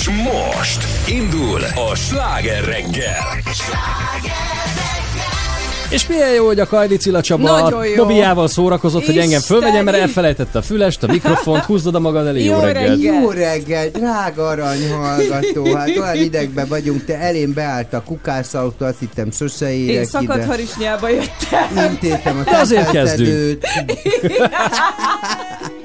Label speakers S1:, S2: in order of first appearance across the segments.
S1: És most indul a sláger reggel.
S2: És milyen jó, hogy a Kajdi Cilla Csaba Bobiával szórakozott, Isten hogy engem fölvegyen, mert elfelejtette a fülest, a mikrofont, húzdod a magad elé, jó,
S3: jó
S2: reggelt.
S4: Jó reggel, drága arany hallgató, hát olyan idegben vagyunk, te elém beállt a kukászautó, azt hittem sose érek
S3: Én
S4: szakadt
S3: harisnyába jöttem.
S4: Intéztem a
S2: De azért
S1: kezdünk.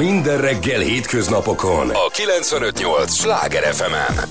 S1: Minden reggel hétköznapokon a 958 Sláger
S5: fm -en.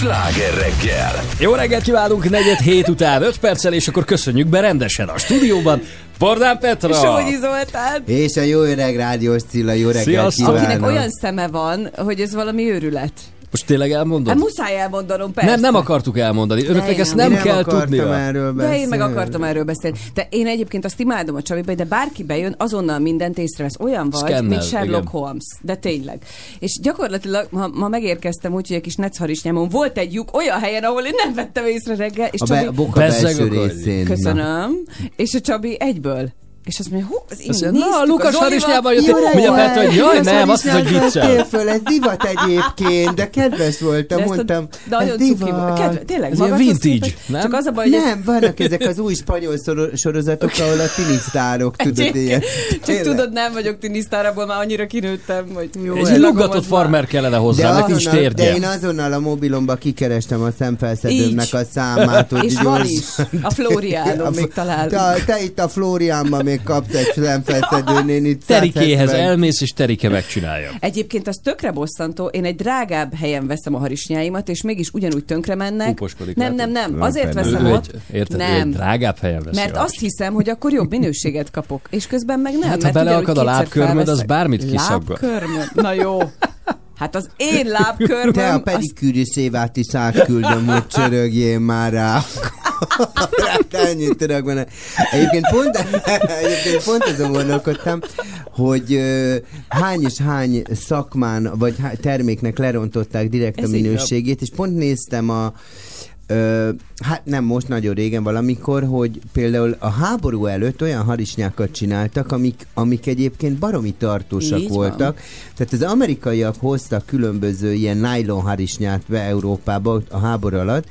S5: Sláger reggel.
S2: Jó reggelt kívánunk, negyed hét után 5 perccel, és akkor köszönjük be rendesen a stúdióban. Bordán Petra!
S3: Sógyi Zoltán.
S4: És a jó öreg rádiós Cilla, jó reggelt
S2: Sziasztok.
S4: kívánok.
S3: Akinek olyan szeme van, hogy ez valami őrület.
S2: Tényleg elmondod?
S3: Hát muszáj elmondanom, persze.
S2: nem, nem akartuk elmondani. Önöknek ezt nem,
S4: Én
S2: kell
S4: erről
S3: De én meg akartam erről beszélni. De én egyébként azt imádom a Csabiba, de bárki bejön, azonnal mindent észrevesz. Olyan vagy,
S2: Szkennel,
S3: mint Sherlock
S2: igen.
S3: Holmes. De tényleg. És gyakorlatilag ma, ma megérkeztem úgy, hogy egy kis necharisnyámon volt egy lyuk olyan helyen, ahol én nem vettem észre reggel, és
S4: A,
S3: Csabi,
S4: be, a boka részén. Na.
S3: köszönöm, és a Csabi egyből. És azt mondja, hú, az én
S2: Azt mondja, Na, Lukas
S3: a Zolival-
S2: Harisnyában jött,
S4: Jó
S2: mondja! Petra, hogy jaj,
S4: Lukas
S2: nem, azt mondta, hogy viccel.
S4: föl, ez divat egyébként, de kedves voltam,
S3: De ezt a-
S4: mondtam,
S3: de
S4: ez divat.
S3: Kedve, tényleg,
S2: Ez ilyen vintage, nem?
S3: Csak az a baj, hogy ez-
S4: Nem, vannak ezek az új spanyol sorozatok, ahol a tinisztárok, tudod, ilyen.
S3: Csak
S4: Tényleg.
S3: tudod, nem vagyok tinisztárából, már annyira kinőttem, hogy jó.
S2: Egy luggatott farmer kellene hozzá, meg kis
S4: azonnal, de én azonnal a mobilomba kikerestem a szemfelszedőmnek a számát, hogy
S3: És van is. A Flóriánon még találunk.
S4: Te, te itt a Flóriánban még kapsz egy szemfelszedőn, én itt
S2: Terikéhez
S4: 170.
S2: elmész, és Terike megcsinálja.
S3: Egyébként az tökre bosszantó, én egy drágább helyen veszem a harisnyáimat, és mégis ugyanúgy tönkre mennek. Nem, nem, nem,
S4: Nem,
S3: azért veszem
S2: Ő
S3: ott.
S2: egy, érted,
S3: nem.
S2: egy drágább helyen veszi
S3: Mert azt hiszem, hogy akkor jobb minőséget kapok. És közben meg nem.
S2: Hát, ha beleakad a lábkörmöd, az bármit kiszaggat.
S3: Lábkörmöd? Na jó. Hát az én lábkörmöm...
S4: Te a
S3: az-
S4: pedikűri szévát is átküldöm, hogy csörögjél már rá. Hát ennyit tudok benne. Egyébként pont, egyébként pont azon gondolkodtam, hogy hány és hány szakmán, vagy terméknek lerontották direkt
S3: Ez
S4: a minőségét, és pont néztem a Ö, hát nem most, nagyon régen valamikor, hogy például a háború előtt olyan harisnyákat csináltak, amik, amik egyébként baromi tartósak
S3: Így van.
S4: voltak. Tehát az amerikaiak hoztak különböző ilyen nylon harisnyát be Európába a háború alatt,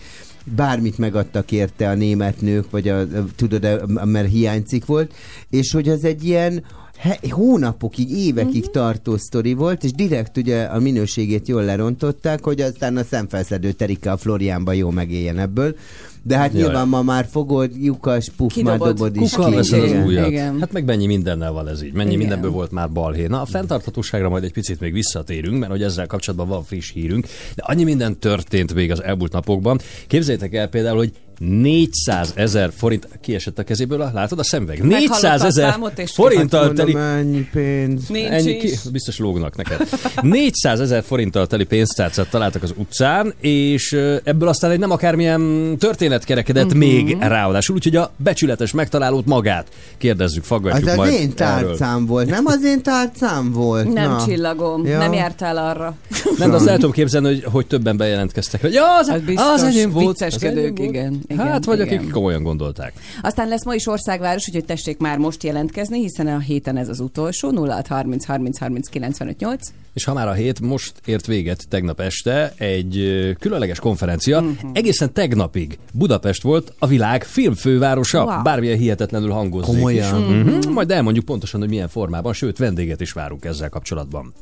S4: bármit megadtak érte a német nők, vagy a, a tudod, a- mert hiánycik volt, és hogy az egy ilyen he, hónapokig, évekig uh-huh. tartó sztori volt, és direkt ugye a minőségét jól lerontották, hogy aztán a szemfelszedő terike a Floriánban jó megéljen ebből. De hát
S2: Jaj.
S4: nyilván ma már fogod, lyukas, puf, már dobod is
S2: Kuka
S4: ki.
S2: veszed az újat.
S3: Igen.
S2: Hát meg mennyi mindennel van ez így. Mennyi
S3: Igen.
S2: mindenből volt már balhé. Na, a fenntarthatóságra majd egy picit még visszatérünk, mert hogy ezzel kapcsolatban van friss hírünk, de annyi minden történt még az elmúlt napokban. Képzeljétek el például, hogy 400 ezer forint, kiesett a kezéből, a- látod a szemüveg? 400
S3: a
S2: ezer forinttal teli
S4: ennyi pénz.
S3: Nincs
S2: Ennyi ki, biztos lógnak neked. 400 ezer forinttal teli pénztárcát találtak az utcán, és ebből aztán egy nem akármilyen történet kerekedett uh-huh. még ráadásul, úgyhogy a becsületes megtalálót magát kérdezzük,
S4: Az
S2: faggatjuk
S4: az
S2: majd
S4: én
S2: erről.
S4: tárcám volt, nem az én tárcám volt.
S3: Nem
S4: Na.
S3: csillagom,
S4: Ja.
S3: nem jártál arra.
S2: Nem, de azt el tudom képzelni, hogy, hogy többen bejelentkeztek. Ja, az,
S3: Az biztos.
S2: az enyém volt. az
S3: Vicceskedők,
S2: enyém volt.
S3: igen, igen,
S2: Hát, vagy
S3: igen.
S2: akik komolyan gondolták.
S3: Aztán lesz ma is országváros, úgyhogy tessék már most jelentkezni, hiszen a héten ez az utolsó, 0 30 30 30 95 8.
S2: És ha már a hét most ért véget tegnap este egy különleges konferencia,
S3: Mhm.
S2: uh-huh. egészen tegnapig Budapest volt a világ filmfővárosa,
S3: Wow.
S2: bármilyen hihetetlenül hangozzék
S4: Komolyan?
S2: is. Uh-huh. Majd elmondjuk pontosan, hogy milyen formában, sőt vendéget is várunk ezzel kapcsolatban.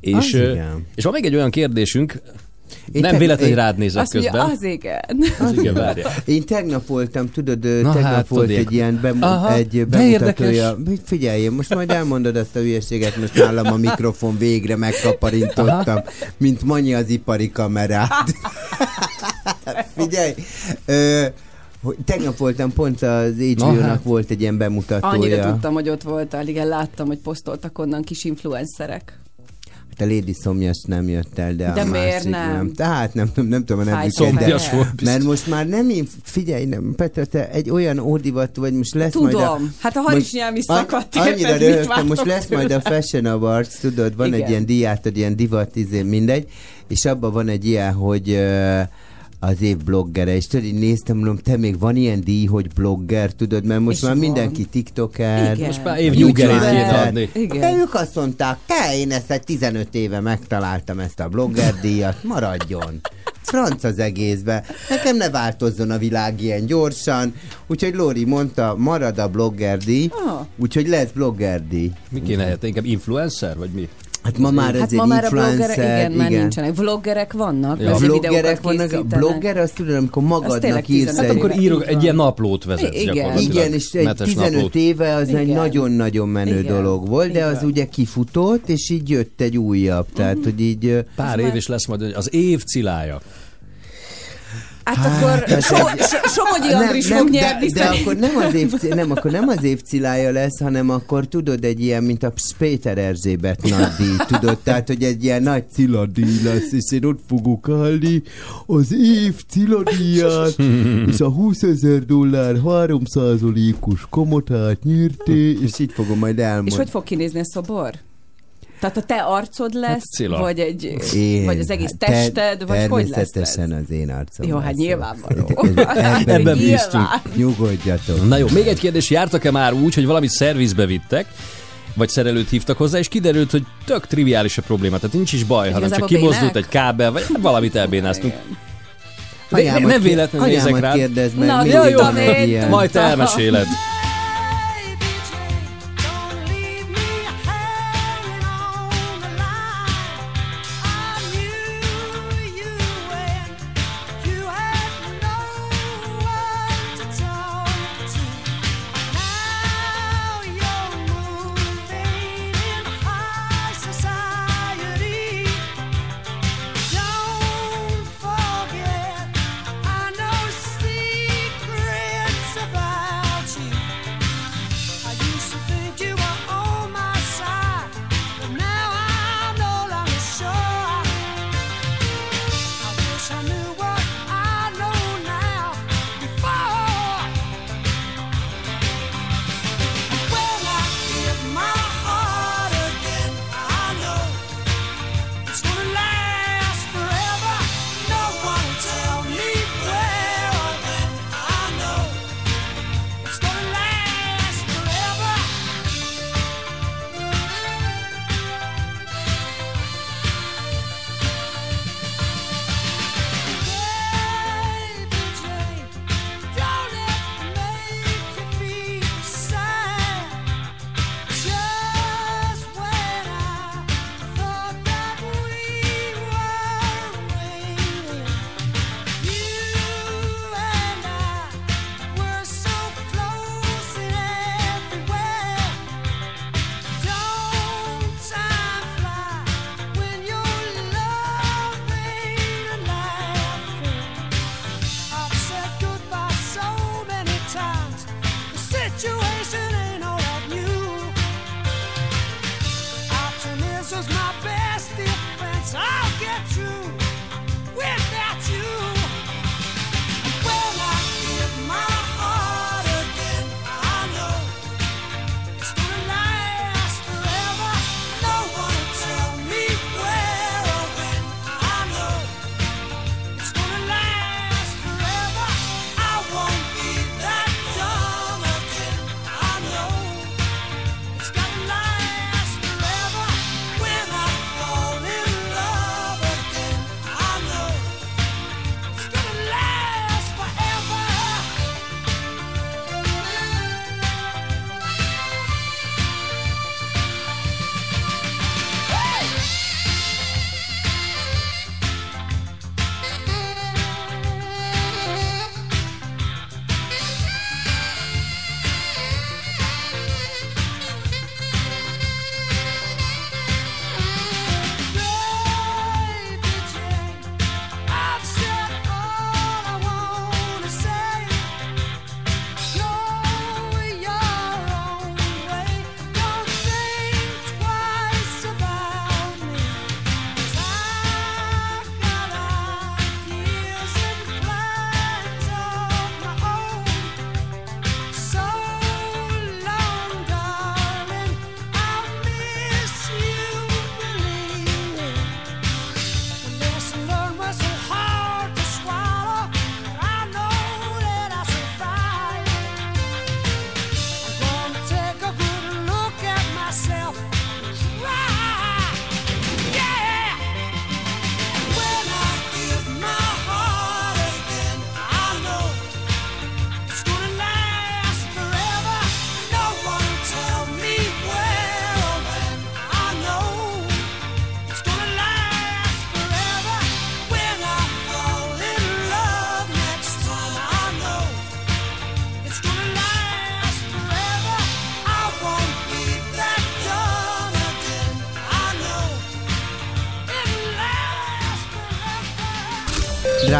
S2: És, és van még egy olyan kérdésünk,
S4: Én
S2: nem
S4: te-
S2: véletlenül
S4: én-
S2: rád nézek
S3: Azt mondja,
S2: közben.
S3: az igen.
S2: Az igen, várja.
S4: Én tegnap voltam, tudod,
S2: Na
S4: tegnap
S2: hát,
S4: volt
S2: tudod,
S4: egy ilyen bemu-
S2: Aha,
S4: egy bemutatója. Figyelj, most majd elmondod ezt a hülyeséget, most nálam a mikrofon végre megkaparintottam, mint Manyi az ipari kamerát. Figyelj, ö, hogy tegnap voltam, pont az HBO-nak
S2: hát.
S4: volt egy ilyen bemutatója.
S3: Annyira tudtam, hogy ott voltál, igen, láttam, hogy posztoltak onnan kis influencerek.
S4: A Lady Szomjas nem jött el, de,
S3: De
S4: a
S3: miért
S4: másik
S3: nem?
S4: Tehát nem, nem, nem tudom a nevüket, de,
S2: volt
S4: mert most már nem, én- figyelj, nem, Petra, te egy olyan ódivatú vagy, most lesz majd a...
S3: Tudom, hát a harisnyám is szakadt,
S4: a- Annyira röhögtem, most lesz majd a? Fashion Awards, tudod, van
S3: Igen.
S4: egy ilyen diátod, ilyen divat, izé, mindegy, és abban van egy ilyen, hogy ö, az év bloggere, és tudod, így néztem, mondom, te még van ilyen díj, hogy blogger, tudod, mert most
S3: És
S4: már
S3: van.
S4: mindenki tiktoker.
S3: Igen.
S2: Most már év nyuggerét kéne adni.
S3: Igen.
S4: De ők azt mondták, te, én ezt egy 15 éve megtaláltam ezt a blogger díjat, maradjon. Franc az egészbe. Nekem ne változzon a világ ilyen gyorsan. Úgyhogy Lóri mondta, marad a blogger díj,
S3: Ah.
S4: úgyhogy lesz blogger díj.
S2: Mi kéne hát inkább influencer, vagy mi?
S4: Hát ma már
S3: Hát
S4: azért
S3: ma már a bloggerek,
S4: influencer,
S3: igen, már nincsenek. Vloggerek vannak,
S2: Ja.
S4: Vloggerek vannak, a blogger azt tudod, amikor magadnak írsz
S3: 15
S2: Hát
S4: egy...
S2: akkor írok, egy ilyen naplót vezet
S3: Igen.
S4: Igen, és egy
S2: Netes
S4: 15
S2: naplót.
S4: éve az egy
S3: Igen.
S4: nagyon-nagyon menő
S3: Igen.
S4: dolog volt, de az
S3: Igen.
S4: ugye kifutott, és így jött egy újabb. Tehát, hogy így...
S2: Pár év is lesz majd az év cilája.
S3: Hát akkor so, so, Somogyi Andris fog nyerni
S4: de, de akkor nem az, év, nem, akkor nem az évcilája lesz, hanem akkor tudod egy ilyen, mint a Péter Erzsébet nagydíj, tudod, tehát, hogy egy ilyen nagy ciladíj lesz, és én ott fogok állni az év ciladíját, és a 20 ezer dollár 3 os komotát nyerté, és így fogom majd elmondani.
S3: És hogy fog kinézni a szobor? Tehát a te arcod lesz,
S2: Hát Cilla.
S3: vagy, egy,
S4: Én,
S3: vagy az egész
S4: hát
S3: tested, vagy hogy lesz?
S4: Természetesen az én arcom.
S3: Jó, hát
S4: lesz.
S3: nyilvánvaló.
S4: Ebben, nyilván.
S2: bíztunk.
S4: Nyugodjatok.
S2: Na jó, még egy kérdés, jártak-e már úgy, hogy valamit szervizbe vittek, vagy szerelőt hívtak hozzá, és kiderült, hogy tök triviális a probléma, tehát nincs is baj, hanem csak
S3: bénák?
S2: egy kábel, vagy valamit elbénáztunk.
S4: Anyámat
S2: nem véletlenül nézek rád.
S4: kérdezd meg,
S3: Na,
S2: jó,
S4: ilyen.
S2: majd te elmeséled.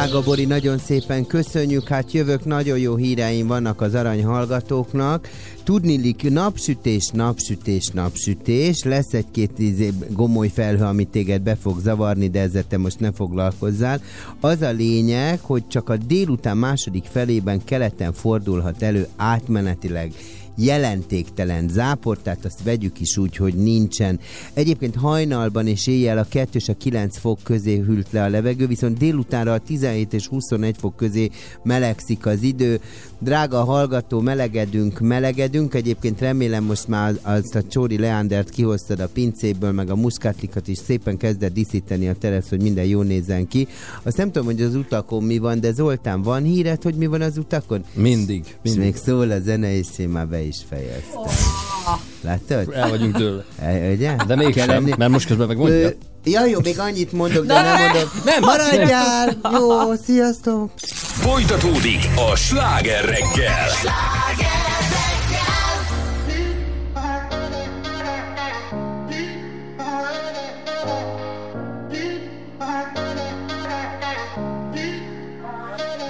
S4: Drága nagyon szépen köszönjük, hát jövök, nagyon jó híreim vannak az arany hallgatóknak. Tudnilik napsütés, napsütés, napsütés. Lesz egy-két izé gomoly felhő, amit téged be fog zavarni, de ezzel te most ne foglalkozzál. Az a lényeg, hogy csak a délután második felében keleten fordulhat elő átmenetileg jelentéktelen zápor, tehát azt vegyük is úgy, hogy nincsen. Egyébként hajnalban és éjjel a 2 és a 9 fok közé hűlt le a levegő, viszont délutánra a 17 és 21 fok közé melegszik az idő. Drága hallgató, melegedünk, melegedünk. Egyébként remélem most már azt a Csóri Leandert kihoztad a pincéből, meg a muskátlikat is szépen kezdett díszíteni a teresz, hogy minden jól nézzen ki. Azt nem tudom, hogy az utakon mi van, de Zoltán, van híred, hogy mi van az utakon?
S2: Mindig,
S4: És
S2: mindig.
S4: még szól a zene, és én már be is fejeztem. Láttad?
S2: El vagyunk tőle.
S4: E, ugye?
S2: De még
S4: Kell
S2: sem,
S4: lenni-
S2: mert most közben meg mondja.
S4: Ja, jó, még annyit mondok, de nem mondok.
S2: Nem,
S4: Maradjál! Jó, sziasztok!
S6: Folytatódik a sláger reggel.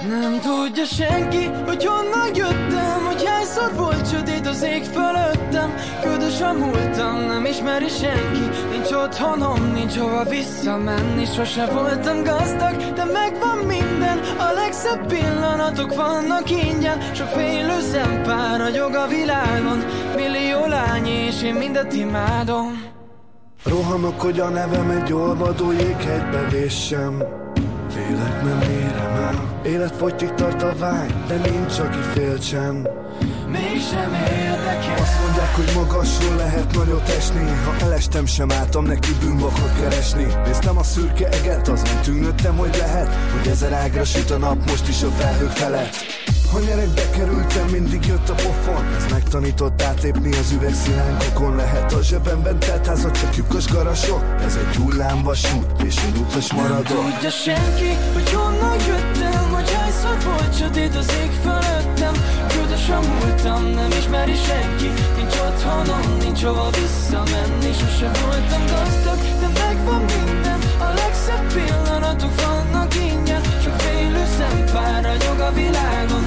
S7: Nem tudja senki, hogy honnan jöttem Hogy hányszor volt sötét az ég fölöttem Ködös a múltam, nem ismeri senki. Nincs otthonom, nincs hova visszamenni Sose voltam gazdag, de megvan minden A legszebb pillanatok vannak ingyen. Sok félő szempár ragyog a világon Millió lány és én mindet imádom.
S8: Rohanok, hogy a nevem egy olvadó jéghegybe véssem Félek, nem érem el. Életfogytig tart a vágy, de nincs, aki féltsen
S7: Mégsem érdekel
S8: Azt mondják, hogy magasról lehet nagyot esni. Ha elestem, sem álltam neki bűnbakot keresni. Néztem a szürke eget, azon tűnődtem, hogy lehet Hogy ezer ágra süt a nap, most is a felhők felett ha nyerekbe kerültem, mindig jött a pofon. Ez megtanított átlépni az üvegszilánkokon Lehet a zsebemben telt házat, csak lyukos garasok. Ez egy hullámvasút, és én utas maradok.
S7: Tudja senki, hogy honnan jöttem Hogy hányszor volt sötét az ég fölöttem Ködös a múltam, nem ismeri senki. Nincs otthonom, nincs hova visszamenni. Sose voltam gazdag, de megvan minden. A legszebb pillanatok vannak ingyen. Csak félő szempár ragyog a világon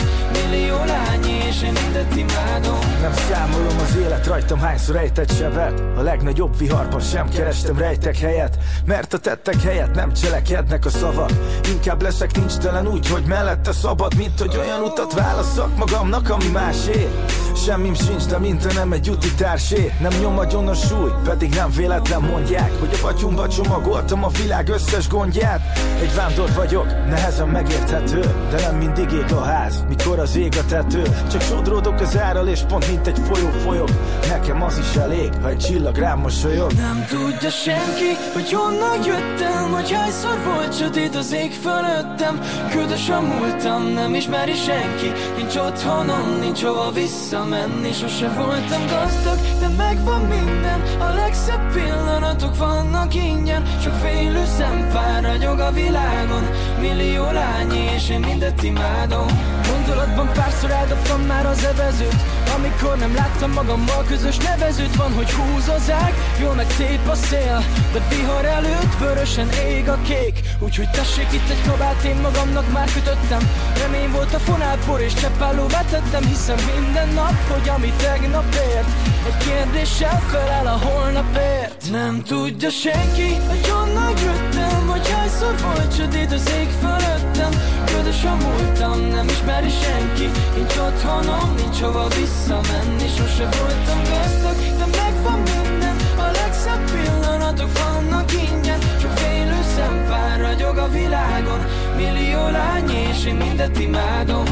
S7: Millió lány és én mindet imádom.
S9: Nem számolom az élet rajtam hányszor ejtett sebet. A legnagyobb viharban sem kerestem rejtek helyet Mert a tettek helyett nem cselekednek a szavak. Inkább leszek nincs telen úgy, hogy mellette szabad Mint hogy olyan utat válasszak magamnak, ami másé. Semmim sincs, de mint nem egy úti társé. Nem nyom a súly, pedig nem véletlen mondják Hogy a batyumba csomagoltam a világ összes gondját. Egy vándor vagyok, nehezen megérthető De nem mindig ég a ház, mikor az ég a tető. Csak sodródok az árral és pont mint egy folyó folyok. Nekem az is elég, ha egy csillag rám mosolyog.
S7: Nem tudja senki, hogy honnan jöttem Hogy hányszor volt sötét az ég fölöttem. Ködös a múltam, nem ismeri senki. Nincs otthonom, nincs hova visszamenni. Sose voltam gazdag, de megvan minden. A legszebb pillanatok vannak ingyen. Csak félő szempár ragyog a világon. Millió lány és én mindet imádom. Gondolatban párszor eldobtam már az evezőt Amikor nem láttam magammal közös nevezőt. Van, hogy húz az ág, jól meg tép a szél De vihar előtt vörösen ég a kék. Úgyhogy tessék itt egy kabát, én magamnak már kötöttem. Remény volt a fonálpor és cseppálló vetettem Hiszem minden nap, hogy ami tegnap ért Egy kérdéssel felel a holnapért. Nem tudja senki, hogy honnan jöttem Hogy hányszor volt sötét az ég fölöttem. Ködös a múltam, nem ismeri senki Nincs otthonom, nincs hova visszamenni Sose voltam gazdag, de megvan minden A legszebb pillanatok vannak ingyen Csak félő szempár ragyog a világon. Millió lány és én mindet imádom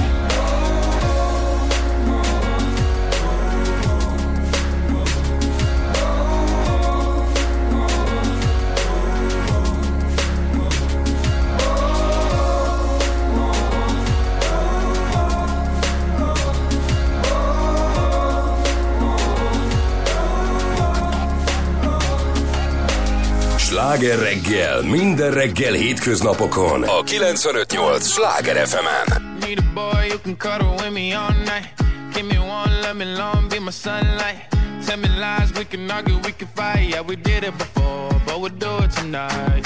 S6: Sláger reggel, minden reggel hétköznapokon a 958 Sláger FM-en.
S10: Need a boy you can cuddle with me all night. Give me one, let me long, be my sunlight. Tell me lies, we can argue, we can fight. Yeah, we did it before, but we'll do it tonight.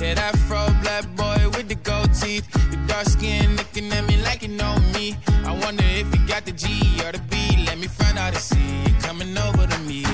S10: Yeah, that fro black boy with the gold teeth. dark skin looking at me like you know me. I wonder if you got the G or the B. Let me find out and see you coming over to me.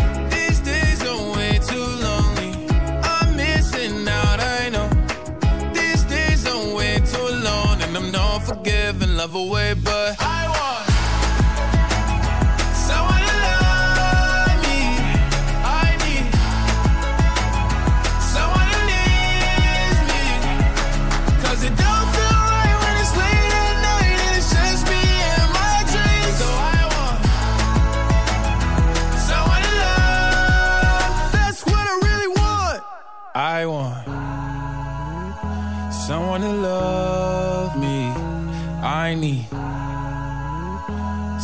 S10: Alone, and I'm not forgiving love away, but I want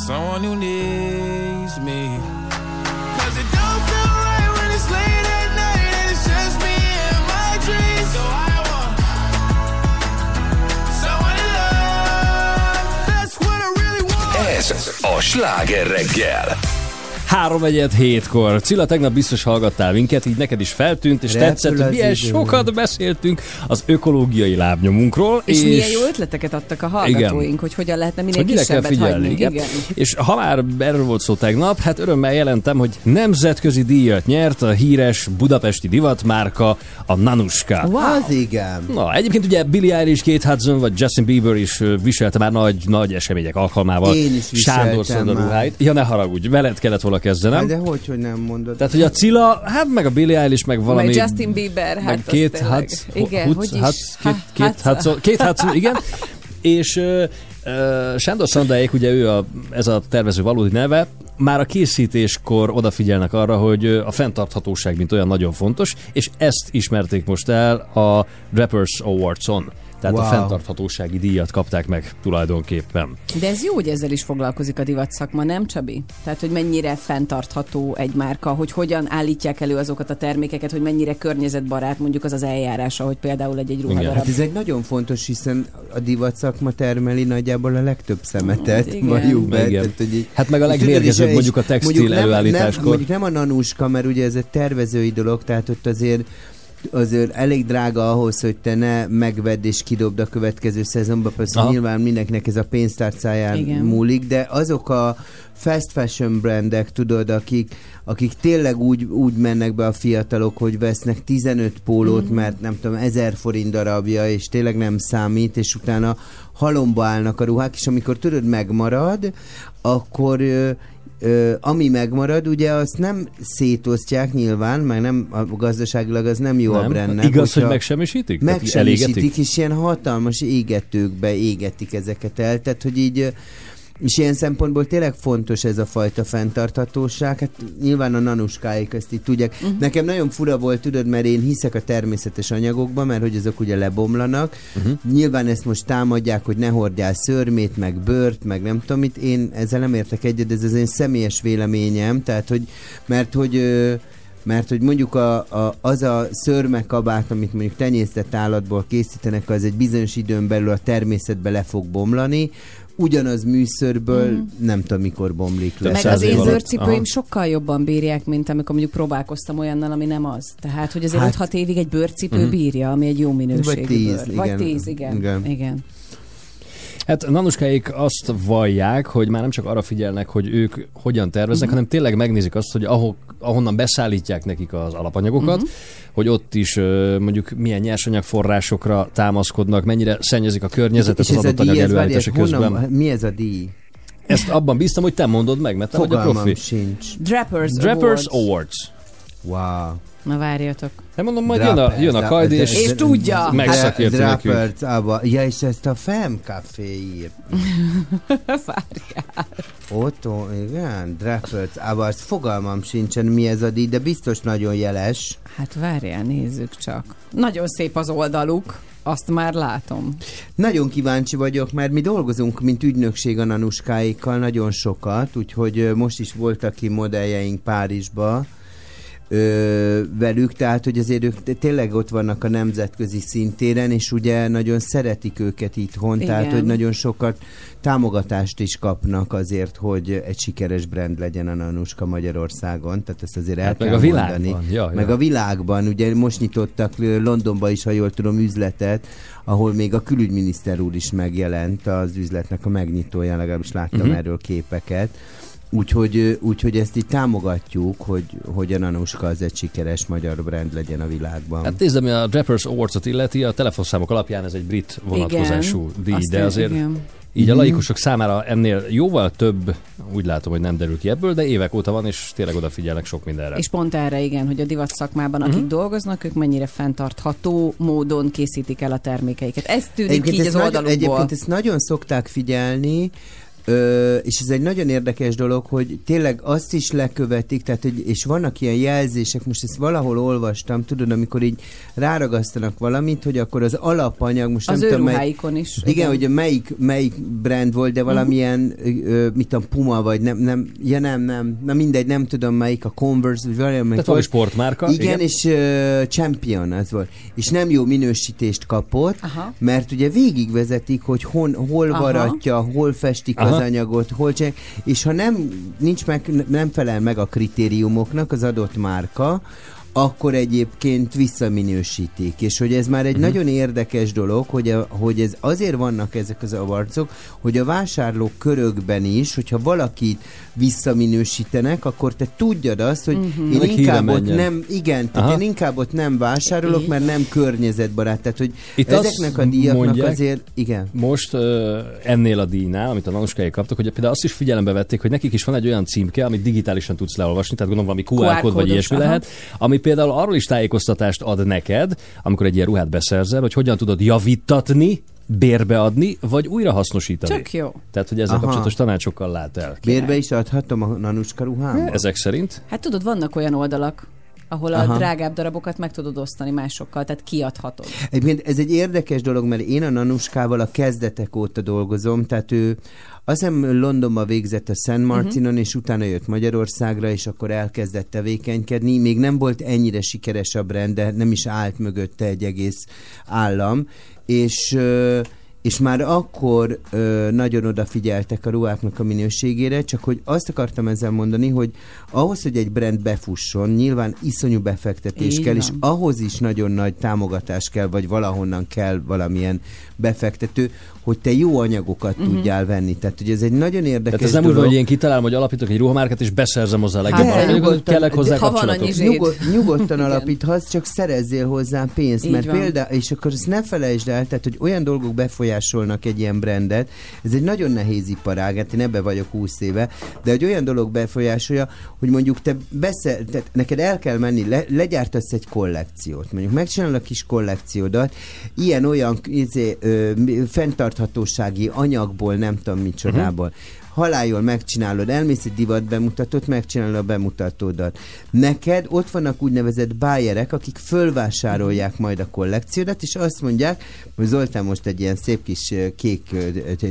S10: someone who needs me. Cause it don't feel right when it's late at night and it's just me and my dreams. So I want someone to love. That's what I really want.
S5: Ez a sláger reggel.
S2: Három egyet hétkor. Cilla, tegnap biztos hallgattál minket, így neked is feltűnt, és
S4: Repül
S2: tetszett, hogy milyen
S4: idő.
S2: sokat beszéltünk az ökológiai lábnyomunkról.
S3: És, és milyen jó ötleteket adtak a hallgatóink,
S2: Igen.
S3: hogy hogyan lehetne minél
S2: hogy
S3: kisebbet
S2: figyelni.
S3: hagyni.
S2: Igen.
S3: Igen.
S2: És ha már erről volt szó tegnap, hát örömmel jelentem, hogy nemzetközi díjat nyert a híres budapesti divatmárka, a Nanuska.
S3: Wow.
S4: Az igen.
S2: Na, egyébként ugye Billie Eilish, Kate Hudson vagy Justin Bieber is viselte már nagy, nagy események alkalmával
S4: Én is viseltem
S2: Sándor ruháit. Ja, ne haragudj, veled kellett volna kezdenem.
S4: Hát De hogy, hogy nem mondod?
S2: Tehát, hogy a Cilla, hát meg a Billie Eilish, meg valami...
S3: Meg Justin Bieber, hát
S2: két. Hudson,
S3: Igen, hogy is?
S2: Hudson, két, két.
S3: Hudson,
S2: két Hudson, igen. És ö, Sándor Szandáék, ugye ő a, ez a tervező valódi neve, már a készítéskor odafigyelnek arra, hogy a fenntarthatóság mint olyan nagyon fontos, és ezt ismerték most el a Rappers Awards-on. Tehát wow. a fenntarthatósági díjat kapták meg tulajdonképpen.
S3: De ez jó, hogy ezzel is foglalkozik a divat szakma, nem Csabi? Tehát, hogy mennyire fenntartható egy márka, hogy hogyan állítják elő azokat a termékeket, hogy mennyire környezetbarát mondjuk az az eljárása, hogy például egy-egy ruhadarab.
S4: Hát ez egy nagyon fontos, hiszen a divat szakma termeli nagyjából a legtöbb szemetet,
S3: Igen.
S4: valljuk be.
S2: Igen.
S4: Tehát, hogy így,
S2: Hát meg a legmérgezőbb mondjuk a textil
S4: mondjuk nem-
S2: előállításkor.
S4: Nem, mondjuk nem a nanuska, mert ugye ez egy tervezői dolog, tehát ott azért azért elég drága ahhoz, hogy te ne megvedd és kidobd a következő szezonba, persze
S2: Aha.
S4: nyilván mindenkinek ez a pénztárcáján
S3: Igen.
S4: múlik, de azok a fast fashion brandek, tudod, akik, akik tényleg úgy, úgy mennek be a fiatalok, hogy vesznek 15 pólót, mm. mert nem tudom, 1000 forint darabja, és tényleg nem számít, és utána halomba állnak a ruhák, és amikor tudod, megmarad, akkor ö, ami megmarad, ugye azt nem szétosztják nyilván, meg nem, a gazdaságilag az nem jó a
S2: Nem?
S4: brandnek.
S2: Igaz, hogy megsemmisítik?
S4: Megsemmisítik, és ilyen hatalmas égetőkbe égetik ezeket el, tehát hogy így és ilyen szempontból tényleg fontos ez a fajta fenntarthatóság. Hát nyilván a nanuskáik ezt így tudják. Uh-huh. Nekem nagyon fura volt, tudod, mert én hiszek a természetes anyagokban, mert hogy azok ugye lebomlanak. Uh-huh. Nyilván ezt most támadják, hogy ne hordjál szörmét, meg bőrt, meg nem tudom mit. Én ezzel nem értek egyet, ez az én személyes véleményem, tehát hogy, mert hogy ö, mert hogy mondjuk a, a, az a szörmekabát, amit mondjuk tenyésztett állatból készítenek, az egy bizonyos időn belül a természetbe le fog bomlani, ugyanaz műszörből mm. nem tudom mikor bomlik le.
S3: Meg az én
S2: Aha.
S3: sokkal jobban bírják, mint amikor mondjuk próbálkoztam olyannal, ami nem az. Tehát, hogy azért
S4: Hát-
S3: 5-6 évig egy bőrcipő
S2: Mhm.
S3: bírja, ami egy jó minőségű
S4: Vagy tíz,
S3: bőr. Vagy
S4: igen.
S3: 10, igen.
S4: Igen.
S3: igen.
S2: Hát Nanuskáik azt vallják, hogy már nem csak arra figyelnek, hogy ők hogyan terveznek, hanem tényleg megnézik azt, hogy ahol, ahonnan beszállítják nekik az alapanyagokat, hogy ott is mondjuk milyen nyersanyagforrásokra támaszkodnak, mennyire szennyezik a környezetet
S4: és
S2: az adott anyag előállítása közben.
S4: honnan, mi ez a díj?
S2: Ezt abban bíztam, hogy te mondod meg, mert te vagy a
S4: Fogalmam
S2: profi.
S4: sincs.
S3: Drappers,
S2: Drappers
S3: Awards.
S2: Awards.
S4: Wow.
S3: Na várjatok.
S2: Nem mondom, majd jön a, jön a kajdi, és,
S3: És tudja.
S2: megszakérti nekünk.
S4: Abba. Ja, és ezt a Fem Café ír.
S3: Várjál.
S4: Otto, igen, Drappers, abba, az fogalmam sincsen, mi ez a díj, de biztos nagyon jeles.
S3: Hát várjál, nézzük csak. Nagyon szép az oldaluk. Azt már látom.
S4: Nagyon kíváncsi vagyok, mert mi dolgozunk, mint ügynökség a nanuskáikkal nagyon sokat, úgyhogy most is voltak ki modelljeink Párizsba ö, velük, tehát hogy azért ők tényleg ott vannak a nemzetközi szintéren, és ugye nagyon szeretik őket itthon,
S3: Igen.
S4: tehát hogy nagyon sokat támogatást is kapnak azért, hogy egy sikeres brand legyen a Nanuska Magyarországon, tehát ezt azért el
S2: Hát meg
S4: kell
S2: a
S4: mondani.
S2: világban. Ja,
S4: Meg
S2: ja.
S4: a világban, ugye most nyitottak Londonba is, ha jól tudom, üzletet, ahol még a külügyminiszter úr is megjelent az üzletnek a megnyitóján, legalábbis láttam uh-huh. erről képeket. Úgyhogy, úgyhogy ezt így támogatjuk, hogy, hogy a Nanuska az egy sikeres magyar brand legyen a világban.
S2: Hát nézd, ami a Drappers Awards-ot illeti, a telefonszámok alapján ez egy brit vonatkozású díj,
S3: Azt
S2: de azért
S3: Igen.
S2: így a
S4: Mhm.
S2: laikusok számára ennél jóval több, úgy látom, hogy nem derül ki ebből, de évek óta van, és tényleg odafigyelnek sok mindenre.
S3: És pont erre igen, hogy a divat szakmában, akik
S2: Mhm.
S3: dolgoznak, ők mennyire fenntartható módon készítik el a termékeiket. Ez tűnik
S4: Egyébként
S3: így az
S4: ezt nagyon,
S3: oldalukból.
S4: egyébként ezt nagyon szokták figyelni, Ö, és ez egy nagyon érdekes dolog, hogy tényleg azt is lekövetik, tehát, hogy, és vannak ilyen jelzések, most ezt valahol olvastam, tudod, amikor így ráragasztanak valamit, hogy akkor az alapanyag, most
S3: Az
S4: nem tudom, mely,
S3: is.
S4: igen, hogy melyik, melyik brand volt, de valamilyen, uh-huh. ö, mit tudom, Puma, vagy nem, nem, ja nem, nem, na mindegy, nem tudom melyik, a Converse, vagy valamelyik
S2: Tehát valami sportmárka.
S4: Igen, igen, és uh, Champion az volt. És nem jó minősítést kapott,
S3: Aha.
S4: mert ugye végigvezetik, hogy hon, hol
S3: Aha.
S4: varatja, hol festik
S2: Aha.
S4: az anyagot, hol csinálják, és ha nem, nincs meg, nem felel meg a kritériumoknak az adott márka, akkor egyébként visszaminősítik. És hogy ez már egy uh-huh. nagyon érdekes dolog, hogy, a, hogy ez azért vannak ezek az avarcok, hogy a vásárlók körökben is, hogyha valakit visszaminősítenek, akkor te tudjad azt, hogy uh-huh. én
S2: Ennek
S4: inkább ott
S2: menjen.
S4: nem, igen, tehát
S2: Aha.
S4: én inkább ott nem vásárolok, mert nem környezetbarát. Tehát, hogy
S2: Itt
S4: ezeknek a díjaknak
S2: mondják-
S4: azért, igen.
S2: Most uh, ennél a díjnál, amit a nanuskáik kaptak, hogy például azt is figyelembe vették, hogy nekik is van egy olyan címke, amit digitálisan tudsz leolvasni, tehát gondolom valami QR,
S3: QR
S2: kód vagy ilyesmi
S3: aha.
S2: lehet, ami például arról is tájékoztatást ad neked, amikor egy ilyen ruhát beszerzel, hogy hogyan tudod javítatni, bérbeadni, vagy újra hasznosítani.
S3: Tök jó.
S2: Tehát, hogy ezzel
S4: Aha.
S2: kapcsolatos tanácsokkal lát el.
S4: Bérbe is adhatom a nanuska ruhámba?
S2: Ezek szerint?
S3: Hát tudod, vannak olyan oldalak, ahol a
S4: Aha.
S3: drágább darabokat meg tudod osztani másokkal, tehát kiadhatod.
S4: Egyébként ez egy érdekes dolog, mert én a Nanuskával a kezdetek óta dolgozom, tehát ő azt hiszem Londonba végzett a Szent Martinon, uh-huh. és utána jött Magyarországra, és akkor elkezdett tevékenykedni. Még nem volt ennyire sikeres a brand, de nem is állt mögötte egy egész állam, és ö, és már akkor ö, nagyon odafigyeltek a ruháknak a minőségére, csak hogy azt akartam ezzel mondani, hogy ahhoz, hogy egy brand befusson, nyilván iszonyú befektetés
S3: Így
S4: kell, és
S3: van.
S4: ahhoz is nagyon nagy támogatás kell, vagy valahonnan kell valamilyen befektető, hogy te jó anyagokat uh-huh. tudjál venni. Tehát, hogy ez egy nagyon érdekes
S2: Tehát ez nem úgy
S4: dolog.
S2: van, hogy én kitalálom, hogy alapítok egy ruhamárkát, és beszerzem hozzá a legjobb
S4: Hát, nyugodtan,
S2: kellek hozzá
S3: ha van
S4: Nyugod, nyugodtan alapíthatsz, csak szerezzél hozzá pénzt,
S3: Így
S4: mert például, és akkor ezt ne felejtsd el, tehát, hogy olyan dolgok befolyásolnak egy ilyen brandet, ez egy nagyon nehéz iparág, hát én ebbe vagyok 20 éve, de egy olyan dolog befolyásolja, hogy mondjuk te beszel, tehát neked el kell menni, le, legyártasz egy kollekciót, mondjuk megcsinálod a kis kollekciódat, ilyen-olyan izé, ö, fenntarthatósági anyagból, nem tudom micsodából, haláljon megcsinálod, elmész egy divat bemutatót, megcsinálod a bemutatódat. Neked ott vannak úgynevezett bájerek, akik fölvásárolják majd a kollekciódat, és azt mondják, hogy Zoltán most egy ilyen szép kis kék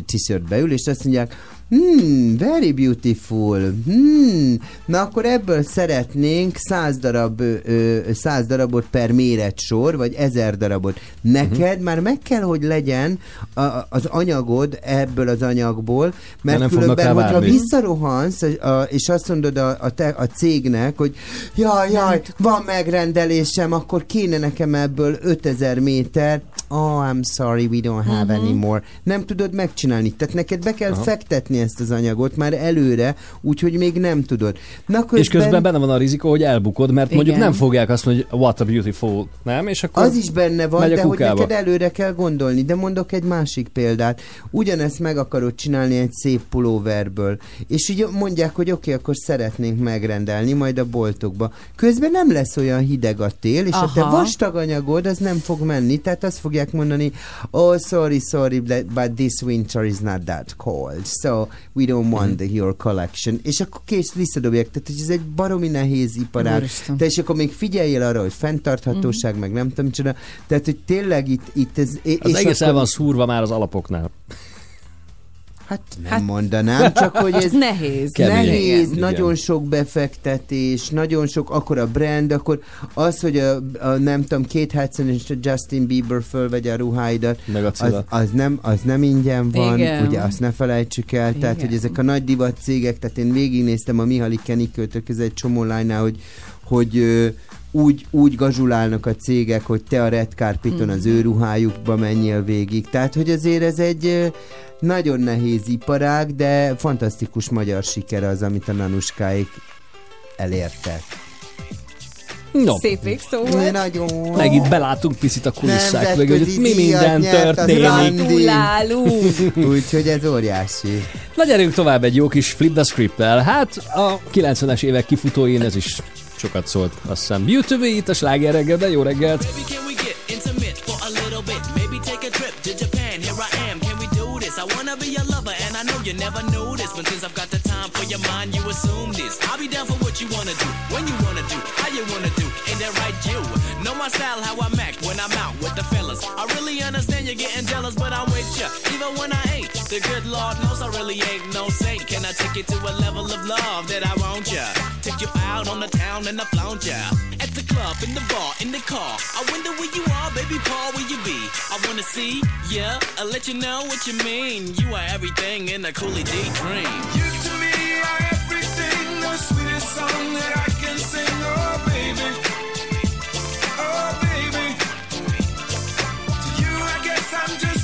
S4: t-shirt beül, és azt mondják, Hmm, very beautiful. Hmm, na akkor ebből szeretnénk 100 darab, ö, ö, 100 darabot per méretsor, vagy 1000 darabot. Neked uh-huh. már meg kell, hogy legyen a, az anyagod ebből az anyagból, mert
S2: nem
S4: különben, hogyha
S2: várni.
S4: visszarohansz, a, a, és azt mondod a, a, te, a cégnek, hogy jaj, jaj, van megrendelésem, akkor kéne nekem ebből 5000 méter, oh, I'm sorry, we don't have
S3: Mhm.
S4: any more. Nem tudod megcsinálni. Tehát neked be kell
S2: Aha.
S4: fektetni ezt az anyagot már előre, úgyhogy még nem tudod. Na közben,
S2: És közben benne van a rizikó, hogy elbukod, mert mondjuk
S3: Igen.
S2: nem fogják azt mondani, hogy what a beautiful, nem? És akkor
S4: az is benne van, de hogy neked előre kell gondolni. De mondok egy másik példát. Ugyanezt meg akarod csinálni egy szép pulóverből. És így mondják, hogy oké, okay, akkor szeretnénk megrendelni majd a boltokba. Közben nem lesz olyan hideg a tél, és a te
S3: Aha.
S4: vastag anyagod az nem fog menni. Tehát azt fogják mondani, oh, sorry, sorry, but this winter is not that cold. So we don't want the, your collection. És akkor kész visszadobják. Tehát hogy ez egy baromi nehéz iparág. Te és akkor még figyeljél arra, hogy fenntarthatóság,
S3: Mhm.
S4: meg nem tudom micsoda. Tehát, hogy tényleg itt, itt ez...
S2: az
S4: és
S2: egész el
S4: akkor-
S2: van szúrva már az alapoknál.
S4: Hát nem hát, mondanám, csak hogy ez
S3: Nehéz.
S2: Kemény.
S4: nehéz,
S2: Igen.
S4: nagyon sok befektetés, nagyon sok, akkor a brand, akkor az, hogy a, a nem tudom, két Hudson és a Justin Bieber fölvegye a ruháidat,
S2: Meg a
S4: az, az, nem, az nem ingyen van,
S3: Igen.
S4: ugye azt ne felejtsük el, Igen. tehát
S3: Igen.
S4: hogy ezek a nagy divat cégek, tehát én végignéztem a Mihaly Kenikőtől ez egy csomó lánynál, hogy, hogy úgy, úgy gazsulálnak a cégek, hogy te a red carpeton az ő ruhájukba menjél végig. Tehát, hogy azért ez egy nagyon nehéz iparág, de fantasztikus magyar siker az, amit a nanuskáik elértek.
S2: No,
S3: Szép végszó volt.
S4: Nagyon.
S2: meg itt belátunk picit a kulisszák mögött, hogy mi minden történik.
S4: Úgyhogy ez óriási.
S2: Na gyerünk tovább egy jó kis flip the script-tel. Hát a 90-es évek kifutóin ez is sokat szólt, azt hiszem. YouTube itt a sláger reggel, de jó reggelt!
S1: Baby, we get intimate for a little bit? Maybe take a trip to Japan. Here I am. Can we do this? I wanna be your lover, and I know you never knew this. But since I've got the time for your mind, you assume this. I'll be down for what you wanna do, when you wanna do, how you wanna do. Ain't that right, you? Know my style, how I'm act when I'm out with the fellas. I really understand you're getting jealous, but I'm with ya, even when I ain't. The good Lord knows I really ain't no saint. Can I take you to a level of love that I want ya? Take you out on the town and I flaunt ya. At the club, in the bar, in the car. I wonder where you are, baby Paul, where you be? I wanna see, yeah, I'll let you know what you mean. You are everything in a Cooley D dream.
S10: You to me are everything, the sweetest song that I can sing. Oh, baby. Oh, baby. To you, I guess I'm just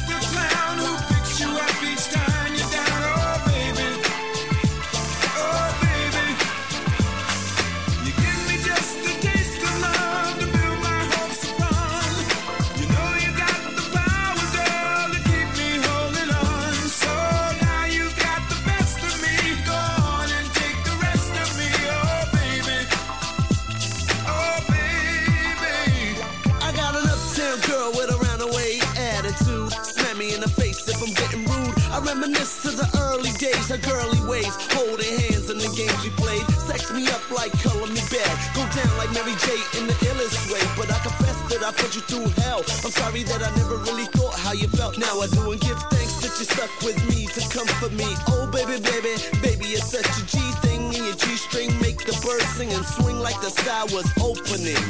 S1: reminisce to the early days, her girly ways, holding hands in the games we played. Sex me up like color me bad. Go down like Mary J in the illest way. But I confess that I put you through hell. I'm sorry that I never really thought how you felt. Now I do and give thanks that you stuck with me to comfort me. Oh baby, baby, baby, it's such a G thing in your G string. Make the birds sing and swing like the sky was opening.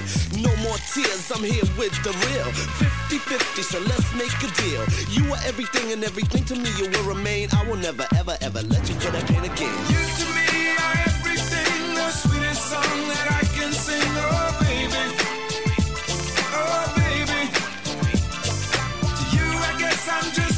S1: More tears, I'm here with the real. 50-50, so let's make a deal. You are everything and everything to me you will remain. I will never, ever, ever let you feel that pain again.
S10: You to me are everything, the sweetest song that I can sing. Oh, baby. Oh, baby. To you, I guess I'm just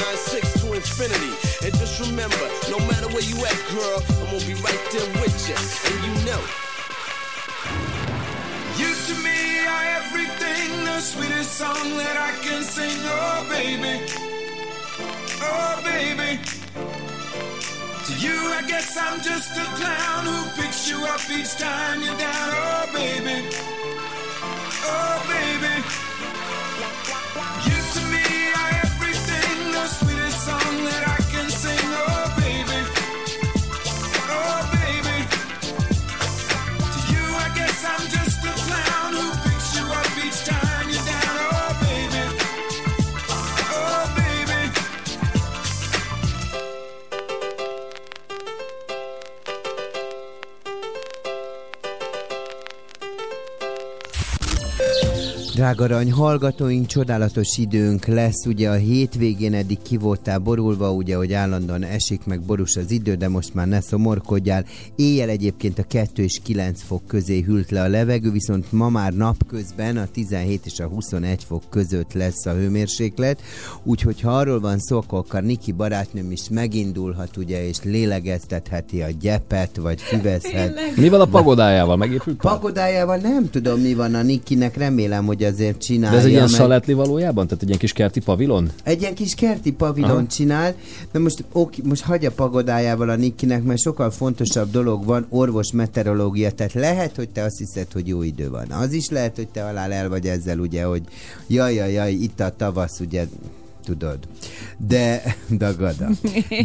S10: 996 to
S1: infinity. And just remember, no matter where you at, girl, I'm gonna be right there with you. And you know.
S10: You to me are everything, the sweetest song that I can sing. Oh, baby. Oh, baby. To you, I guess I'm just a clown who picks you up each time you're down. Oh, baby. Oh, baby.
S4: Drága arany hallgatóink, csodálatos időnk lesz, ugye a hétvégén eddig ki voltál borulva, ugye, hogy állandóan esik meg borús az idő, de most már ne szomorkodjál. Éjjel egyébként a 2 és 9 fok közé hűlt le a levegő, viszont ma már napközben a 17 és a 21 fok között lesz a hőmérséklet, úgyhogy ha arról van szó, akkor Niki barátnőm is megindulhat, ugye, és lélegeztetheti a gyepet, vagy füvezhet.
S2: Mi van a pagodájával? Megépült?
S4: Pagodájával nem tudom, mi van a Nikinek, remélem, hogy azért
S2: De
S4: csinálja.
S2: ez egy ilyen
S4: meg-
S2: szaletli valójában? Tehát egy ilyen kis kerti pavilon?
S4: Egy ilyen kis kerti pavilon
S2: Aha.
S4: csinál, de most, oké, most hagyja pagodájával a Nikinek, mert sokkal fontosabb dolog van, orvos meteorológia, tehát lehet, hogy te azt hiszed, hogy jó idő van. Az is lehet, hogy te alá el vagy ezzel, ugye, hogy jaj, jaj, jaj, itt a tavasz, ugye, tudod. De, dagada.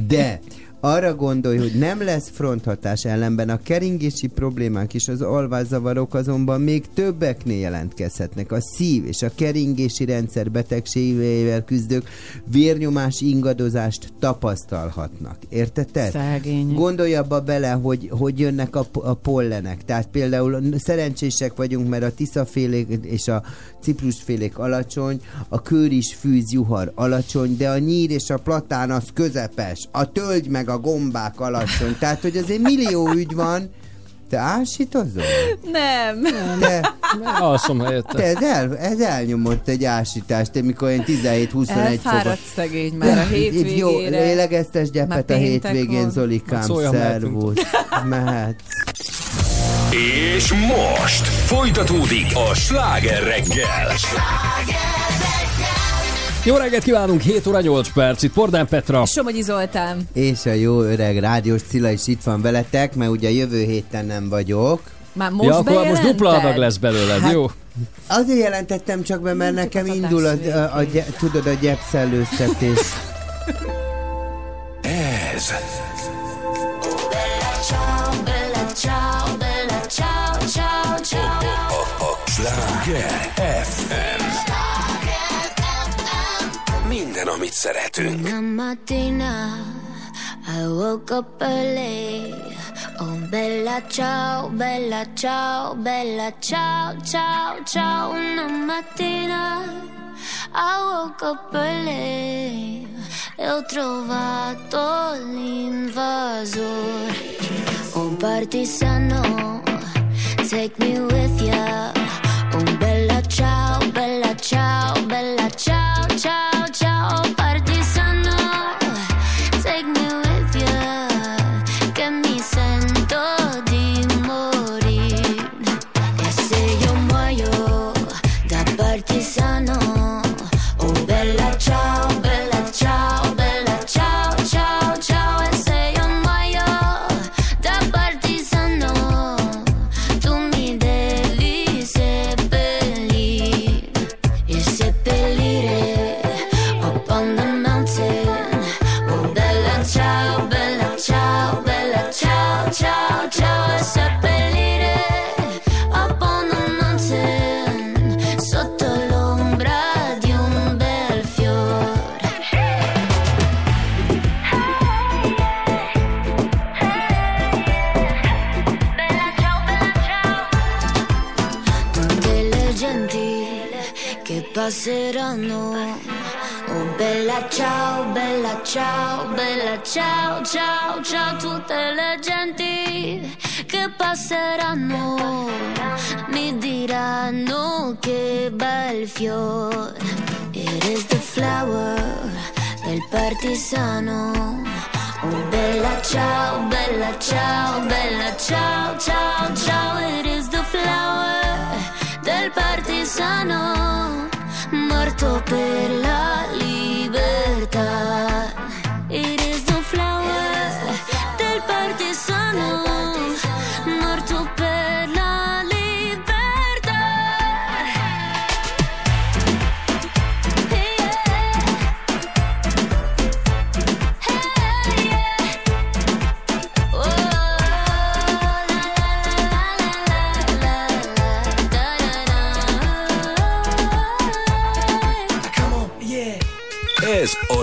S4: De, arra gondolj, hogy nem lesz fronthatás ellenben a keringési problémák és az alvászavarok azonban még többeknél jelentkezhetnek. A szív és a keringési rendszer betegségeivel küzdők vérnyomás ingadozást tapasztalhatnak. Érted? te?
S3: Szegények.
S4: Gondolj abba bele, hogy, hogy jönnek a, a pollenek. Tehát például szerencsések vagyunk, mert a tiszafélék és a ciprusfélék alacsony, a kőris fűz juhar alacsony, de a nyír és a platán az közepes, a tölgy meg a gombák alacsony. Tehát, hogy azért millió ügy van, te ásítozol?
S3: Nem.
S4: Te,
S2: Alszom helyette.
S4: te ez, el, ez elnyomott egy ásítást, amikor én 17-21
S3: Elfáradt
S4: fogat.
S3: szegény már a
S4: Jó,
S3: hétvégére.
S4: lélegeztes
S3: Már
S4: gyepet a hétvégén,
S3: van.
S4: Zolikám,
S2: Szóljon,
S4: szervusz. Mehet.
S5: És most folytatódik a sláger reggel.
S2: Jó reggelt kívánunk, 7 óra 8 perc, itt Pordán Petra.
S3: Somogyi Zoltán.
S4: És a jó öreg rádiós Cilla is itt van veletek, mert ugye jövő héten nem vagyok.
S3: Már most
S2: ja, akkor most dupla adag lesz belőled,
S4: Hát,
S2: jó?
S4: Azért jelentettem csak be, mert nekem
S3: az
S4: indul a, a, a, gy- tudod, a gyepszellőztetés.
S5: Ez
S11: Ciao, bella
S5: amit szeretünk.
S11: I woke up early. Oh, bella ciao, bella ciao, bella ciao, ciao, ciao. Una mattina I woke up early. E ho trovato l'invasor. Un partigiano, take me with ya. Un bella ciao, bella ciao, passeranno. Oh bella ciao, bella ciao, bella ciao, ciao, ciao. Tutte le genti che passeranno mi diranno che bel fiore. It is the flower del partigiano. Oh bella ciao, bella ciao, bella ciao, ciao, ciao. It is the flower del partigiano morto per la libertà.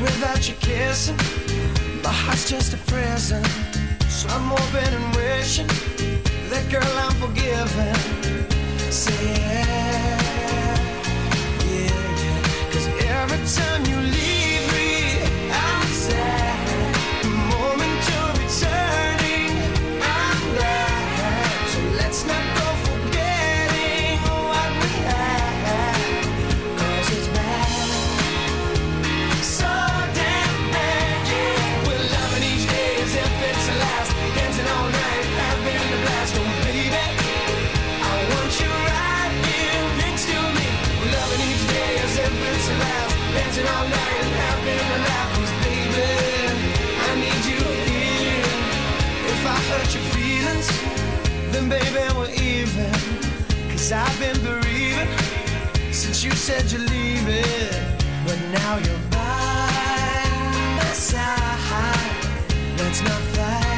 S1: Without you kissing, my heart's just a prison. So I'm hoping and wishing that girl I'm forgiven. Say yeah, yeah, yeah. Cause every time you leave me, I'm sad. The moment you're returning, baby, we're even. Cause I've been bereaving since you said you're leaving. But now you're by my side. Let's not fight.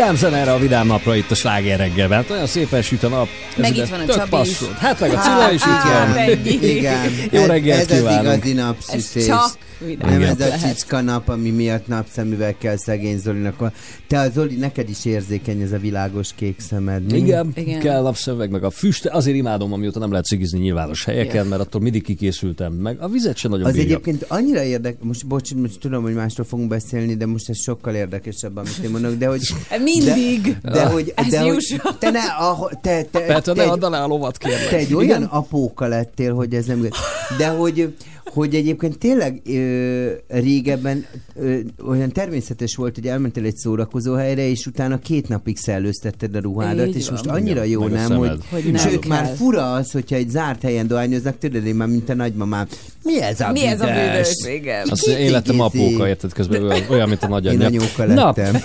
S2: Vidám zene erre a vidám napra itt a sláger reggelben. Hát olyan szépen süt a nap. Ez
S3: Meg itt van a Csabi
S2: passzol.
S3: is.
S2: Hát meg a Cilla is itt van.
S3: ennyi.
S4: Igen.
S2: Jó
S4: Ez-
S2: reggelt
S4: Ez az
S2: kívánunk.
S4: igazi
S3: Ez
S4: napszütés.
S3: csak vidám
S4: Nem
S2: Igen.
S4: ez a csicska nap, ami miatt napszemüveg kell szegény Zolinak. Te, Zoli, neked is érzékeny ez a világos kék szemed. mi?
S2: Igen,
S3: Igen.
S2: kell napszöveg, meg a füst. Azért imádom, amióta nem lehet cigizni nyilvános helyeken, mert attól mindig kikészültem. Meg a vizet sem nagyon
S4: Az
S2: bírja.
S4: egyébként annyira érdekes, most bocs, most tudom, hogy másról fogunk beszélni, de most ez sokkal érdekesebb, amit én mondok, de hogy...
S3: Mindig.
S4: De, de hogy,
S3: As
S4: de, hogy te ne, ahol, te, te,
S2: Petra,
S4: te,
S2: ne
S4: egy,
S2: add alá a lovat, kérlek.
S4: te egy olyan apóka lettél, hogy ez nem... De hogy, hogy egyébként tényleg ö, régebben ö, olyan természetes volt, hogy elmentél egy szórakozó helyre, és utána két napig szellőztetted a ruhádat,
S3: Így
S4: és
S3: van.
S4: most annyira jó, nem, hogy,
S3: Hogy nem
S4: sőt,
S3: kell.
S4: már fura az, hogyha egy zárt helyen dohányoznak, tudod, én már mint a nagymamám. Mi ez a
S3: Mi ez a
S4: büdös?
S3: Igen.
S2: Én lettem
S4: igézi?
S2: apóka, érted közben olyan, mint a
S4: Én
S2: nagyanyja.
S4: anyóka
S2: Na,
S4: lettem.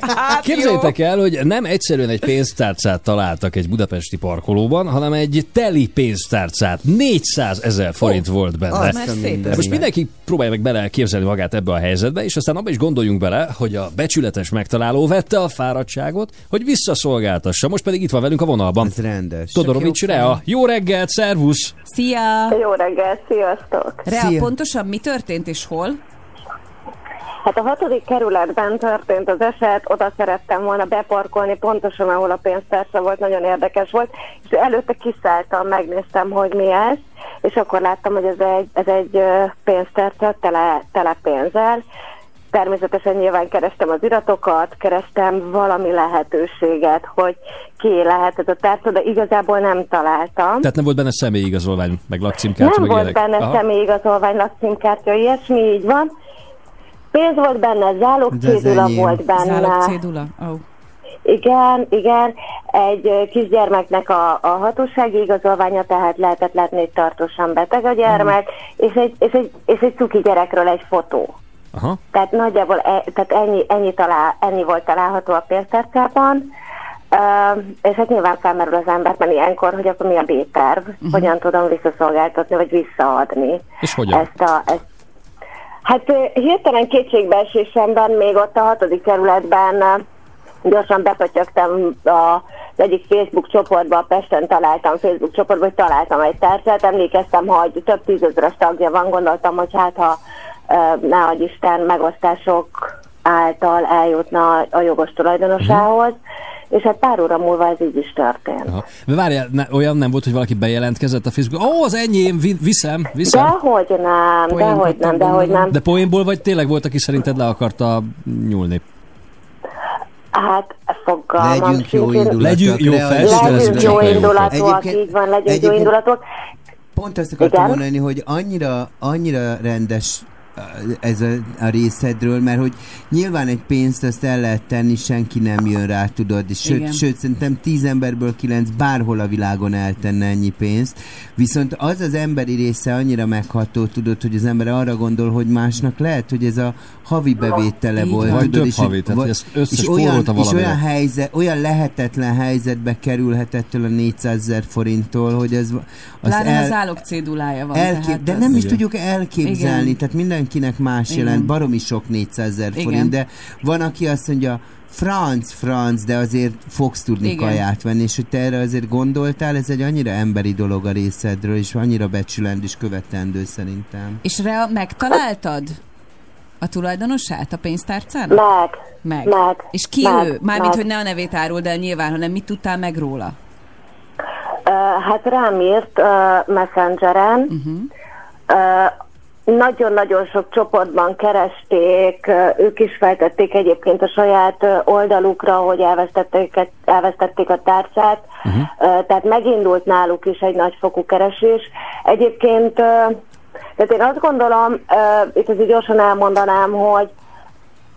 S3: Hát
S2: Képzeljétek el, hogy nem egyszerűen egy pénztárcát találtak egy budapesti parkolóban, hanem egy teli pénztárcát. 400 ezer forint volt benne.
S3: Szép.
S2: Most mindenki próbálja meg bele képzelni magát ebbe a helyzetbe, és aztán abba is gondoljunk bele, hogy a becsületes megtaláló vette a fáradtságot, hogy visszaszolgáltassa. Most pedig itt van velünk a vonalban.
S4: Ez rendes.
S2: Todorovics Rea. Jó reggelt, szervusz!
S3: Szia!
S12: Jó reggel, sziasztok!
S3: Rea,
S4: Szia.
S3: pontosan mi történt és hol?
S12: Hát a hatodik kerületben történt az eset, oda szerettem volna beparkolni, pontosan ahol a pénztársa volt, nagyon érdekes volt, és előtte kiszálltam, megnéztem, hogy mi ez, és akkor láttam, hogy ez egy, ez egy pénztárca tele, tele pénzzel. Természetesen nyilván kerestem az iratokat, kerestem valami lehetőséget, hogy ki lehet ez a tárca, de igazából nem találtam.
S2: Tehát nem volt benne személyigazolvány, meg lakcímkártya,
S12: Nem
S2: meg
S12: volt
S2: ilyenek.
S12: benne
S2: Aha.
S12: személyigazolvány, lakcímkártya, ilyesmi, így van. Pénz volt benne, zálogcédula volt benne.
S3: Zálogcédula? Oh.
S12: Igen, igen. Egy kisgyermeknek a, a hatósági igazolványa, tehát lehetett látni, hogy tartósan beteg a gyermek, és, egy, és, egy, és egy cuki gyerekről egy fotó.
S2: Aha.
S12: Tehát nagyjából e, tehát ennyi, ennyi, talál, ennyi volt található a pénztárcában. Uh, és hát nyilván felmerül az emberben ilyenkor, hogy akkor mi a B-terv, uh-huh. hogyan tudom visszaszolgáltatni, vagy visszaadni
S2: És hogyan?
S12: ezt a... Ezt. Hát hirtelen kétségbeesésemben még ott a hatodik kerületben gyorsan bepötyögtem a, az egyik Facebook csoportba, a Pesten találtam Facebook csoportba, hogy találtam egy tárcát, emlékeztem, hogy több tízezres tagja van, gondoltam, hogy hát ha ö, ne adj Isten megosztások által eljutna a jogos tulajdonosához, és hát pár óra múlva ez így is történt.
S2: Aha. Várjál, ne, olyan nem volt, hogy valaki bejelentkezett a Facebookon, ó, az enyém, vi, viszem, viszem.
S12: Dehogy nem, dehogy nem, dehogy nem.
S2: De poénból vagy tényleg volt, aki szerinted le akarta nyúlni?
S12: Hát fogalmam
S4: Legyünk jó
S12: sincs.
S4: indulatúak.
S2: Legyünk jó,
S12: Legyünk jó indulatúak,
S4: Egyébként-
S12: így van, legyünk jó indulatúak.
S4: Pont azt akartam
S12: Igen?
S4: mondani, hogy annyira, annyira rendes ez a, a részedről, mert hogy nyilván egy pénzt azt el lehet tenni, senki nem jön rá, tudod, és
S3: Igen.
S4: sőt, sőt, szerintem tíz emberből kilenc bárhol a világon eltenne ennyi pénzt, viszont az az emberi része annyira megható, tudod, hogy az ember arra gondol, hogy másnak lehet, hogy ez a havi bevétele
S3: Így
S4: volt.
S2: Vagy
S4: tudod,
S2: több
S4: és,
S2: havi, tehát összes
S4: és olyan, és olyan helyzet, olyan lehetetlen helyzetbe kerülhetett ettől a 400 ezer forinttól, hogy ez az el,
S3: az állok cédulája van.
S4: Elkép,
S3: tehát
S4: de nem is
S2: Igen.
S4: tudjuk elképzelni,
S3: Igen.
S4: tehát mindenkinek más
S3: Igen.
S4: jelent, baromi sok 400 ezer
S3: Igen.
S4: forint, de van, aki azt mondja, franc, franc, de azért fogsz tudni
S3: Igen.
S4: kaját venni, és hogy te erre azért gondoltál, ez egy annyira emberi dolog a részedről, és annyira becsülendő és követendő szerintem.
S3: És Rea, megtaláltad a tulajdonosát a pénztárcának?
S12: Meg,
S3: Meg.
S12: meg.
S3: És ki
S12: meg,
S3: ő? Mármint,
S12: meg.
S3: hogy ne a nevét áruld el nyilván, hanem mit tudtál meg róla?
S12: Ö, hát rám írt uh, Messengeren,
S3: Uh-huh.
S12: Ö, nagyon-nagyon sok csoportban keresték, ők is feltették egyébként a saját oldalukra, hogy elvesztették, elvesztették a tárcát, uh-huh. tehát megindult náluk is egy nagyfokú keresés. Egyébként, tehát én azt gondolom, itt azért gyorsan elmondanám, hogy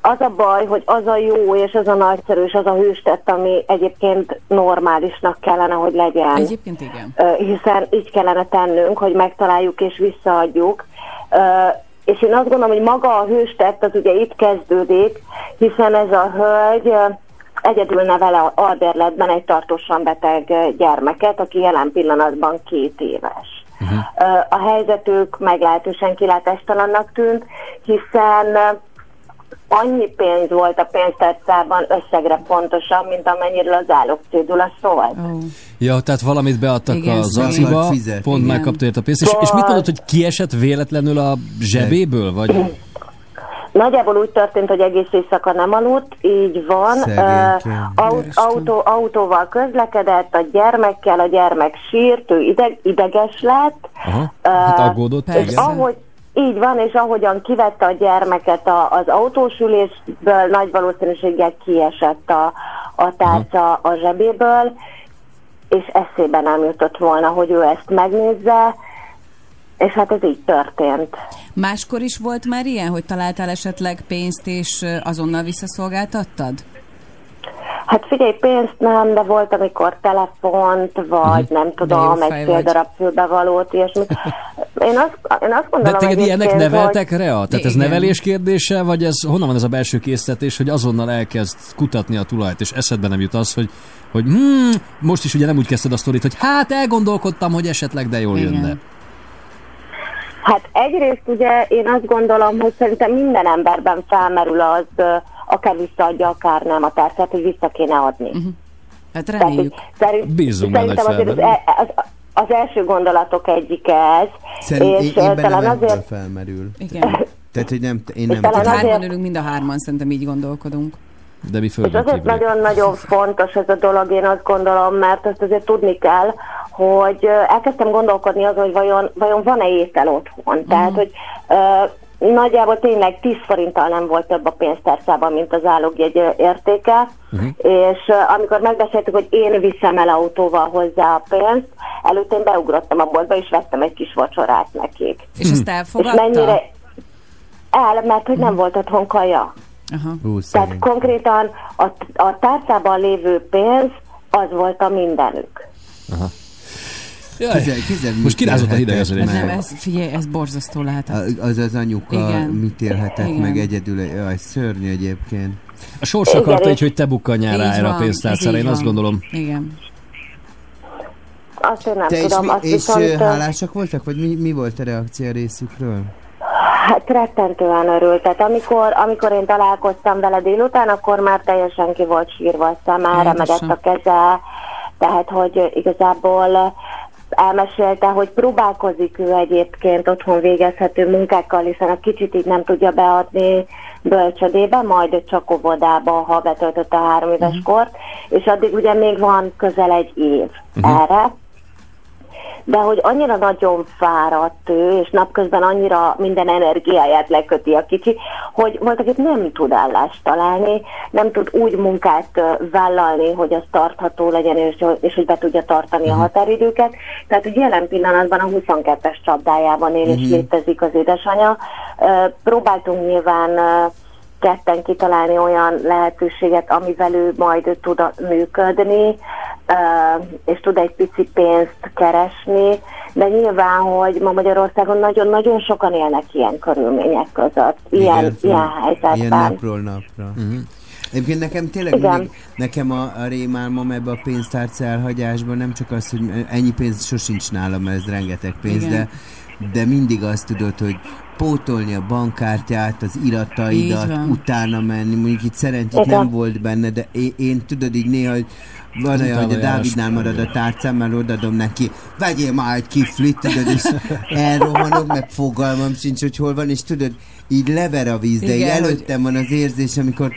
S12: az a baj, hogy az a jó és az a nagyszerű és az a hőstett, ami egyébként normálisnak kellene, hogy legyen.
S3: Egyébként igen.
S12: Hiszen így kellene tennünk, hogy megtaláljuk és visszaadjuk. És én azt gondolom, hogy maga a hőstett az ugye itt kezdődik, hiszen ez a hölgy egyedül nevel a albérletben egy tartósan beteg gyermeket, aki jelen pillanatban két éves. Ö, A helyzetük meglehetősen kilátástalannak tűnt, hiszen annyi pénz volt a pénztárcában összegre pontosan, mint amennyiről az állócédula szólt.
S3: Oh.
S2: Ja, tehát valamit beadtak
S3: Igen,
S2: a zaciba, pont
S3: Igen.
S2: megkapta érte a pénzt, és, és mit mondod, hogy kiesett véletlenül a zsebéből, vagy?
S12: Nagyjából úgy történt, hogy egész éjszaka nem aludt, így van.
S4: Szegénykém.
S12: Ö, au- autó, autóval közlekedett, a gyermekkel, a gyermek sírt, ő ideg, ideges lett.
S2: Aha,
S12: Ö,
S2: hát aggódott.
S12: És ahogy, így van, és ahogyan kivette a gyermeket a, az autósülésből, nagy valószínűséggel kiesett a, a tárca a zsebéből, és eszébe nem jutott volna, hogy ő ezt megnézze, és hát ez így történt.
S3: Máskor is volt már ilyen, hogy találtál esetleg pénzt és azonnal visszaszolgáltattad?
S12: Hát figyelj, pénzt nem, de volt, amikor telefont, vagy nem
S3: jó
S12: tudom, egy fél darab fülbevalót, ilyesmit. Én azt, én azt
S2: De
S12: gondolom
S2: téged ilyenek neveltek, Rea? Tehát ez
S3: Igen.
S2: nevelés kérdése, vagy ez honnan van ez a belső késztetés, hogy azonnal elkezd kutatni a tulajt, és eszedbe nem jut az, hogy, hogy hmm, most is ugye nem úgy kezdted a sztorit, hogy hát elgondolkodtam, hogy esetleg de jól
S3: Igen.
S2: jönne.
S12: Hát egyrészt ugye én azt gondolom, hogy szerintem minden emberben felmerül az, akár visszaadja, akár nem a tárcát, hogy vissza kéne adni.
S3: Hát
S12: Tehát, hogy
S3: reméljük.
S12: szerint,
S2: Bízunk
S12: szerintem
S2: hogy
S12: azért az,
S2: felmerül.
S12: e- az, az első gondolatok egyike ez,
S4: Szerintem
S12: és
S4: én, én
S12: talán azért
S4: felmerül.
S3: Igen.
S4: Tehát, hogy nem, én nem
S12: talán
S4: tudom.
S12: azért-
S3: Hárman ülünk mind a hárman, szerintem így gondolkodunk.
S2: De mi
S12: És azért nagyon-nagyon fontos ez a dolog, én azt gondolom, mert azt azért tudni kell, hogy elkezdtem gondolkodni azon, hogy vajon, vajon van-e étel otthon. Tehát, hogy ö, nagyjából tényleg 10 forinttal nem volt több a pénztárcában, mint az állógjegy értéke, uh-huh. és amikor megbeszéltük, hogy én viszem el autóval hozzá a pénzt, előtte én beugrottam a boltba, és vettem egy kis vacsorát nekik.
S3: És ezt
S12: És
S3: elfogadta?
S12: mennyire... el, mert hogy nem volt otthon kaja.
S3: Aha.
S4: Hú,
S12: Tehát konkrétan a, a tárcában lévő pénz az volt a mindenük.
S2: Jaj.
S4: Kizel, kizel,
S2: Most kirázott a hideg ezen
S3: Nem, ez, figyelj, ez borzasztó lehetett.
S4: A- Az az anyuka
S3: Igen.
S4: mit élhetett
S3: Igen.
S4: meg egyedül, jaj, szörnyű egyébként.
S2: A sors akarta
S12: és-
S2: így, hogy te bukkanjál rá erre a pénztárcára, én azt gondolom.
S3: Igen.
S12: Azt én nem
S4: Te és,
S12: tudom,
S4: mi,
S12: azt
S4: és
S12: viszont...
S4: hálásak voltak, vagy mi, mi volt a reakció a részükről?
S12: Hát rettentően örült. Tehát amikor, amikor én találkoztam vele délután, akkor már teljesen ki volt sírva a szeme, remegett a keze, tehát hogy igazából elmesélte, hogy próbálkozik ő egyébként otthon végezhető munkákkal, hiszen a kicsit így nem tudja beadni bölcsödébe, majd csak óvodába, ha betöltötte a három éves kort, és addig ugye még van közel egy év erre, de hogy annyira nagyon fáradt ő, és napközben annyira minden energiáját leköti a kicsi, hogy voltak itt nem tud állást találni, nem tud úgy munkát vállalni, hogy az tartható legyen, és, és hogy be tudja tartani a határidőket. Tehát, hogy jelen pillanatban a 22-es csapdájában él, és létezik az édesanyja. Próbáltunk nyilván ketten kitalálni olyan lehetőséget, amivel ő majd tud működni, és tud egy pici pénzt keresni, de nyilván, hogy ma Magyarországon nagyon-nagyon sokan élnek ilyen körülmények között, ilyen,
S4: Igen,
S12: ilyen
S4: Ilyen
S12: helyzetben.
S4: napról napra. Uh-huh. Egyébként nekem tényleg
S12: Igen.
S4: mindig, nekem a, a rémálmom ebbe a pénztárca elhagyásban nem csak az, hogy ennyi pénz sosincs nálam, mert ez rengeteg pénz,
S3: Igen.
S4: de, de mindig azt tudod, hogy pótolni a bankkártyát, az irataidat,
S3: Így
S4: utána menni, mondjuk itt szerencsét nem volt benne, de én, én tudod így néha, hogy van olyan, hogy a Dávidnál marad a tárcám, mert odadom neki, vegyél már egy kiflit, tudod, és elrohanok, meg fogalmam sincs, hogy hol van, és tudod, így lever a víz, de így
S3: Igen, hogy-
S4: előttem van az érzés, amikor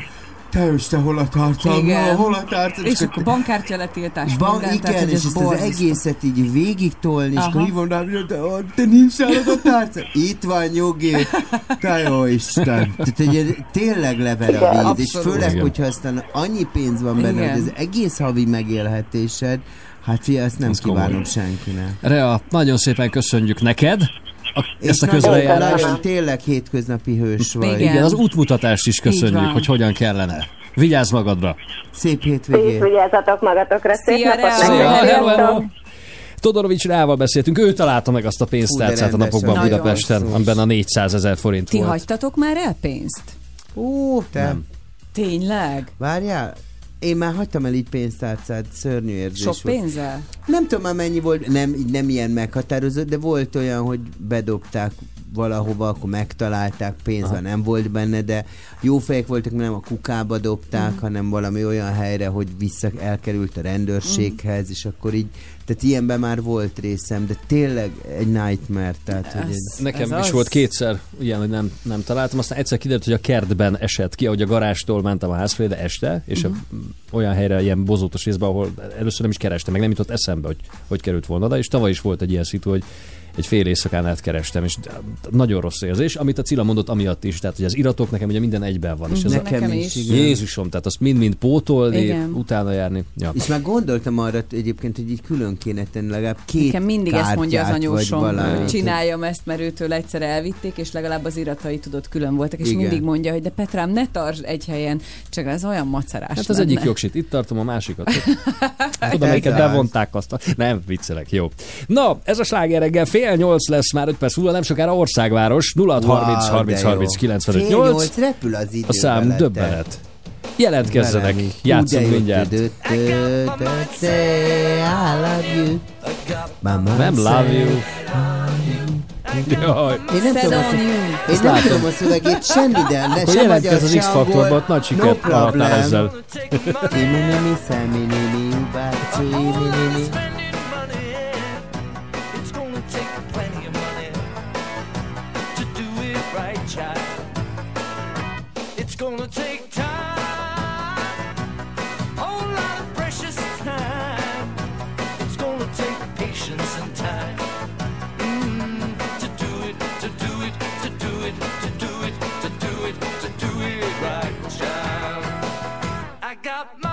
S4: te is, te hol a tárcám,
S3: Igen.
S4: hol a tárcám,
S3: És akkor bankkártya letiltás,
S4: Ban,
S3: minden,
S4: igen,
S3: tehát,
S4: és
S3: ez
S4: ezt az egészet így végig tolni, és akkor hívom rá, hogy te, te nincs nálad a tárca. Itt van, nyugi. Te jó Isten. Tehát, ez tényleg lever a víz, és főleg,
S2: Igen.
S4: hogyha aztán annyi pénz van benne,
S3: Igen.
S4: hogy az egész havi megélhetésed, hát fia, ezt nem
S2: Ez komoly.
S4: kívánom senkinek.
S2: Rea, nagyon szépen köszönjük neked a, ezt a közrejárást.
S4: Nagyon tényleg hétköznapi hős vagy.
S3: Igen.
S2: Igen, az útmutatást is köszönjük, hogy hogyan kellene. Vigyázz magadra!
S4: Szép
S12: Ti
S4: hétvégét.
S12: vigyázzatok magatokra, szép
S3: Szia,
S12: napot!
S2: Szia, hello, hello! Todorovics Rával beszéltünk, ő találta meg azt a pénztárcát a napokban. Budapesten,
S4: Nagyon
S2: amiben a 400 ezer forint
S3: Ti
S2: volt.
S3: hagytatok már el pénzt?
S4: Ó, te.
S2: Nem.
S3: Tényleg?
S4: Várjál, én már hagytam el így pénztárcát, szörnyű érzés
S3: Sok
S4: volt.
S3: pénzzel?
S4: Nem tudom már mennyi volt, nem, nem ilyen meghatározott, de volt olyan, hogy bedobták valahova, akkor megtalálták, pénzben nem volt benne, de jó fejek voltak, mert nem a kukába dobták,
S3: Mhm.
S4: hanem valami olyan helyre, hogy vissza elkerült a rendőrséghez,
S3: Mhm.
S4: és akkor így, tehát ilyenben már volt részem, de tényleg egy nightmare, tehát hogy
S3: Ez-
S4: ez...
S2: Nekem
S3: Ez
S2: is
S3: az.
S2: volt kétszer ilyen, hogy nem, nem találtam. Aztán egyszer kiderült, hogy a kertben esett ki, ahogy a garástól mentem a ház felé, de este, és
S3: Mhm.
S2: a, olyan helyre, ilyen bozótos részben, ahol először nem is kerestem, meg nem jutott eszembe, hogy hogy került volna oda, és tavaly is volt egy ilyen szitu, hogy egy fél éjszakán át kerestem, és nagyon rossz érzés, amit a Cilla mondott amiatt is, tehát hogy az iratok nekem ugye minden egyben van, és ez a
S3: Nekem
S4: Nekem
S3: is.
S4: igen.
S2: Jézusom, tehát azt mind-mind pótolni,
S3: Igen.
S2: utána járni. Ja.
S4: És már gondoltam arra egyébként, hogy így külön kéne tenni legalább két
S3: Nekem mindig ezt mondja az anyósom, csináljam ezt, mert őtől egyszer elvitték, és legalább az iratai tudott külön voltak, és
S4: Igen.
S3: mindig mondja, hogy de Petrám, ne tartsd egy helyen, csak ez olyan macerás
S2: Hát az
S3: lenne.
S2: egyik jogsit itt tartom, a másikat. Tudom, melyiket
S4: Ez az.
S2: bevonták azt. A... Nem, viccelek, jó. Na, ez a sláger reggel fél nyolc lesz már 5 perc múlva, nem sokára országváros 0 30 30 30 95
S4: Fél
S2: 8.
S4: nyolc, repül az idő
S2: A szám
S4: veled,
S2: döbbenet. Jelentkezzenek, játszunk mindjárt. Nem love you. Jaj.
S4: Én nem tudom, azt, én nem tudom a szövegét semmi, de ne sem
S2: jelentkez
S4: magyar,
S2: az X-faktorban, nagy
S4: No
S2: sikert
S4: problem.
S2: ezzel.
S1: up.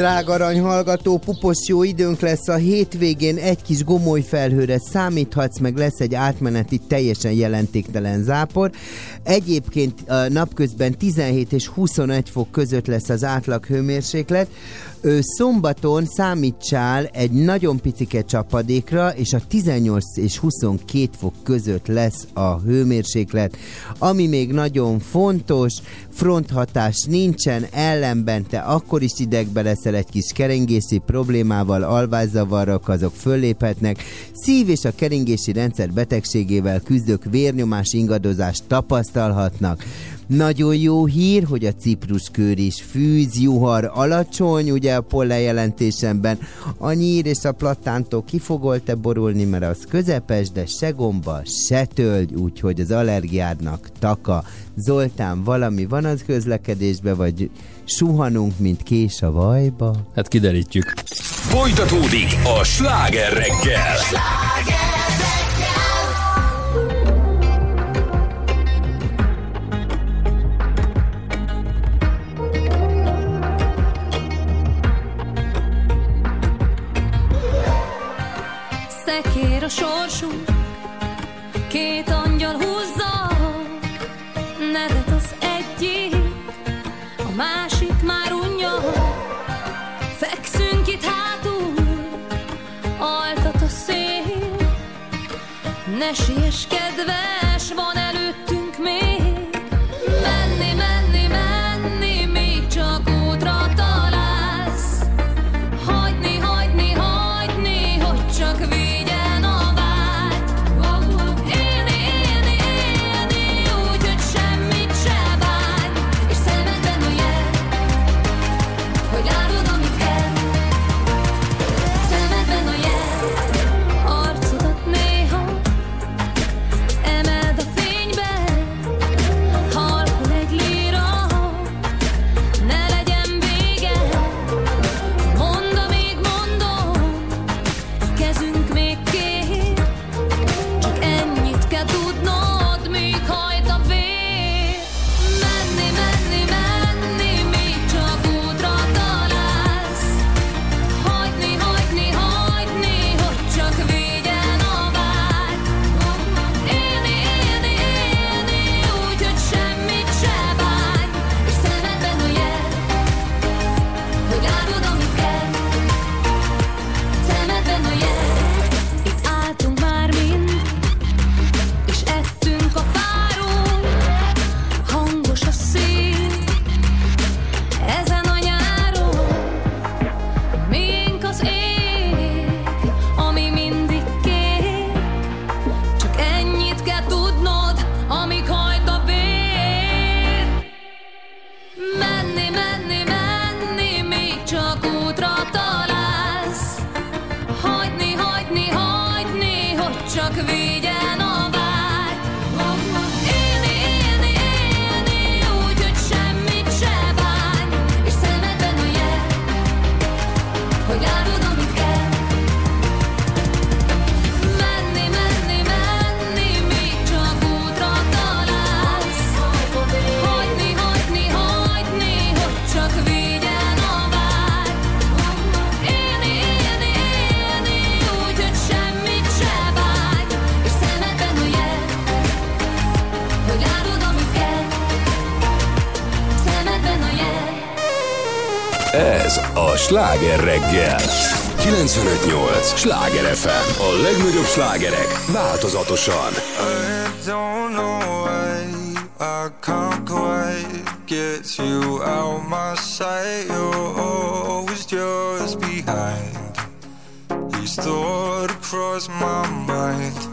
S4: Drága aranyhallgató, pupos jó időnk lesz a hétvégén, egy kis gomoly felhőre számíthatsz, meg lesz egy átmeneti teljesen jelentéktelen zápor. Egyébként napközben 17 és 21 fok között lesz az átlag hőmérséklet. Ő szombaton számítsál egy nagyon picike csapadékra, és a 18 és 22 fok között lesz a hőmérséklet. Ami még nagyon fontos, fronthatás nincsen, ellenben te akkor is idegbe leszel egy kis keringési problémával, alvászavarrak azok fölléphetnek, szív- és a keringési rendszer betegségével küzdők vérnyomás ingadozást tapasztalhatnak. Nagyon jó hír, hogy a cipruskőr is fűz, juhar alacsony, ugye a pollen jelentésemben a nyír és a plattántól kifogolt-e borulni, mert az közepes, de se gomba, se tölgy, úgyhogy az allergiádnak taka. Zoltán, valami van az közlekedésbe, vagy suhanunk, mint kés a vajba?
S2: Hát kiderítjük.
S6: Folytatódik a sláger reggel.
S13: Szekér sorsunk, két angyal húzza, nevet az egyik, a másik már unja. Fekszünk itt hátul, altat a szél, ne siess kedves, van
S5: Sláger reggel. 95.8 Sláger FM. A legnagyobb slágerek változatosan.
S14: I don't know why I can't quite get you out my sight. You're always just behind. Each thought across my mind.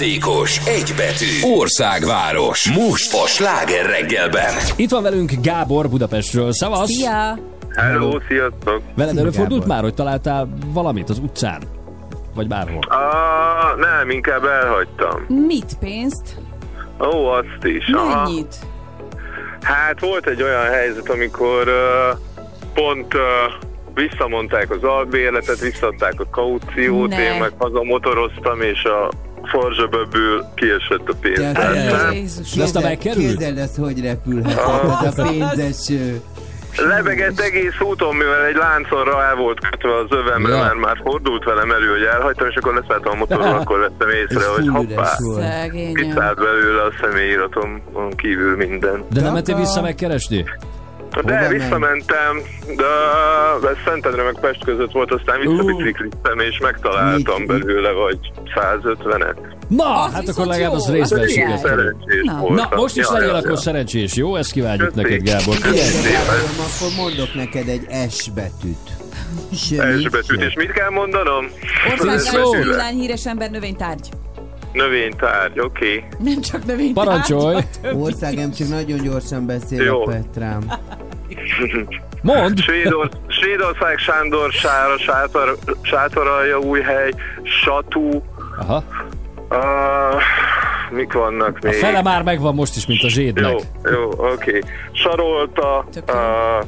S5: Játékos, egy betű. Országváros. Most a Sláger reggelben.
S2: Itt van velünk Gábor Budapestről. Szavasz!
S3: Szia!
S15: Hello, sziasztok!
S2: Veled előfordult
S4: Gábor.
S2: már, hogy találtál valamit az utcán? Vagy bárhol?
S15: Uh, nem, inkább elhagytam.
S3: Mit pénzt?
S15: Ó, azt is. Aha.
S3: Mennyit?
S15: Hát volt egy olyan helyzet, amikor uh, pont uh, visszamondták az albérletet, visszadták a kauciót,
S3: Ne.
S15: én meg haza motoroztam, és a forzsaböbből kiesett a pénz.
S4: De
S15: Hát nem.
S3: Jézus.
S2: De
S4: Képzeld-
S2: megkerült?
S4: Képzeld, az hogy repülhetett, az a pénzeső.
S15: Lebegett egész úton, mivel egy láncon rá volt kötve az övemre,
S2: Ja.
S15: mert már fordult velem elő, hogy elhagytam, és akkor leszálltam a motorról, akkor vettem észre,
S4: Ez
S15: hogy hoppá, kiszállt belőle a személyiratomon kívül minden.
S2: De nem mentél vissza megkeresni?
S15: De
S4: ment?
S15: visszamentem, de ez Szentendre meg Pest között volt, aztán visszabicikliztem, és megtaláltam
S4: Mit-
S15: belőle vagy 150-et.
S2: Na,
S3: Az
S2: hát akkor legalább
S3: jó,
S2: az
S3: király.
S2: felé.
S15: Szerencsés
S3: Na.
S2: Most is
S15: ja,
S2: akkor
S15: ja.
S2: szerencsés, jó? Ezt kívánjuk
S15: Köszi.
S2: neked, Gábor.
S4: Gáborom, akkor mondok neked egy S betűt. Semmi
S15: S betűt, és mit kell mondanom?
S3: Országos
S2: szó.
S3: villány híres ember növénytárgy.
S15: Növénytárgy, oké.
S3: Nem csak növény.
S2: Parancsolj!
S4: Országem, csak nagyon gyorsan beszél
S15: Jó.
S4: Petrám.
S2: Mondd!
S15: Svédor, Svédország Sándor Sára sátor, sátoralja új hely, Satú,
S2: Aha.
S15: uh, mik vannak
S2: A
S15: még?
S2: fele már megvan most is, mint a zsédnek.
S15: Jó, jó, oké. Sarolta,
S3: Tök jó.
S15: uh,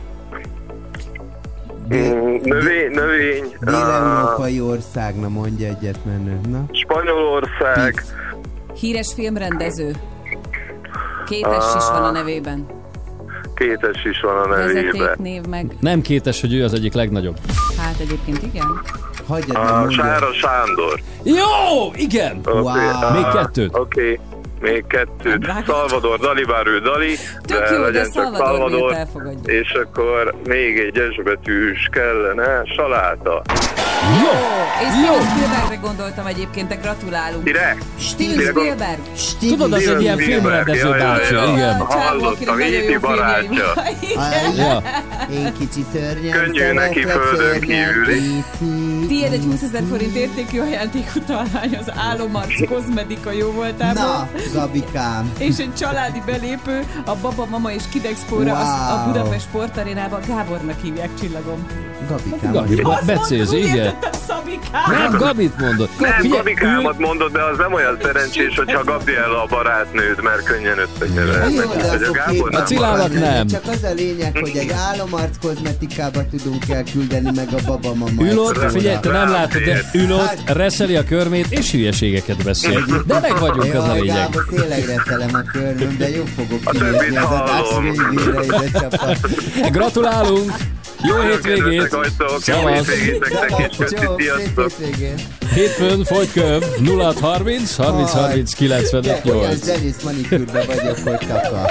S15: mm, növény, növény uh,
S4: Dél-európai ország, na mondja egyet menő. Na.
S15: Spanyolország,
S3: Híres filmrendező. Kétes is van a nevében.
S15: Kétes is van a nevében.
S3: Vezetéknév meg.
S2: Nem kétes, hogy ő az egyik legnagyobb.
S3: Hát egyébként igen.
S4: Hagyjad, mondja.
S15: Sára Sándor.
S2: Jó! Igen!
S15: Oké,
S4: Wow.
S2: Még kettőt.
S15: Oké, még kettőt.
S3: Drága.
S15: Salvador Dali, bár ő Dali,
S3: Tök
S15: de
S3: jó, de
S15: legyen csak
S3: Salvador.
S15: És akkor még egy esbetűs kellene, saláta.
S2: Jó!
S3: És Steven Spielbergre gondoltam egyébként, de gratulálunk.
S15: Kire?
S3: Steven Spielberg.
S2: Tudod, az egy ilyen
S15: Steven
S2: filmrendező bácsi, igen.
S15: Hallottam, Éti barátja.
S2: Ja.
S4: Én kicsi szörnyen
S15: Könnyű neki földön kívüli.
S3: Tiéd egy 20 ezer forint értékű ajándékutalvány az Álomarc kozmetika jó voltából.
S4: Na, Gabikám.
S3: És egy családi belépő a Baba Mama és Kidexpóra wow. a. Budapest sportarénába Gábornak hívják csillagom.
S4: Gabikám.
S2: Gabi, be- becéz,
S3: úgy
S2: igen.
S3: Szabikám.
S2: Nem, Gabit mondod.
S15: Nem,
S2: Figyelj,
S15: Gabikámat mondod, de az nem olyan szerencsés, hogyha Gabriella a barátnőd, mert könnyen összekevernek. A nem
S2: A
S15: barát.
S2: nem.
S4: Csak az a lényeg, hogy egy álomarc kozmetikába tudunk elküldeni meg a babamama.
S2: Ül ott,
S4: extróra.
S2: Figyelj, te nem látod, de ül ott, reszeli a körmét, és hülyeségeket beszél. De meg vagyunk, az a
S4: Jaj,
S2: lényeg.
S4: Gábor, tényleg reszelem a körmöm, de jó fogok
S15: többit
S4: az adás végére ide csapat.
S2: Gratulálunk! Jó hétvégét! Szevasz! Hétfőn folyt köv 0630 30 30 95
S4: Olyan
S2: 8.
S4: zenész manikűrbe vagyok, hogy takar.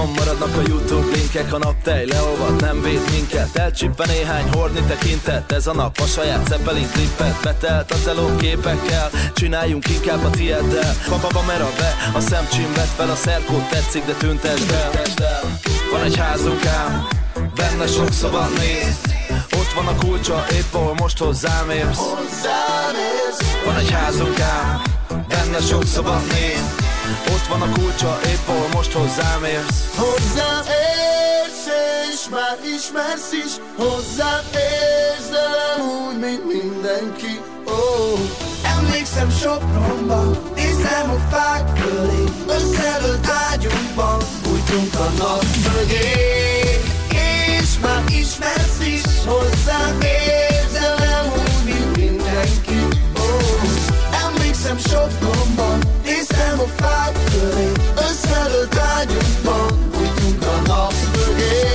S16: Otthon maradnak a Youtube linkek, a naptej leolvad, nem véd minket. Elcsippe néhány horni tekintet, ez a nap a saját Zeppelin klippet Betelt a teló képekkel, csináljunk inkább a tieddel. Papa kamera be, a szemcsim vett fel, a szerkót tetszik, de tüntesd el. Van egy házunk ám, benne sok szoba néz. Ott van a kulcsa, épp ahol most hozzám érsz. Van egy házunk ám, benne sok szoba néz van a kulcsa, épp ahol most hozzám érsz.
S1: Hozzám érsz, és már ismersz is. Hozzám nem úgy, mint mindenki. Oh. Emlékszem Sopronban, nézem a fák köré. Összedőlt ágyunkban, bújtunk a nap mögé. És már ismersz is, hozzám nem úgy, mint mindenki. Oh. Emlékszem Sopronban, Összedőlt ágyunkban, bújtunk a nap mögé.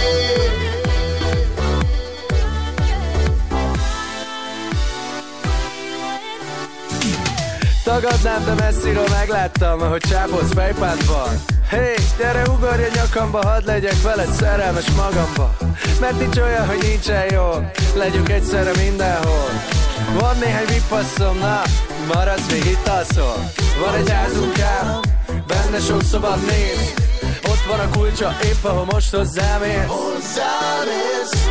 S16: Tagadnám, de messziről megláttam, ahogy csápolsz fejpádban Hey, gyere ugorj a nyakamba, hadd legyek veled szerelmes magamba. Mert nincs olyan, hogy nincsen jó, legyünk egyszerre mindenhol. Van néhány vipasszom, na, maradsz még itt alszol. Van egy házunk benne sok szabad néz. Ott van a kulcsa, épp ahol most hozzám érsz.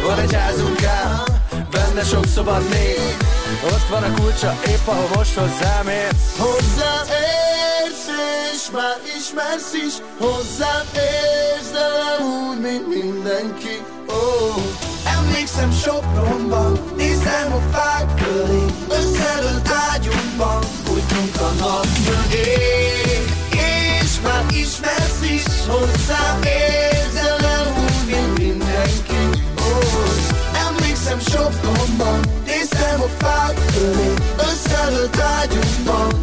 S16: Van egy házunk ám, benne sok szabad néz. Ott van a kulcsa, épp ahol most hozzám érsz.
S1: Hozzám érsz, és már ismersz is. Hozzám érsz, de nem úgy, mint mindenki. Oh. Emlékszem Sopronban, nézem a fák köré. Összedőlt ágyunkban, bújtunk a nap mögé ismersz is, hozzám nem úgy, mint mindenki oh. Emlékszem Sopronban, néztem a fák köré Összedőlt ágyunkban,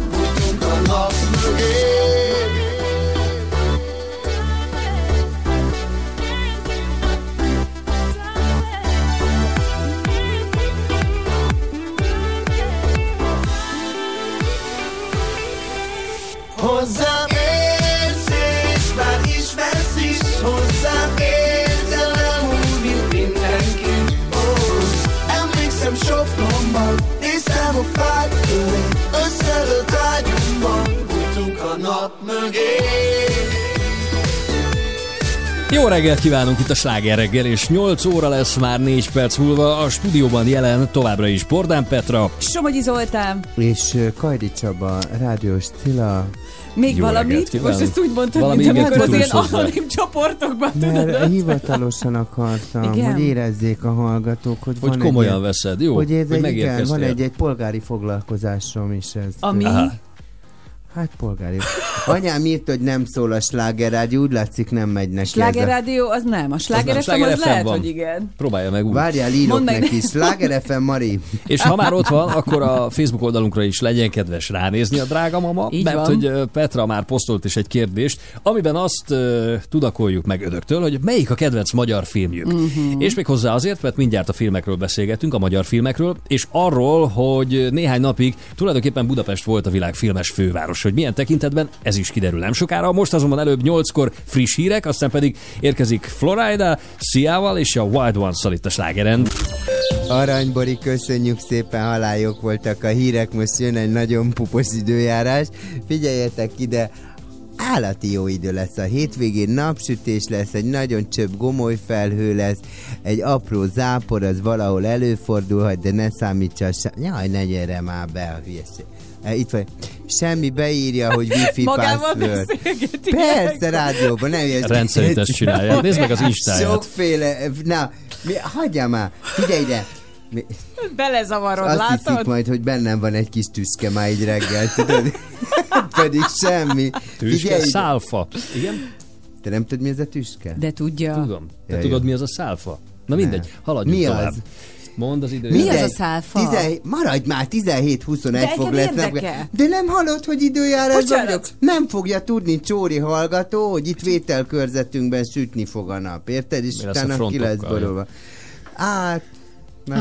S1: nap mögé
S2: Jó reggelt kívánunk itt a Sláger reggel, és 8 óra lesz már 4 perc múlva. A stúdióban jelen továbbra is Bordán Petra.
S3: Somogyi Zoltán,
S4: És Kajdi Csaba, Rádiós Cilla.
S3: még
S2: Jó
S3: valamit? Most ezt úgy mondtad,
S2: Valami
S3: mint amikor az ilyen anonim csoportokban, tudod?
S4: Mert hivatalosan akartam,
S3: Igen?
S4: hogy érezzék a hallgatók, hogy,
S2: Hogy
S4: van
S2: komolyan
S4: egy,
S2: veszed, jó?
S4: Hogy, ez
S2: Hogy
S4: egy, igen, van egy, egy polgári foglalkozásom is ez.
S3: Ami?
S2: Aha.
S4: Hát polgári. Anyám írt, hogy nem szól a slágerrádió, úgy látszik nem megy neki
S3: Sláger
S4: ez a...
S3: rádió az nem, a sláger
S2: nem,
S3: FM
S2: Sláger
S3: az lehet,
S2: van.
S3: hogy igen.
S2: Próbálja meg úgy.
S4: Várjál, írok
S3: Mondd meg
S4: neki.
S3: ne-
S4: Sláger FM, Mari.
S2: És ha már ott van, akkor a Facebook oldalunkra is legyen kedves ránézni a drága mama,
S3: Így
S2: mert
S3: van.
S2: hogy Petra már posztolt is egy kérdést, amiben azt uh, tudakoljuk meg önöktől, hogy melyik a kedvenc magyar filmjük. Uh-huh. És még hozzá azért, mert mindjárt a filmekről beszélgetünk, a magyar filmekről, és arról, hogy néhány napig tulajdonképpen Budapest volt a világ filmes főváros, hogy milyen tekintetben, ez is kiderül nem sokára. Most azonban előbb 8-kor friss hírek, aztán pedig érkezik Florida, Sziával és a Wild Ones-szal itt a slágeren.
S4: Aranybori, köszönjük szépen, halályok voltak a hírek, most jön egy nagyon pupos időjárás. Figyeljetek ide, állati jó idő lesz a hétvégén, napsütés lesz, egy nagyon csöbb gomoly felhő lesz, egy apró zápor, az valahol előfordulhat, de ne számítsa. Jaj, ne gyere már be a hülyeség. E, Itt vagy. Semmi beírja, hogy wifi
S3: Magával
S4: password. Persze, rádióban, nem ilyesmi.
S2: Rendszerint ezt csinálja. Nézd meg az Instáját.
S4: Sokféle, na, mi, hagyjál már, figyelj ide. Mi,
S3: Belezavarod,
S4: azt
S3: látod?
S4: majd, hogy bennem van egy kis tüske már így reggel, tudod? Pedig semmi.
S2: Tüske,
S4: Figyelj
S2: szálfa. Igen?
S4: Te nem tudod, mi ez a tüske?
S3: De tudja.
S2: Tudom. Te
S4: Ja,
S2: tudod,
S4: jó.
S2: mi az a szálfa? Na mindegy, haladjunk
S4: Mi
S2: tovább.
S4: az?
S2: Mondd az időt.
S3: Mi az a szálfa?
S4: 17 maradj már, 17-21
S3: De
S4: fog lesz.
S3: érdekel.
S4: De nem hallod, hogy időjárásban vagyok? Nem fogja tudni Csóri hallgató, hogy itt vételkörzetünkben sütni fog a nap, érted? És
S2: Mi
S4: utána ki lesz borulva. Át, Na,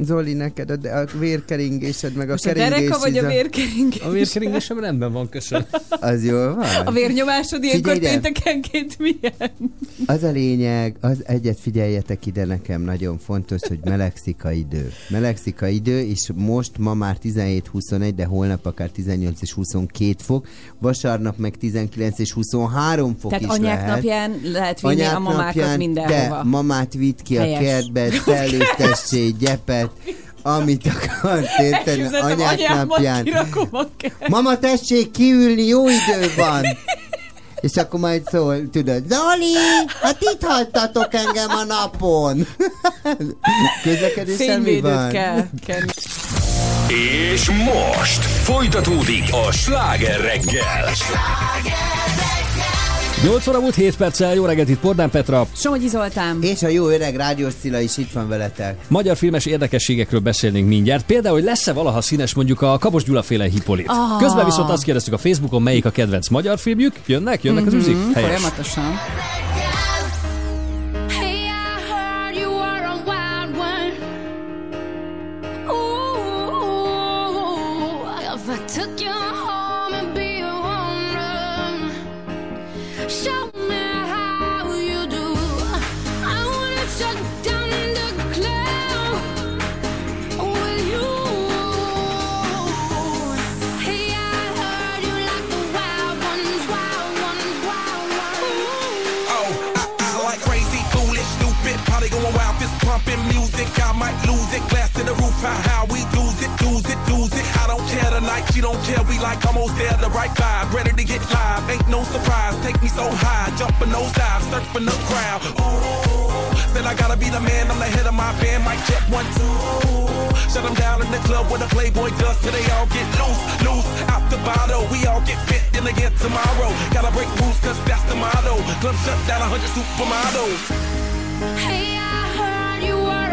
S4: Zoli, neked a, a vérkeringésed, meg a
S3: Most a
S4: keringés
S3: dereka vagy a vérkeringés?
S2: A vérkeringésem rendben van, köszönöm.
S4: Az jól van?
S3: A vérnyomásod ilyenkor péntekenként milyen?
S4: Az a lényeg, az egyet figyeljetek ide nekem, nagyon fontos, hogy melegszik a idő. Melegszik a idő, és most ma már 17-21, de holnap akár 18 és 22 fok, vasárnap meg 19 és 23 fok
S3: Tehát
S4: is
S3: anyák
S4: lehet.
S3: napján lehet vinni a mamákat
S4: napján
S3: mindenhova.
S4: Te mamát vidd ki
S3: Helyes.
S4: a kertbe, szellőztessé gyepet, amit akarsz érteni anyák napján. Mama, tessék kiülni, jó idő van! És akkor majd szól, tudod, Zoli, hát itt hagytatok engem a napon. Közlekedéssel mi van?
S3: kell.
S6: És most folytatódik a sláger reggel.
S2: 8 óra múlt 7 perccel, jó reggelt itt Pordán Petra.
S3: Somogyi Zoltán.
S4: És a jó öreg rádiós Cilla is itt van veletek.
S2: Magyar filmes érdekességekről beszélnénk mindjárt. Például, hogy lesz-e valaha színes mondjuk a Kabos Gyula féle hipolit.
S3: Ah.
S2: Közben viszont azt kérdeztük a Facebookon, melyik a kedvenc magyar filmjük. Jönnek? Jönnek az üzik?
S3: Mhm,
S2: Helyes.
S3: Folyamatosan.
S17: Roof, how, we lose it, lose it, lose it. I don't care tonight, she don't care. We like almost there, the right vibe, ready to get live. Ain't no surprise, take me so high, jumping those dives, surfing the crowd. Ooh, said I gotta be the man, I'm the head of my band. Mic check one two. Shut them down in the club where the Playboy does till they all get loose, loose out the bottle. We all get fit in again tomorrow. Gotta break rules, cause that's the motto. Club shut down, 100 supermodels.
S13: Hey, I heard you were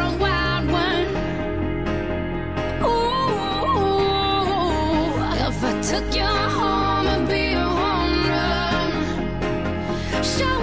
S17: 笑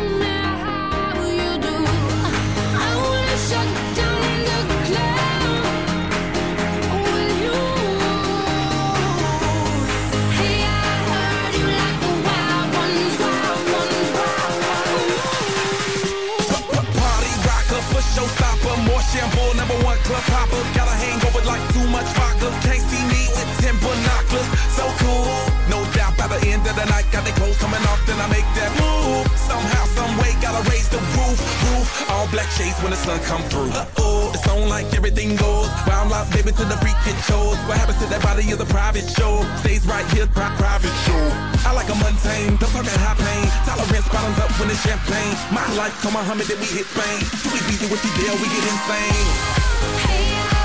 S17: some raise the roof, roof. All black shades when the sun come through. Uh-oh, it's on like everything goes. Wild out, baby, to the freak it shows. What happens to that body is a private show. Stays right here, pri- private show. I like a mundane, don't talk that high pain. Tolerance bottoms up when it's champagne. My life, come on, Muhammad, then we hit Spain. Too easy with you there, we get insane.
S13: Hey,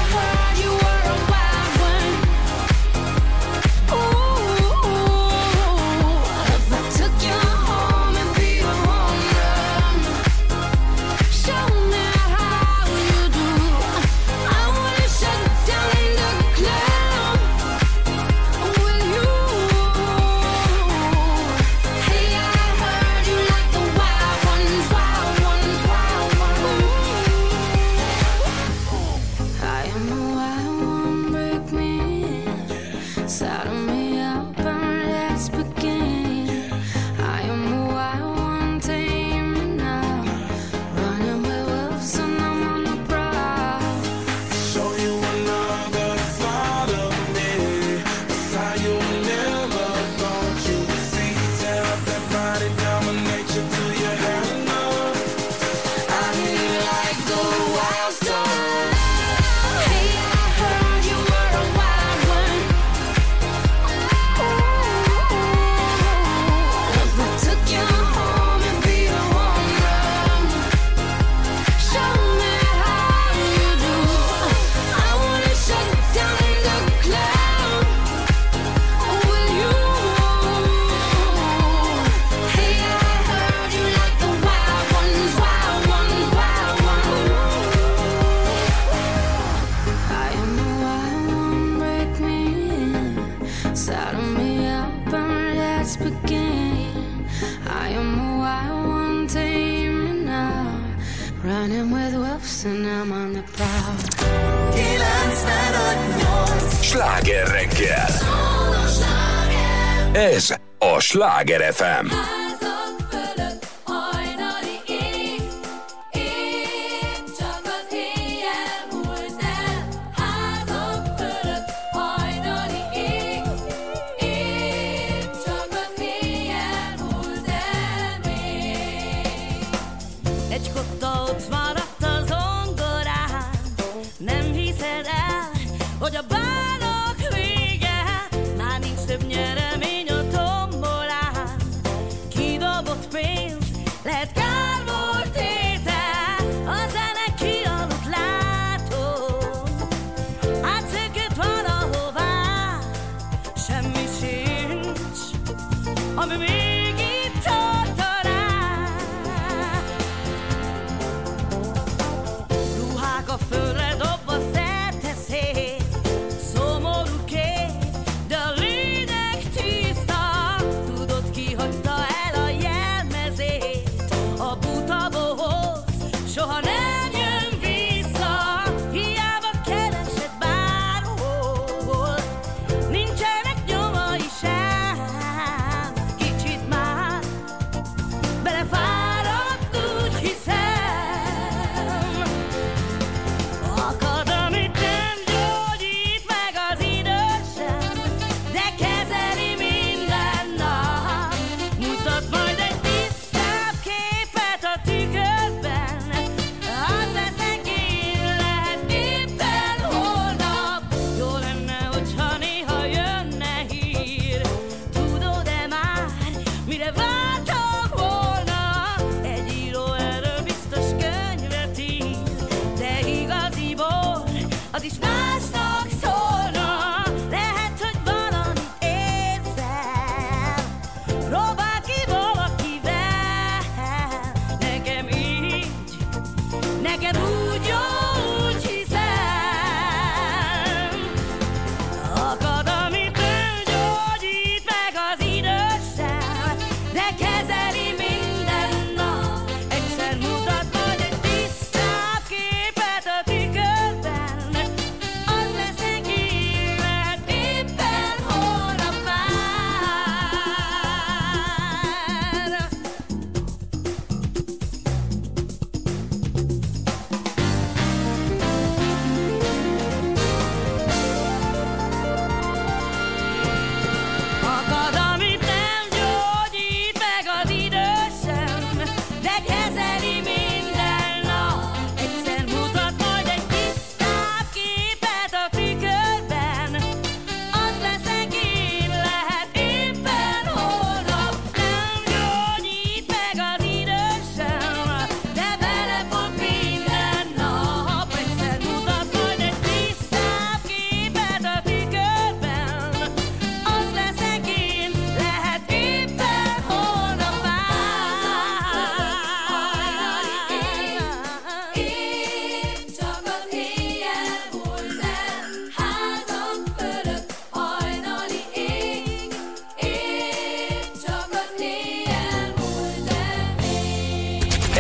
S5: Sláger FM.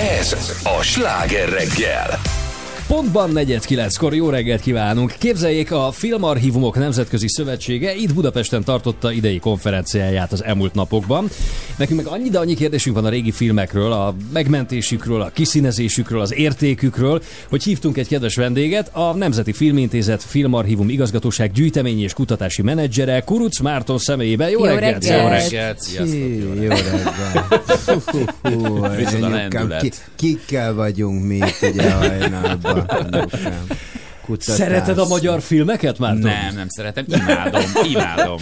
S5: Ez a Sláger reggel.
S2: Pontban 49-kor jó reggelt kívánunk! Képzeljék, a Filmarchívumok Nemzetközi Szövetsége itt Budapesten tartotta idei konferenciáját az elmúlt napokban. Nekünk meg annyi, de annyi kérdésünk van a régi filmekről, a megmentésükről, a kiszínezésükről, az értékükről, hogy hívtunk egy kedves vendéget, a Nemzeti Filmintézet Filmarchívum igazgatóság gyűjteményi és kutatási menedzsere Kuruc Márton személyében. Jó,
S3: Jó
S2: reggelt!
S3: reggelt!
S2: Jó
S18: Jó
S2: reggelt!
S18: reggelt, sziasztok! Jó
S4: Jó reggelt.
S18: Lendület.
S4: ki, kikkel vagyunk mi itt ugye hajnalban. Kutatás.
S2: Szereted a magyar filmeket, Márton?
S18: Nem, nem szeretem, imádom, imádom.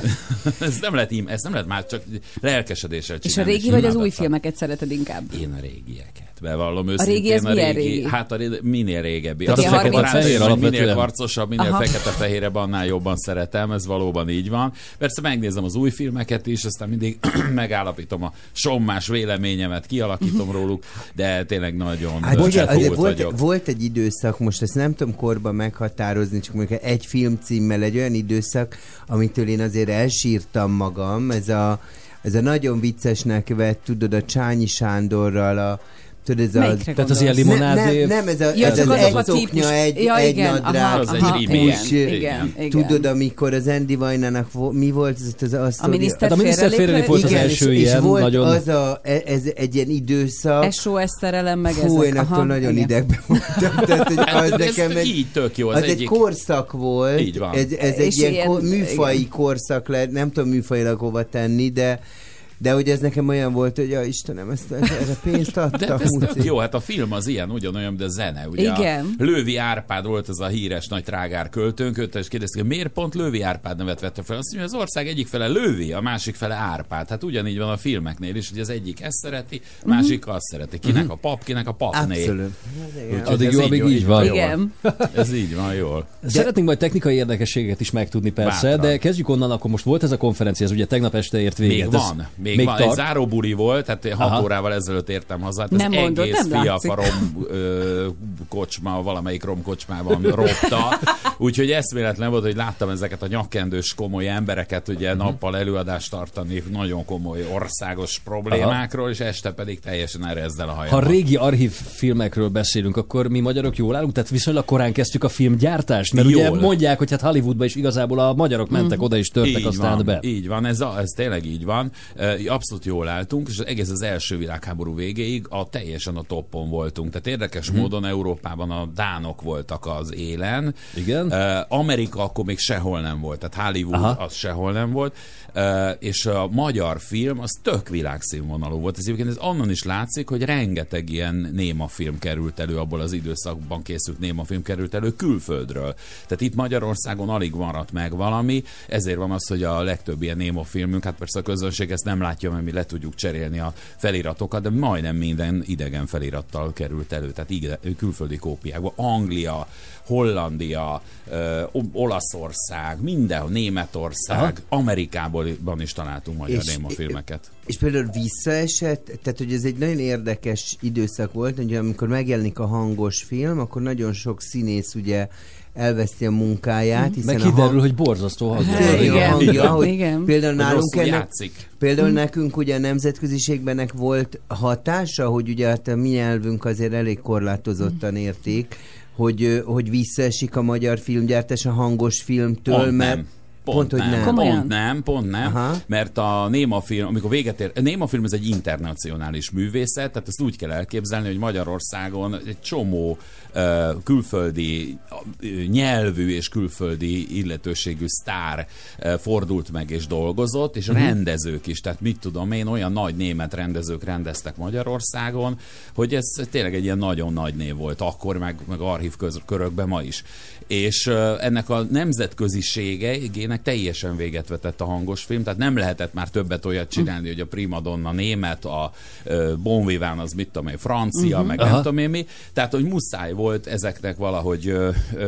S18: ez nem lehet, im, ezt nem lehet már csak lelkesedéssel
S3: És a
S18: csinálni.
S3: régi vagy az új filmeket szereted inkább?
S18: Én a régieket. Bevallom őszintén.
S3: régi az
S18: a régi,
S3: régi?
S18: Hát a régi, minél régebbi.
S2: Tehát
S18: Azt
S3: a
S18: hogy
S2: alapvetően?
S18: Minél karcosabb, minél fekete-fehérebb, annál jobban szeretem, ez valóban így van. Persze megnézem az új filmeket is, aztán mindig megállapítom a sommás véleményemet, kialakítom róluk, de tényleg nagyon
S4: Hát
S18: volt
S4: volt,
S18: vagyok.
S4: volt egy időszak, most ezt nem tudom korban meghatározni, csak mondjuk egy filmcímmel egy olyan időszak, amitől én azért elsírtam magam, ez a, ez a nagyon viccesnek vett, tudod, a Csányi Sándorral a Tudod, ez
S3: Melyikre
S4: az...
S2: Tehát az ilyen
S3: gondolsz?
S2: limonádé-
S4: Nem, nem, ez, a,
S3: Ja,
S4: ez az
S3: azok
S4: egy
S3: a
S4: szoknya, egy,
S3: Ja,
S4: egy
S3: igen,
S4: nadrág.
S3: aha,
S18: Az egy
S3: aha,
S18: remake.
S3: igen, igen, igen.
S4: Tudod, amikor az Andy Vajnának vo- mi volt ez az a
S3: A
S4: sztori?
S3: miniszter
S2: Hát a miniszter félrelép volt az
S4: Igen,
S2: első
S4: és,
S2: ilyen,
S4: és volt
S2: nagyon-
S4: az a, e- ez egy ilyen időszak.
S3: SOS szerelem, meg
S4: Fú,
S3: ezek.
S4: én attól
S3: Aha,
S4: nagyon
S3: igen.
S4: idegben voltam. Tehát, hogy
S18: Hát,
S4: az nekem
S18: ez
S4: egy,
S18: így tök jó, az
S4: az egy korszak volt.
S18: Így van.
S4: Ez, egy ilyen, műfai korszak lehet, nem tudom műfajilag hova tenni, de de hogy ez nekem olyan volt, hogy ja Istenem, ezt, erre pénzt
S18: De
S4: adta.
S18: ez
S4: Huci.
S18: tök jó, hát a film az ilyen, ugyanolyan, a zene. Ugye
S3: Igen.
S18: A Lővi Árpád volt ez a híres nagy trágár költőnk, őt és kérdezték, hogy miért pont Lővi Árpád nevet vette fel. Azt mondja, az ország egyik fele Lővi, a másik fele Árpád. Hát ugyanígy van a filmeknél is, hogy az egyik ezt szereti, a másik azt szereti. Kinek a pap, kinek a papné.
S4: Abszolút.
S18: Úgyhogy
S2: Addig
S18: ez
S2: jó, amíg így van.
S18: jól.
S3: Igen.
S18: Ez így van jól.
S2: Szeretnénk majd technikai érdekességet is megtudni persze,
S18: Bátran.
S2: de kezdjük onnan, akkor most volt ez a konferencia, ez ugye tegnap este ért véget.
S18: Még
S2: ez
S18: van, még,
S2: még
S18: van. Egy
S2: tart.
S18: záróbuli volt, tehát hat
S2: Aha.
S18: órával ezelőtt értem haza. Hát
S3: Nem
S18: ez
S3: mondod,
S18: egész
S3: nem
S18: ö, kocsma, valamelyik rom kocsmában ropta. Úgyhogy eszméletlen volt, hogy láttam ezeket a nyakkendős komoly embereket ugye nappal előadást tartani nagyon komoly országos problémákról, és este pedig teljesen erezzel a
S2: Ha
S18: hajamban.
S2: régi archív filmekről beszélünk, akkor mi magyarok jól állunk? Tehát viszonylag korán kezdtük a filmgyártást, mert ugye
S18: Jól.
S2: mondják, hogy hát Hollywoodba is igazából a magyarok mentek oda és törtek
S18: így
S2: aztán
S18: van,
S2: be.
S18: Így van, ez, a, ez tényleg így van. E, Abszolút jól álltunk, és egész az első világháború végéig a teljesen a toppon voltunk. Tehát érdekes
S2: Mhm.
S18: módon Európában a dánok voltak az élen.
S2: Igen.
S18: Amerika akkor még sehol nem volt, tehát Hollywood
S2: Aha.
S18: az sehol nem volt. És a magyar film az tök világszínvonalú volt. Ez egyébként ez onnan is látszik, hogy rengeteg ilyen néma film került elő, abból az időszakban készült néma film került elő külföldről. Tehát itt Magyarországon alig maradt meg valami, ezért van az, hogy a legtöbb ilyen néma filmünk, hát persze a közönség ezt nem látja, mert mi le tudjuk cserélni a feliratokat, de majdnem minden idegen felirattal került elő, tehát külföldi kópiákban. Anglia, Hollandia, ö, Olaszország, mindenhol, Németország, Amerikában is találtunk magyar
S4: És-
S18: filmeket.
S4: És például visszaesett, tehát hogy ez egy nagyon érdekes időszak volt, hogy amikor megjelenik a hangos film, akkor nagyon sok színész ugye elveszti a munkáját, hiszen
S2: Meg
S4: a
S2: kiderül,
S4: hang...
S2: hogy borzasztó hangja.
S4: A
S3: Igen.
S4: hangja, hogy
S3: Igen.
S4: például
S18: Hogy
S4: nálunk ennek,
S18: játszik.
S4: például nekünk ugye a nemzetköziségben ennek volt hatása, hogy ugye hát a mi nyelvünk azért elég korlátozottan érték, hogy, hogy visszaesik a magyar filmgyártás a hangos filmtől,
S18: Pont
S4: mert
S18: nem.
S4: Pont,
S18: Pont,
S4: hogy
S18: nem,
S4: nem.
S3: Komolyan?
S18: Pont nem, pont nem,
S4: Aha.
S18: mert a Néma film, amikor véget ér, a Néma film ez egy internacionális művészet, tehát ezt úgy kell elképzelni, hogy Magyarországon egy csomó uh, külföldi uh, nyelvű és külföldi illetőségű sztár uh, fordult meg és dolgozott, és
S4: Mhm.
S18: rendezők is, tehát mit tudom én, olyan nagy német rendezők rendeztek Magyarországon, hogy ez tényleg egy ilyen nagyon nagy név volt akkor, meg, meg archív köz, körökben ma is. És ennek a nemzetköziségének teljesen véget vetett a hangos film, tehát nem lehetett már többet olyat csinálni, hogy a primadonna német, a Bon Vivant az mit tudom én, francia,
S2: Mhm.
S18: meg
S2: Aha.
S18: nem tudom én mi, tehát hogy muszáj volt ezeknek valahogy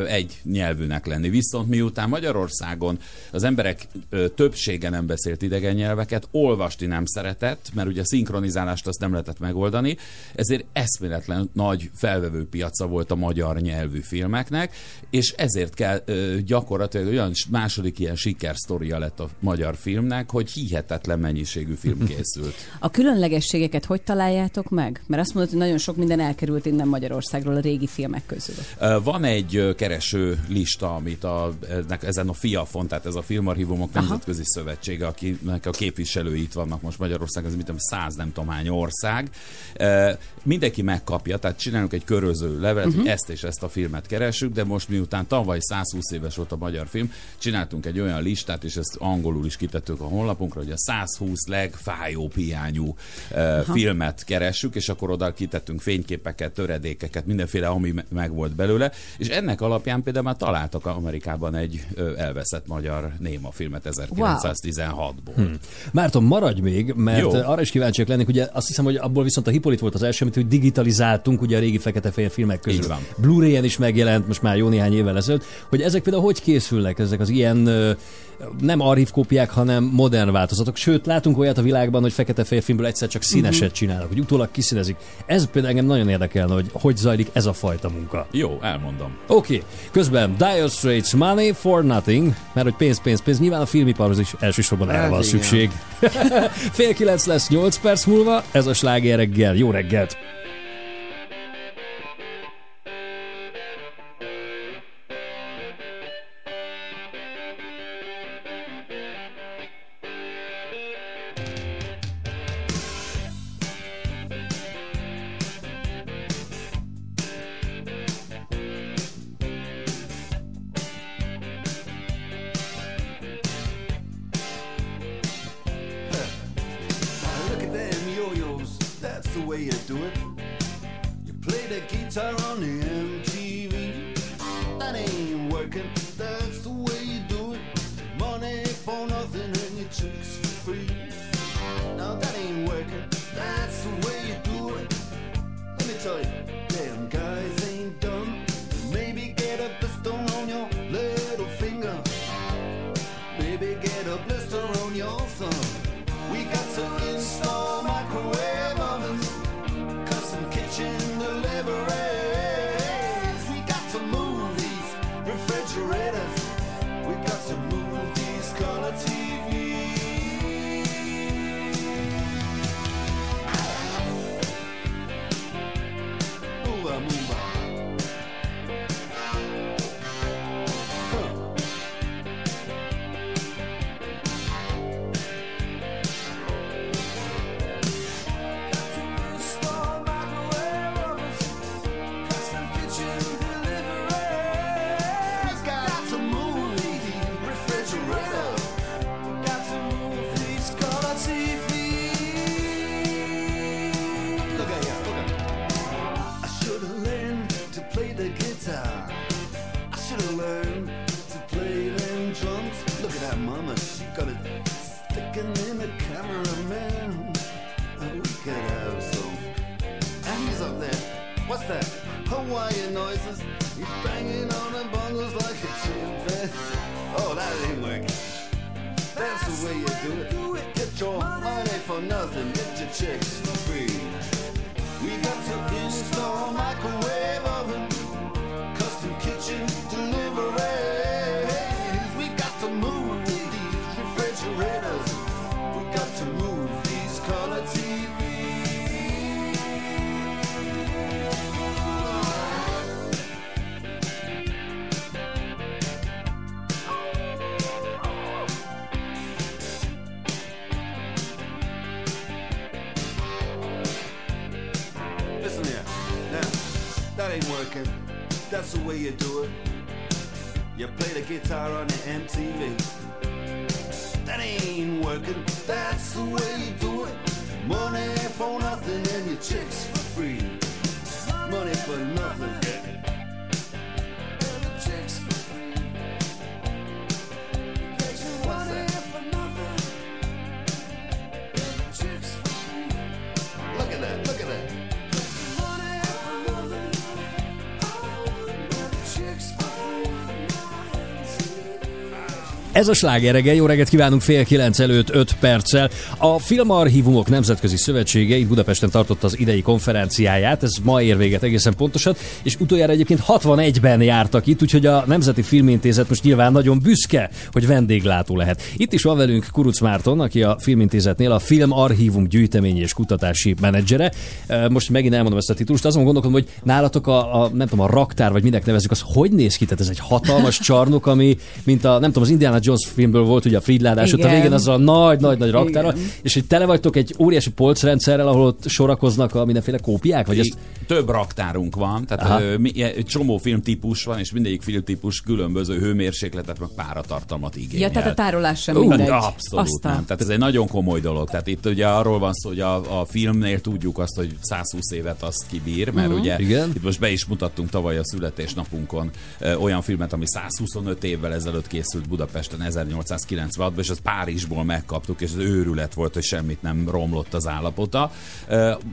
S18: egy nyelvűnek lenni. Viszont miután Magyarországon az emberek többsége nem beszélt idegen nyelveket, olvasni nem szeretett, mert ugye a szinkronizálást azt nem lehetett megoldani, ezért eszméletlen nagy felvevő piaca volt a magyar nyelvű filmeknek, és ezért kell ö, gyakorlatilag olyan második ilyen sikersztoria lett a magyar filmnek, hogy hihetetlen mennyiségű film készült.
S3: A különlegességeket hogy találjátok meg? Mert azt mondod, hogy nagyon sok minden elkerült innen Magyarországról a régi filmek közül.
S18: Van egy kereső lista, amit a, ezen a FIAFON, tehát ez a Filmarchívumok Nemzetközi Szövetsége, akinek a képviselői itt vannak most Magyarországon, ez mit tudom, száz nem tudom hány ország. Mindenki megkapja, tehát csinálunk egy köröző levelet, uh-huh. hogy ezt és ezt a filmet keresünk, de most miután tavaly 120 éves volt a magyar film, csináltunk egy olyan listát, és ezt angolul is kitettük a honlapunkra, hogy a 120 legfájóbb hiányú uh, filmet keressük, és akkor oda kitettünk fényképeket, töredékeket, mindenféle, ami me- meg volt belőle, és ennek alapján például már találtak Amerikában egy elveszett magyar néma filmet 1916-ból.
S2: Hm. Márton, maradj még, mert
S18: Jó.
S2: Arra is kíváncsiak lennék, ugye azt hiszem, hogy abból viszont a Hippolit volt az első, amit hogy digitalizáltunk ugye a régi fekete-fehér filmek közül. Blu-ray-en is megjelent most már jó néhány évvel ezelőtt, hogy ezek például hogy készülnek, ezek az ilyen nem archív kópiák, hanem modern változatok. Sőt, látunk olyat a világban, hogy fekete-fehér filmből egyszer csak színeset
S18: Mhm.
S2: uh-huh. csinálnak, hogy utólag kiszínezik. Ez például engem nagyon érdekelne, hogy hogy zajlik ez a fajta munka.
S18: Jó, elmondom.
S2: Oké, okay. közben Dire Straits Money for Nothing, mert hogy pénz, pénz, pénz, nyilván a filmiparhoz is elsősorban erre van szükség. Fél kilenc lesz 8 perc múlva, ez a sláger reggel. Jó reggelt! Ez a sláger reggel, jó reggelt kívánunk fél kilenc előtt 5 perccel. A Filmarchívumok Nemzetközi Szövetsége itt Budapesten tartotta az idei konferenciáját, ez ma ér véget egészen pontosan, és utoljára egyébként 61-ben jártak itt, úgyhogy a Nemzeti Filmintézet most nyilván nagyon büszke, hogy vendéglátó lehet. Itt is van velünk Kuruc Márton, aki a Filmintézetnél a Filmarchívum gyűjteményi és kutatási menedzsere. Most megint elmondom ezt a titulust, azon gondolkodom, hogy nálatok a, a nem tudom, a raktár, vagy minek nevezzük, az hogy néz ki? Tehát ez egy hatalmas csarnok, ami, mint a, nem tudom, az Indiana Jones filmből volt ugye a Fridládás, ott a végén az a nagy-nagy-nagy raktárral,
S18: Igen.
S2: És hogy tele vagytok egy óriási polcrendszerrel, ahol ott sorakoznak a mindenféle kópiák, vagy ezt
S18: Több raktárunk van,
S2: Aha.
S18: tehát ö, mi- egy csomó filmtípus van, és mindegyik filmtípus különböző hőmérsékletet, meg páratartalmat igényel.
S3: Ja, tehát a tárolás sem
S18: Ú,
S3: mindegy.
S18: Abszolút
S3: Aztán.
S18: nem. Tehát ez egy nagyon komoly dolog. Tehát itt ugye arról van szó, hogy a, a filmnél tudjuk azt, hogy 120 évet azt kibír, mert
S2: Mhm.
S18: ugye
S2: Igen.
S18: itt most be is mutattunk tavaly a születésnapunkon ö, olyan filmet, ami 125 évvel ezelőtt készült Budapesten 1896-ban, és azt Párizsból megkaptuk, és az őrület volt, hogy semmit nem romlott az állapota.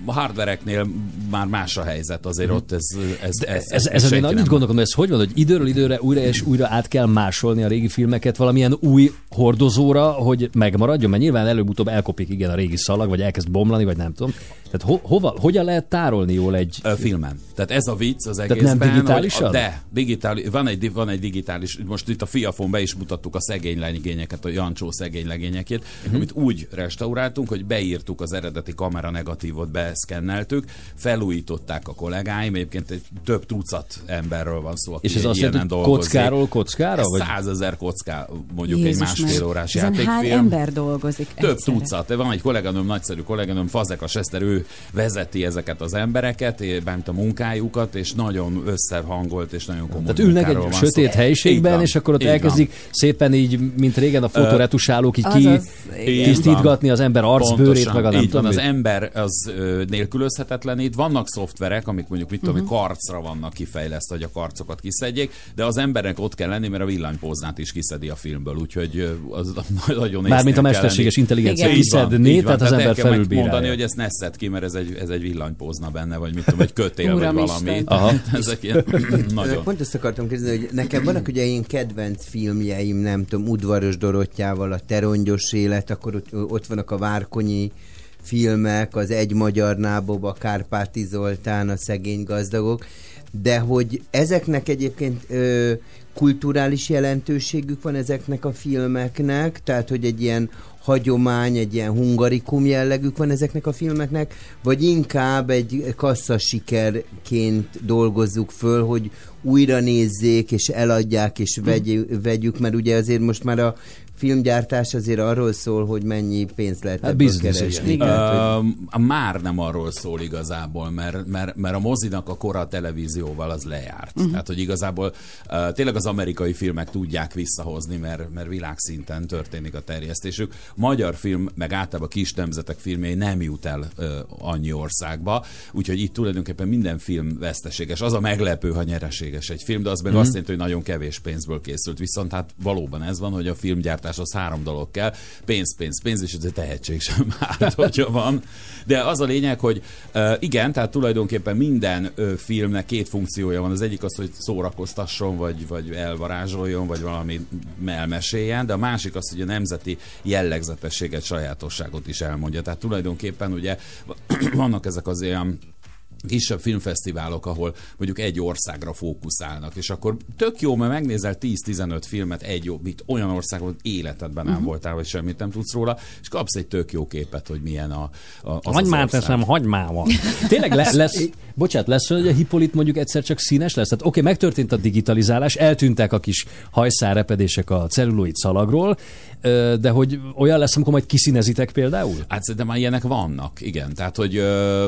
S18: A hardvereknél már más a helyzet, azért ott ez, ez,
S2: De
S18: ez,
S2: ez, ez, ez én annyit gondolkodom, ez hogy van, hogy időről időre újra és újra át kell másolni a régi filmeket valamilyen új hordozóra, hogy megmaradjon, mert nyilván előbb-utóbb elkopik igen a régi szalag, vagy elkezd bomlani, vagy nem tudom. Tehát ho, hova, hogyan lehet tárolni jól egy
S18: Ö, filmen. Tehát ez a vicc az
S2: Tehát
S18: egészben.
S2: nem digitálisan?
S18: Hogy, de, digitális, van, egy, van egy digitális, most itt a Fiafon be is mutattuk a szegény legényeket, a Jancsó szegény legényekét, uh-huh. amit úgy restauráltunk, hogy beírtuk az eredeti kamera negatívot, beszkenneltük, felújították a kollégáim, egyébként egy több tucat emberről van szó, aki
S2: És ez azt jelenti, hogy
S18: dolgozik.
S2: kockáról kockára, vagy?
S18: Százezer kocká, mondjuk egy
S3: Jézus
S18: másfél másfél
S3: meg.
S18: órás
S3: Ezen
S18: játékfilm.
S3: hány ember dolgozik
S18: Több
S3: egyszerre?
S18: tucat. Van egy kolléganőm, nagyszerű kolléganőm, Fazekas Eszter, ő vezeti ezeket az embereket, bánt a munkájukat, és nagyon összehangolt, és nagyon komoly
S2: Tehát ülnek egy
S18: szó.
S2: sötét helyiségben,
S18: van,
S2: és akkor ott
S18: van.
S2: elkezdik szépen így, mint régen a fotoretusálók, így ki
S3: Azaz,
S2: tisztítgatni az ember arcbőrét, meg a nem
S18: így van,
S2: tudom
S18: az ember az ö, nélkülözhetetlenít. Vannak szoftverek, amik mondjuk mit tudom, uh-huh. karcra vannak kifejlesztve, hogy a karcokat kiszedjék, de az embernek ott kell lenni, mert a villanypóznát is kiszedi a filmből, úgyhogy az nagyon
S2: Mármint a mesterséges intelligencia kiszedné,
S18: így van.
S2: tehát az ember felülbírálja.
S18: mondani, hogy ezt ne szed ki, mert ez egy, ez egy villanypózna benne, vagy mit tudom, egy kötél, vagy valami.
S2: Aha.
S18: Ezek ilyen nagyon.
S4: Pont ezt akartam kérdezni, hogy nekem vannak ugye én kedvenc filmjeim, nem tudom, Udvaros Dorottyával, a Terongyos élet, akkor ott, ott vannak a Várkonyi filmek, az Egy Magyar Nábob, a Kárpáti Zoltán, a Szegény Gazdagok, de hogy ezeknek egyébként ö, kulturális jelentőségük van ezeknek a filmeknek, tehát hogy egy ilyen hagyomány, egy ilyen hungarikum jellegük van ezeknek a filmeknek, vagy inkább egy kassza sikerként dolgozzuk föl, hogy újra nézzék, és eladják, és vegy, vegyük, mert ugye azért most már a filmgyártás azért arról szól, hogy mennyi pénzt lehet
S2: Hát
S4: ebből keresni.
S2: igen.
S4: Tehát, hogy-
S18: Ö, már nem arról szól igazából, mert, mert, mert a mozinak a kora a televízióval az lejárt. Uh-huh. Tehát, hogy igazából uh, tényleg az amerikai filmek tudják visszahozni, mert, mert világszinten történik a terjesztésük. Magyar film, meg általában kis nemzetek filmjei nem jut el uh, annyi országba, úgyhogy itt tulajdonképpen minden film veszteséges. Az a meglepő, ha nyereséges egy film, de az meg uh-huh. azt jelenti, hogy nagyon kevés pénzből készült. Viszont hát valóban ez van, hogy a filmgyártáshoz három dolog kell. Pénz, pénz, pénz, és ez a tehetség sem árt, hogyha van. De az a lényeg, hogy igen, tehát tulajdonképpen minden filmnek két funkciója van. Az egyik az, hogy szórakoztasson, vagy, vagy elvarázsoljon, vagy valami elmeséljen, de a másik az, hogy a nemzeti jellegzetességet, sajátosságot is elmondja. Tehát tulajdonképpen ugye vannak ezek az olyan kisebb filmfesztiválok, ahol mondjuk egy országra fókuszálnak, és akkor tök jó, mert megnézel 10-15 filmet egy jó, mit olyan országban életedben nem
S2: Mhm.
S18: voltál, vagy semmit nem tudsz róla, és kapsz egy tök jó képet, hogy milyen a, a az az
S2: Hagymát
S18: ország.
S2: teszem hagymával. Tényleg le, lesz, bocsánat, lesz, hogy a Hippolit mondjuk egyszer csak színes lesz? Tehát oké, okay, megtörtént a digitalizálás, eltűntek a kis hajszárepedések a celluloid szalagról, de hogy olyan lesz, amikor majd kiszínezitek például?
S18: Hát szerintem már ilyenek vannak, igen. Tehát, hogy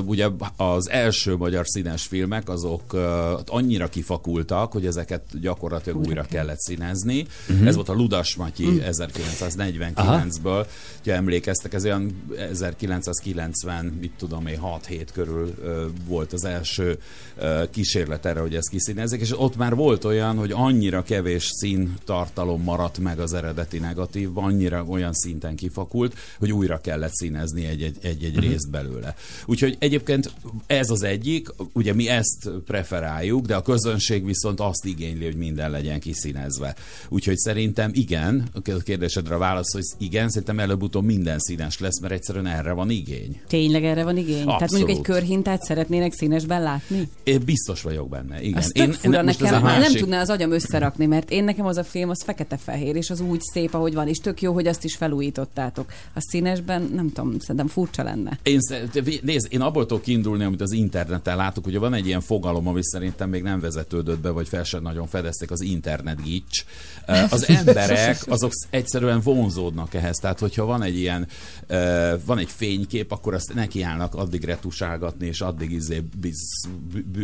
S18: ugye az első magyar színes filmek, azok annyira kifakultak, hogy ezeket gyakorlatilag újra kellett színezni.
S2: Mhm.
S18: Ez volt a Ludas Matyi
S2: Mhm.
S18: 1949-ből, ha emlékeztek, ez olyan 1990, mit tudom én, 6-7 körül volt az első kísérlet erre, hogy ezt kiszínezzék, és ott már volt olyan, hogy annyira kevés színtartalom maradt meg az eredeti negatívban, annyira olyan szinten kifakult, hogy újra kellett színezni egy-egy,
S2: Mhm.
S18: részt belőle. Úgyhogy egyébként ez az egyik, ugye mi ezt preferáljuk, de a közönség viszont azt igényli, hogy minden legyen kiszínezve. Úgyhogy szerintem igen, a kérdésedre a válasz, hogy igen, szerintem előbb-utóbb minden színes lesz, mert egyszerűen erre van igény.
S3: Tényleg erre van igény? Tehát mondjuk egy
S18: Abszolút.
S3: körhintát szeretnének színesben látni?
S18: Én biztos vagyok benne, igen.
S3: Az tök fura
S18: most ez
S3: nekem,
S18: a
S3: nem
S18: másik-
S3: tudná az agyam összerakni, mert én nekem az a film az fekete-fehér, és az úgy szép, ahogy van, és tök jó, hogy azt is felújítottátok. A színesben, nem tudom, szerintem furcsa lenne.
S18: Én, nézd, én abból tudok kiindulni, amit az interneten látok, hogy van egy ilyen fogalom, ami szerintem még nem vezetődött be, vagy fel sem nagyon fedezték, az internet gics. Az emberek azok egyszerűen vonzódnak ehhez. Tehát, hogyha van egy ilyen, van egy fénykép, akkor azt nekiállnak addig retusálgatni, és addig izé biz,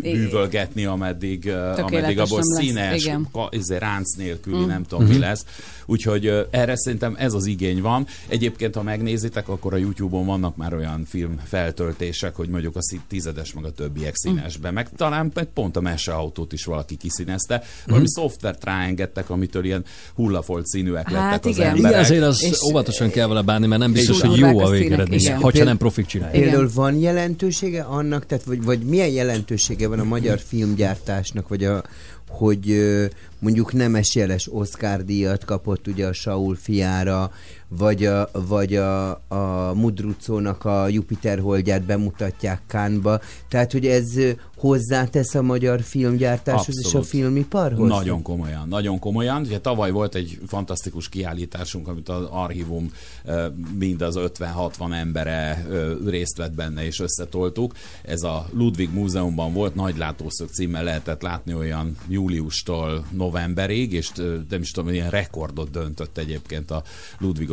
S18: bűvölgetni, ameddig, ameddig abból színes, izé, ránc nélküli,
S3: Mm.
S18: nem tudom mi
S2: Mhm.
S18: lesz. Úgyhogy erre szerintem ez az igény van. Egyébként, ha megnézitek, akkor a YouTube-on vannak már olyan film feltöltések, hogy mondjuk a tizedes meg a többiek színesbe, meg talán egy pont a meseautót is valaki kiszínezte. Valami szoftvert ráengedtek, amitől ilyen hullafolt színűek lettek
S3: Hát
S18: az
S3: igen.
S18: emberek.
S2: Igen, azért az
S4: És-
S2: óvatosan kell vele bánni, mert nem biztos, hogy jó
S3: a
S2: végeredmény, ha nem profik csinálják.
S4: Például van jelentősége annak, tehát vagy, vagy milyen jelentősége van a magyar filmgyártásnak, vagy a, hogy mondjuk nemes jeles Oscar díjat kapott ugye a Saul fiára, vagy a, vagy a, a Mudrucónak a Jupiter holdját bemutatják Kánba. Tehát, hogy ez hozzátesz a magyar filmgyártáshoz és a
S18: Abszolút.
S4: filmiparhoz?
S18: Nagyon komolyan, nagyon komolyan. Ugye tavaly volt egy fantasztikus kiállításunk, amit az archívum mind az 50-60 embere részt vett benne és összetoltuk. Ez a Ludwig Múzeumban volt, Nagy látószög címmel lehetett látni olyan júliustól novemberig, és nem is tudom, ilyen rekordot döntött egyébként a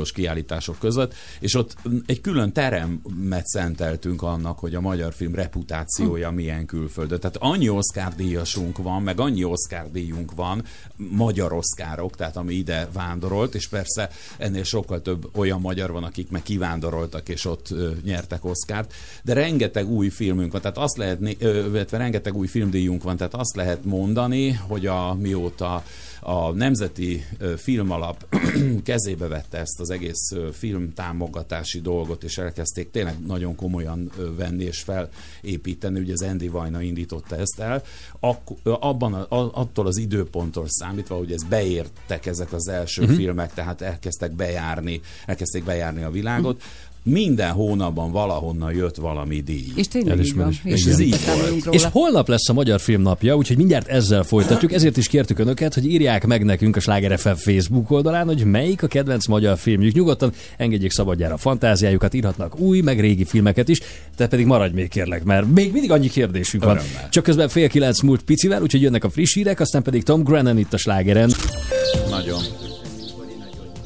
S18: Ludvigos kiállítások között, és ott egy külön teremet szenteltünk annak, hogy a magyar film reputációja milyen külföldön. Tehát annyi Oscar díjasunk van, meg annyi Oscar díjunk van, magyar oszkárok, tehát ami ide vándorolt, és persze ennél sokkal több olyan magyar van, akik meg kivándoroltak, és ott nyertek Oszkárt, de rengeteg új filmünk van, tehát azt lehet, illetve rengeteg új filmdíjunk van, tehát azt lehet mondani, hogy a mióta a Nemzeti Filmalap kezébe vette ezt az egész film támogatási dolgot, és elkezdték tényleg nagyon komolyan venni és felépíteni, ugye az Andy Vajna indította ezt el, Ak- abban a, attól az időponttól számítva, hogy ez beértek ezek az első uh-huh. filmek, tehát elkezdtek bejárni, elkezdték bejárni a világot, minden hónapban valahonnan jött valami díj.
S3: És tényleg így van. És
S18: ez így volt.
S2: És holnap lesz a Magyar Film Napja, úgyhogy mindjárt ezzel folytatjuk. Ezért is kértük önöket, hogy írják meg nekünk a Sláger FM Facebook oldalán, hogy melyik a kedvenc magyar filmjük. Nyugodtan engedjék szabadjára a fantáziájukat, írhatnak új, meg régi filmeket is, te pedig maradj még kérlek, mert még mindig annyi kérdésünk van.
S18: Örömmel.
S2: Csak közben fél kilenc múlt picivel, úgyhogy jönnek a friss hírek, aztán pedig Tom Grennan itt a slágeren.
S18: Nagyon.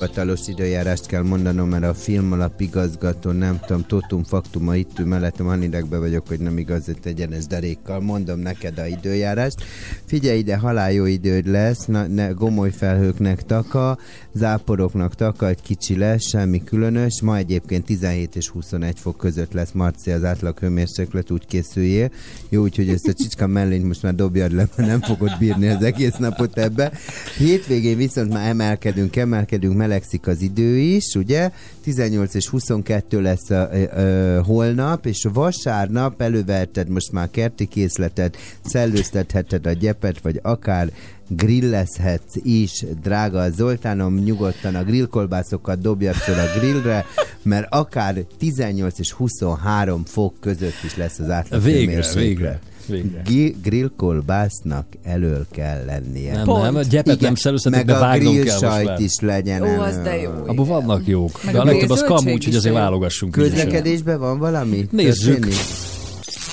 S4: Hivatalos időjárást kell mondanom, mert a film alap igazgató, nem tudom, totum faktuma itt ül mellettem, anidegbe vagyok, hogy nem igaz, hogy egyenes derékkal mondom neked a időjárást. Figyelj ide, halál jó időd lesz, na, ne, gomoly felhőknek taka, záporoknak taka, egy kicsi lesz, semmi különös. Ma egyébként 17 és 21 fok között lesz Marci az átlag hőmérséklet, úgy készüljél. Jó, úgyhogy ezt a csicska mellényt most már dobjad le, mert nem fogod bírni az egész napot ebbe. Hétvégén viszont már emelkedünk, emelkedünk, melegszik az idő is, ugye? 18 és 22 lesz a, ö, ö, holnap, és vasárnap előveheted most már kerti készletet, szellőztetheted a gyepet, vagy akár grillezhetsz is, drága Zoltánom, nyugodtan a grillkolbászokat dobjad fel a grillre, mert akár 18 és 23 fok között is lesz az átlag
S2: Végre, végre, végre.
S4: Gi- grillkolbásznak elől kell lennie.
S2: Nem, nem, a gyepet nem
S4: meg
S2: de
S4: a
S2: vágnom
S4: grill
S2: kell most
S4: sajt
S2: már.
S4: is legyen.
S3: Ó, az de jó.
S2: Abban vannak jók.
S3: Meg
S2: De a legtöbb az kam, úgyhogy azért válogassunk.
S4: Közlekedésben van valami?
S2: Nézzük.
S4: Történik?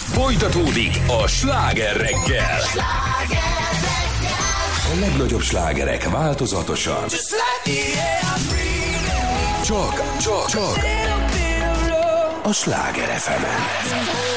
S5: Folytatódik a sláger reggel. A legnagyobb slágerek változatosan. Csak, csak, csak. A sláger fm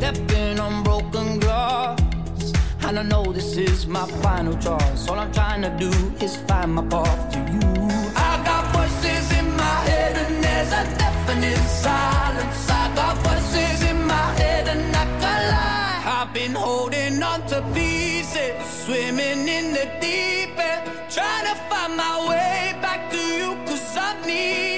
S1: stepping on broken glass. And I know this is my final choice. All I'm trying to do is find my path to you. I got voices in my head, and there's a definite silence. I got voices in my head, and I can't lie. I've been holding on to pieces, swimming in the deep end, trying to find my way back to you, cause I'm needing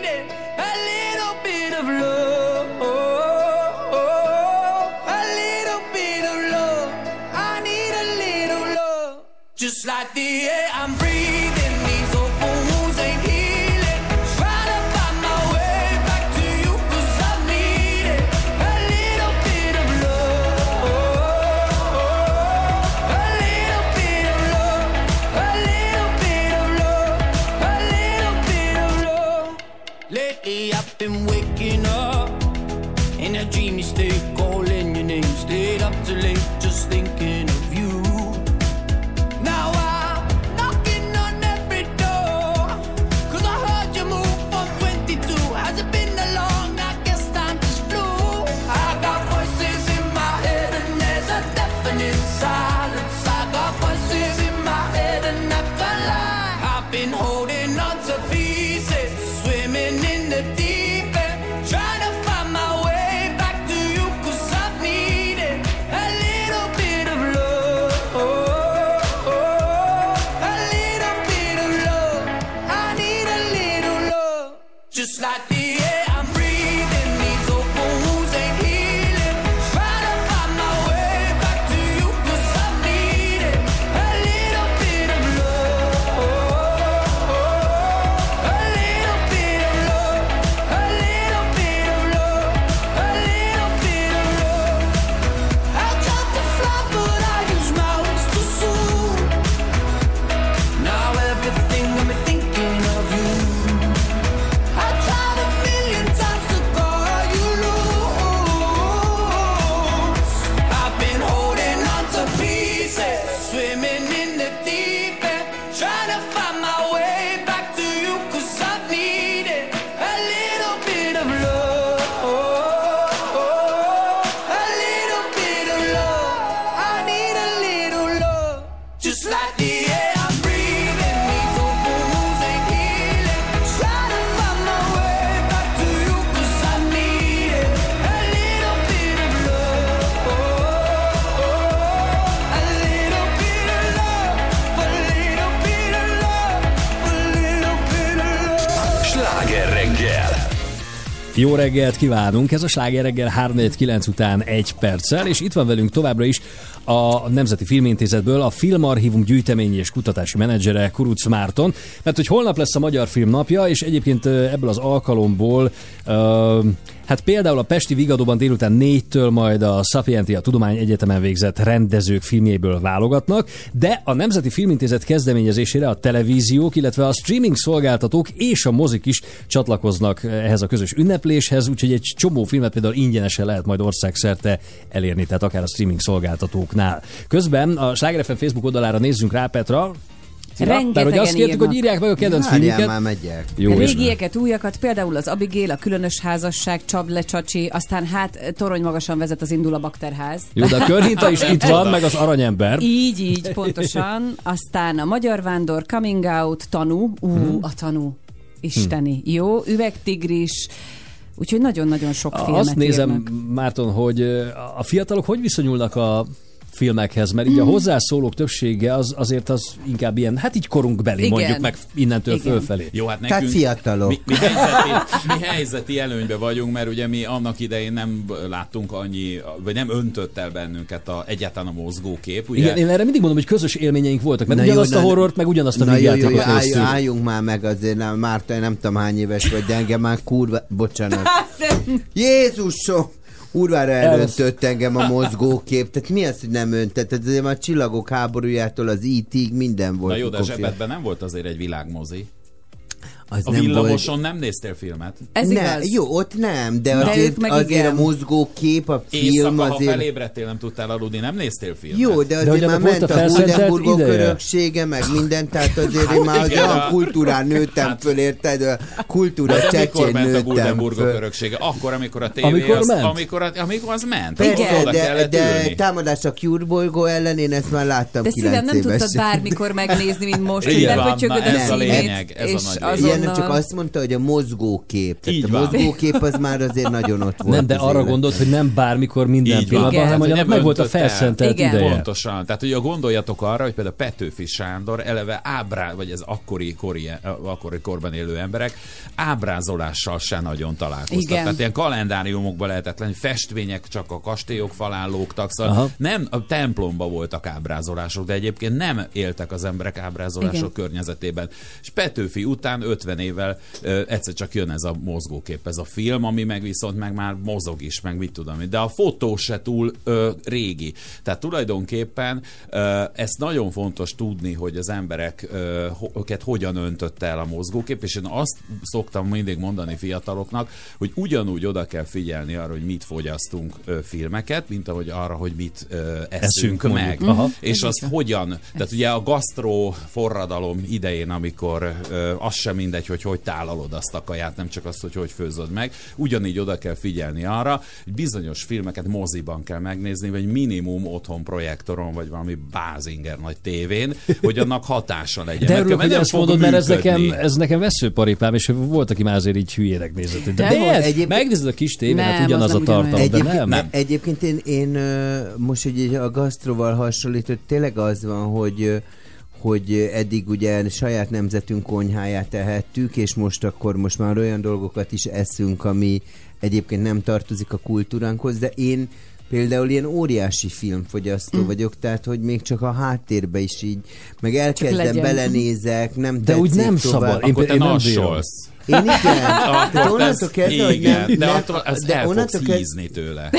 S1: the air I'm
S2: Jó reggelt kívánunk! Ez a Sláger reggel 349 után egy perccel, és itt van velünk továbbra is a Nemzeti Filmintézetből a Filmarchívum gyűjteményi és kutatási menedzsere Kuruc Márton, mert hogy holnap lesz a Magyar Film napja, és egyébként ebből az alkalomból ö, Hát például a Pesti Vigadóban délután négytől majd a Sapientia Tudomány Egyetemen végzett rendezők filmjéből válogatnak, de a Nemzeti Filmintézet kezdeményezésére a televíziók, illetve a streaming szolgáltatók és a mozik is csatlakoznak ehhez a közös ünnepléshez, úgyhogy egy csomó filmet például ingyenesen lehet majd országszerte elérni, tehát akár a streaming szolgáltatóknál. Közben a Sláger Facebook oldalára nézzünk rá, Petra. Mert hogy azt
S3: Rengetegen
S2: kértük,
S3: írnak.
S2: hogy írják meg a kedvenc
S4: Várjál, már megyek.
S2: Jó,
S3: Régieket, újakat, például az Abigail, a különös házasság, Csable Csacsi, aztán hát torony magasan vezet az indul a bakterház.
S2: jó, de a körhinta is itt van, meg az aranyember.
S3: Így, így, pontosan. Aztán a Magyar Vándor, Coming Out, Tanú, ú,
S2: Mhm.
S3: a Tanú, isteni. Jó, Üvegtigris, úgyhogy nagyon-nagyon sok filmet
S2: Azt nézem,
S3: írnak.
S2: Márton, hogy ö, a fiatalok hogy viszonyulnak a filmekhez, mert így a
S3: Hmm.
S2: hozzászólók többsége az azért az inkább ilyen, hát így korunkbeli,
S18: Igen.
S2: mondjuk meg innentől
S18: Igen.
S2: fölfelé.
S18: Jó, hát
S4: Tehát
S18: nekünk
S4: fiatalok.
S18: Mi, mi, helyzeti, mi helyzeti előnybe vagyunk, mert ugye mi annak idején nem láttunk annyi, vagy nem öntött el bennünket a, egyáltalán a mozgókép. Ugye?
S2: Igen, én erre mindig mondom, hogy közös élményeink voltak, mert
S4: Na
S2: ugyanazt
S4: jó,
S2: a horrort, meg ugyanazt a
S4: Na jó, jó, jó,
S2: vígjátékot
S4: álljunk már meg azért, nem, Márta, nem tudom hány éves vagy, de engem már kurva, bocsánat. Jézusom! Urvára elöntött engem a mozgókép. Tehát mi az, hogy nem öntött? Tehát azért már a csillagok háborújától az IT-ig minden volt.
S18: Na jó, de a zsebedben nem volt azért egy világmozi.
S4: Az
S18: a
S4: nem
S18: villamoson nem néztél filmet?
S3: Ez
S4: ne,
S3: igaz.
S4: Jó, ott nem, de,
S3: De
S4: azért, azért
S3: igen.
S4: a mozgókép, a film
S18: Éjszaka, ha
S4: azért...
S18: felébredtél, nem tudtál aludni, nem néztél filmet?
S4: Jó, de azért már ment a Gudenburgok öröksége, meg minden, tehát azért én már az
S18: Igen,
S4: olyan
S18: a-
S4: kultúrán nőttem föl, érted? A kultúra
S18: De mikor
S4: csecsén
S18: ment a
S4: nőttem föl.
S18: öröksége? Akkor, amikor a tévé
S4: Amikor
S18: az,
S4: ment?
S18: Amikor, a- amikor az ment. Oda
S4: de, de támadás a Cure bolygó ellen, én ezt már láttam
S3: De szívem, nem tudtad bármikor megnézni, mint most, hogy
S4: Igen,
S3: lepötyögöd
S4: na,
S3: a
S4: ez a
S3: színét,
S4: lényeg,
S18: ez a
S3: és
S18: nagy.
S4: Igen, nem csak azt mondta, hogy a mozgókép. Tehát
S2: Így
S4: a
S2: van.
S4: mozgókép az már azért nagyon ott volt.
S2: Nem, de arra gondolt, hogy nem bármikor minden
S18: Így van.
S2: pillanatban, hanem hogy meg volt a felszentelt ideje.
S18: Pontosan. Tehát ugye gondoljatok arra, hogy például Petőfi Sándor eleve ábrá, vagy ez akkori, kori, akkori korban élő emberek ábrázolással se nagyon találkoztak.
S3: Igen.
S18: Tehát ilyen kalendáriumokban lehetett lenni, festvények csak a kastélyok falán lógtak, szóval
S2: Aha.
S18: nem a templomba voltak ábrázolások, de egyébként nem éltek az emberek ábrázolások
S3: Igen.
S18: környezetében. És Petőfi után 50 évvel ö, egyszer csak jön ez a mozgókép, ez a film, ami meg viszont meg már mozog is, meg mit tudom én. De a fotó se túl ö, régi. Tehát tulajdonképpen ö, ezt nagyon fontos tudni, hogy az emberek ö, őket hogyan öntött el a mozgókép, és én azt szoktam mindig mondani fiataloknak, hogy ugyanúgy oda kell figyelni arra, hogy mit fogyasztunk ö, filmeket, mint ahogy arra, hogy mit ö, eszünk,
S2: Eszünk,
S18: meg.
S2: Aha.
S18: És
S2: van.
S18: hogyan, tehát ugye a gasztró forradalom idején, amikor ö, az sem mindegy, hogy hogy tálalod azt a kaját, nem csak azt, hogy hogy főzöd meg, ugyanígy oda kell figyelni arra, hogy bizonyos filmeket moziban kell megnézni, vagy minimum otthon projektoron, vagy valami bázinger nagy tévén, hogy annak hatása legyen.
S2: De
S18: Mert
S2: örülök, hogy
S18: nem
S2: ezt mondod, mert ez nekem, ez nekem veszőparipám, és volt, aki már azért így hülyének nézett. De,
S4: De
S2: de
S4: volt.
S2: ez,
S4: Egyébként-
S2: megnézed a kis tévén, hát
S3: Nem,
S2: ugyanaz
S3: az
S2: a
S3: nem
S2: tartalom, de
S4: Egyébként,
S2: nem.
S4: ne- egyébként én, én most, hogy a gasztroval hasonlított, tényleg az van, hogy hogy eddig ugye saját nemzetünk konyháját tehettük, és most akkor most már olyan dolgokat is eszünk, ami egyébként nem tartozik a kultúránkhoz, de én például ilyen óriási filmfogyasztó
S3: Mm.
S4: vagyok, tehát hogy még csak a háttérbe is így, meg elkezdem, belenézek, nem
S2: De úgy nem
S4: tovább.
S2: szabad. Én,
S18: Akkor te
S2: én nem
S18: nassolsz.
S4: Én igen.
S18: Akkor
S4: De onnantól kezdve, hogy nem,
S18: de
S4: nem,
S18: attól ezt
S4: de
S18: el fogsz
S4: onnantól kezdve,
S18: hízni tőle.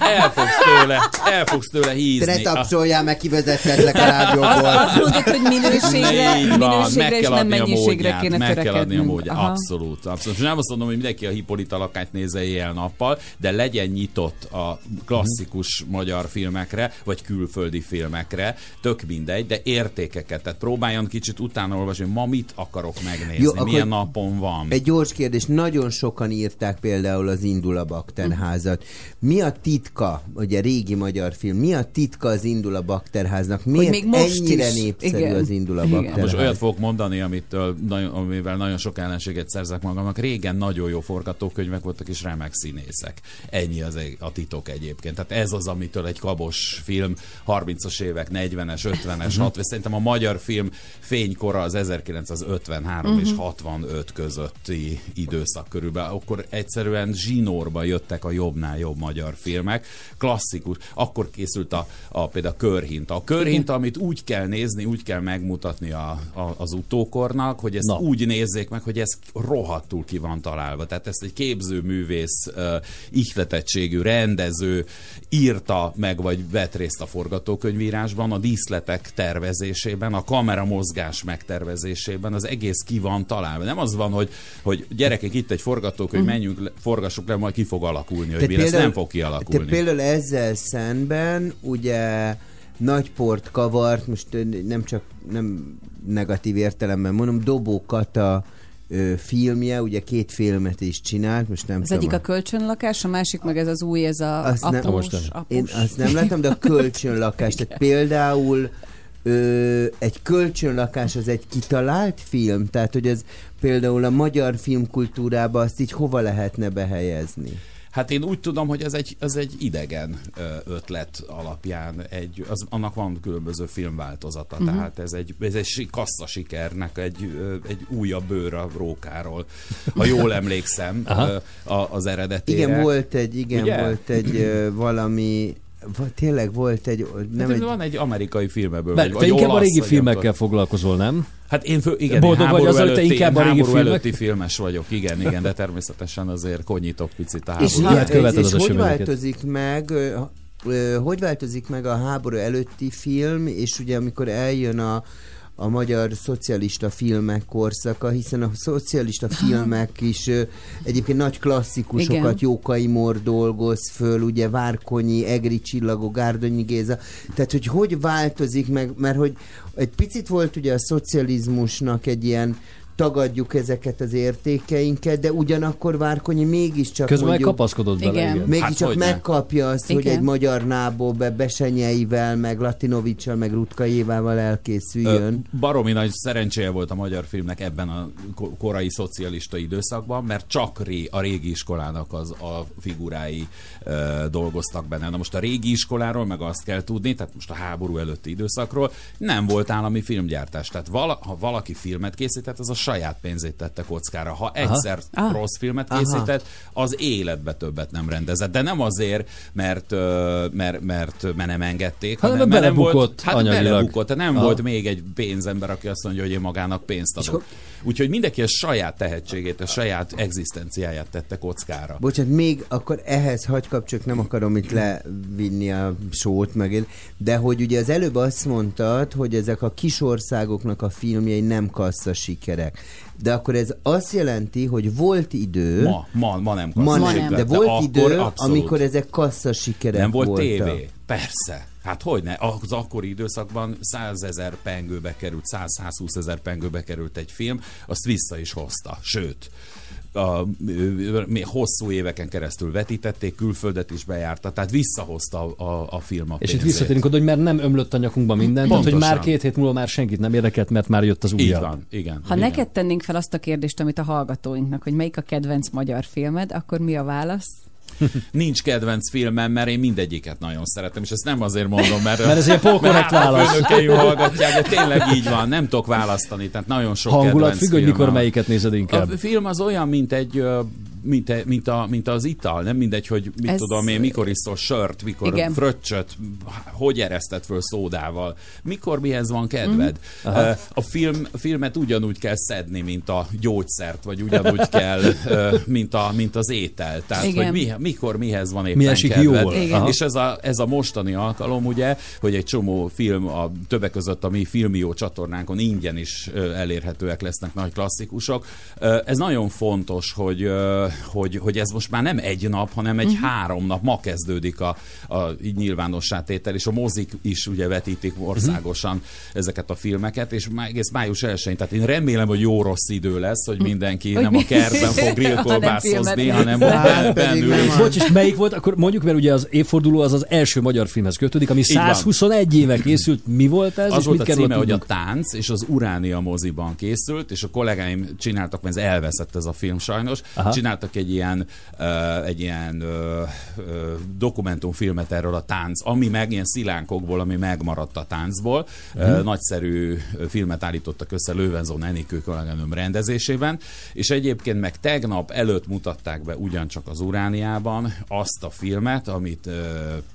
S18: El fogsz tőle, el fogsz tőle hízni.
S4: Te ne
S18: A-
S4: tapsoljál meg, kivezettetlek a rádióból.
S3: Azt mondod, hogy minőségre,
S18: Így van,
S3: minőségre
S18: meg
S3: és
S18: kell
S3: nem
S18: adni a
S3: mennyiségre
S18: módját,
S3: kéne
S18: meg kell adni a módját. Abszolút, abszolút. És nem azt mondom, hogy mindenki a Hippolyta lakányt nézze éjjel-nappal, de legyen nyitott a klasszikus magyar filmekre, vagy külföldi filmekre, tök mindegy, de értékeket, tehát próbáljon kicsit utána olvasni, ma mit akarok megnézni,
S4: Jó, akkor-
S18: milyen napon van.
S4: Egy gyors kérdés, nagyon sokan írták például az Indul a Bakterházat. Mi a titka, ugye régi magyar film, mi a titka az Indul a Bakterháznak? Miért
S3: még most
S4: ennyire
S3: is.
S4: népszerű
S3: Igen.
S4: az Indul a
S3: Igen.
S4: Bakterház?
S18: Most olyat fogok mondani, amitől nagyon, amivel nagyon sok ellenséget szerzek magamnak. Régen nagyon jó forgatókönyvek voltak, és remek színészek. Ennyi az a titok egyébként. Tehát ez az, amitől egy kabos film 30-as évek, 40-es, 50-es, 60 Szerintem a magyar film fénykora az 1953 és
S6: Mhm.
S18: 65 közötti időszak körülbelül. Akkor egyszerűen zsinórba jöttek a jobbnál jobb magyar filmek. Klasszikus. Akkor készült a, a például a körhinta. A körhinta, amit úgy kell nézni, úgy kell megmutatni a, a, az utókornak, hogy ezt
S2: Na.
S18: úgy nézzék meg, hogy ez rohadtul ki van találva. Tehát ezt egy képzőművész, uh, ihletettségű rendező írta meg, vagy vett részt a forgatókönyvírásban, a díszletek tervezésében, a kamera mozgás megtervezésében, az egész ki van találva. Nem az van, hogy, hogy gyerekek, itt egy forgatókönyv,
S4: Mhm.
S18: menjünk, le, forgassuk le, majd ki fog alakulni, hogy
S4: Te
S18: mi lesz,
S4: például-
S18: nem fog
S4: Te
S18: kialakulni.
S4: például ezzel szemben ugye nagy port kavart, most nem csak nem negatív értelemben mondom, Dobó Kata ö, filmje, ugye két filmet is csinált, most nem
S3: Az
S4: tudom.
S3: egyik a kölcsönlakás, a másik meg ez az új, ez a
S4: Azt nem,
S3: após, após.
S4: Én azt nem láttam, de a kölcsönlakás. Tehát például ö, egy kölcsönlakás az egy kitalált film? Tehát, hogy ez például a magyar filmkultúrába azt így hova lehetne behelyezni?
S18: Hát én úgy tudom, hogy ez egy, ez egy idegen ötlet alapján, egy, az, annak van különböző filmváltozata, uh-huh. tehát ez egy, ez egy kassza sikernek egy, egy újabb bőr a rókáról, ha jól emlékszem a, az eredetére.
S4: Igen, volt egy, igen,
S18: Ugye?
S4: volt egy valami, va- tényleg volt egy, nem
S18: Nem
S4: egy,
S18: Van egy amerikai film ebből.
S2: Be,
S18: vagy,
S2: te inkább a
S18: olasz,
S2: régi
S18: vagy
S2: filmekkel
S18: akkor-
S2: foglalkozol, nem?
S18: Hát én fő, igen,
S2: Boldog vagy te
S18: előtti,
S2: inkább a régi
S18: háború
S2: filmek?
S18: előtti filmes vagyok, igen, igen, de természetesen azért konyítok picit a
S4: és,
S18: háború.
S2: Hát
S4: és, és
S2: az
S4: hogy változik meg, hogy változik meg a háború előtti film, és ugye amikor eljön a a magyar szocialista filmek korszaka, hiszen a szocialista filmek is egyébként nagy klasszikusokat,
S3: Igen.
S4: Jókai Mór dolgoz föl, ugye Várkonyi, Egri Csillagó, Gárdonyi Géza, tehát hogy hogy változik meg, mert hogy egy picit volt ugye a szocializmusnak egy ilyen tagadjuk ezeket az értékeinket, de ugyanakkor Várkonyi mégiscsak
S2: Közben
S4: mondjuk,
S2: kapaszkodott bele,
S3: Igen.
S2: igen.
S4: Mégiscsak
S18: Hát
S4: megkapja azt, hogy
S3: Igen.
S4: egy magyar nából Besenyeivel, meg Latinovicsal, meg Rutka Évával elkészüljön.
S18: Ö, Baromi nagy szerencséje volt a magyar filmnek ebben a ko- korai szocialista időszakban, mert csak ré, a régi iskolának az a figurái ö, dolgoztak benne. Na most a régi iskoláról meg azt kell tudni, tehát most a háború előtti időszakról nem volt állami filmgyártás. Tehát vala, ha valaki filmet készített, az a saját pénzét tette kockára. Ha egyszer
S3: Ah.
S18: rossz filmet
S4: Aha.
S18: készített, az életbe többet nem rendezett. De nem azért, mert, mert, mert, mert nem engedték,
S2: Hanem
S18: hanem mert nem volt, hát
S2: anyagilag.
S18: belebukott, nem
S2: Aha.
S18: volt még egy pénzember, aki azt mondja, hogy én magának pénzt adok. Úgyhogy mindenki a saját tehetségét, a saját egzisztenciáját tette kockára.
S4: Bocsánat, még akkor ehhez hagy kapcsolok, nem akarom itt levinni a sót meg, de hogy ugye az előbb azt mondtad, hogy ezek a kis országoknak a filmjei nem kassza sikerek. De akkor ez azt jelenti, hogy volt idő,
S18: Ma, ma, ma nem
S4: ma
S18: kassza
S4: nem,
S18: lett,
S4: de volt
S18: akkor
S4: idő,
S18: abszolút.
S4: amikor ezek kassza sikerek
S18: nem volt
S4: voltak.
S18: tévé. Persze. Hát hogy ne? Az akkori időszakban 100 ezer pengőbe került, 100-120 ezer pengőbe került egy film, azt vissza is hozta. Sőt, a, hosszú éveken keresztül vetítették, külföldet is bejárta, tehát visszahozta a, a, a film a
S2: És itt
S18: pénzét.
S2: visszatérünk oda, hogy mert nem ömlött a nyakunkba minden, tehát hogy már két hét múlva már senkit nem érdekelt, mert már jött az
S18: Így
S2: újabb.
S18: van, igen.
S3: Ha
S18: igen.
S3: neked tennénk fel azt a kérdést, amit a hallgatóinknak, hogy melyik a kedvenc magyar filmed, akkor mi a válasz?
S18: Nincs kedvenc filmem, mert én mindegyiket nagyon szeretem, és ezt nem azért mondom, mert,
S2: Mert ez ilyen polkorrekt
S18: mert
S2: válasz.
S18: Hallgatják, de tényleg így van, nem tudok választani, tehát nagyon sok
S2: Hangulat függ, hogy mikor melyiket nézed inkább.
S18: A film az olyan, mint egy mint, e- mint, a, mint az ital, nem mindegy, hogy mit
S3: Ez-
S18: tudom én, mikor iszol sört, mikor
S3: Igen.
S18: Fröccsöt, hogy ereszted föl szódával, mikor mihez van kedved. Uh, a, film, a filmet ugyanúgy kell szedni, mint a gyógyszert, vagy ugyanúgy kell, mint, a, mint az étel. Tehát,
S3: Igen.
S18: hogy mi, mikor mihez van éppen
S2: Mi esik
S18: kedved.
S2: jól.
S3: Igen.
S2: Aha.
S18: És ez a, ez a mostani alkalom, ugye, hogy egy csomó film, a többek között a mi Filmió csatornánkon ingyen is elérhetőek lesznek nagy klasszikusok. Ez nagyon fontos, hogy, hogy, hogy ez most már nem egy nap, hanem egy uh-huh. három nap. Ma kezdődik a, a így nyilvánossá tétel, és a mozik is ugye vetítik országosan uh-huh. ezeket a filmeket, és má, egész május 1 tehát én remélem, hogy jó rossz idő lesz, hogy mindenki
S3: Hogy
S18: nem
S3: mi-
S18: a kertben fog grillkolbászozni, hanem ben- bennül.
S2: Bocs, és melyik volt? Akkor mondjuk, mert ugye az évforduló az az első magyar filmhez kötődik, ami
S18: Így van.
S2: 121 éve készült. Mi volt ez?
S18: Az
S2: és
S18: volt a címe, hogy a tánc, és az Uránia moziban készült, és a kollégáim csináltak, mert ez elveszett ez a film sajnos,
S2: Aha.
S18: Aha. Csináltak egy ilyen, uh, egy ilyen uh, uh, dokumentumfilmet erről a tánc, ami meg ilyen szilánkokból, ami megmaradt a táncból.
S2: Mhm.
S18: Uh, nagyszerű filmet állítottak össze Lővenzon Enikő kolléganőm rendezésében, és egyébként meg tegnap előtt mutatták be ugyancsak az Urániában azt a filmet, amit uh,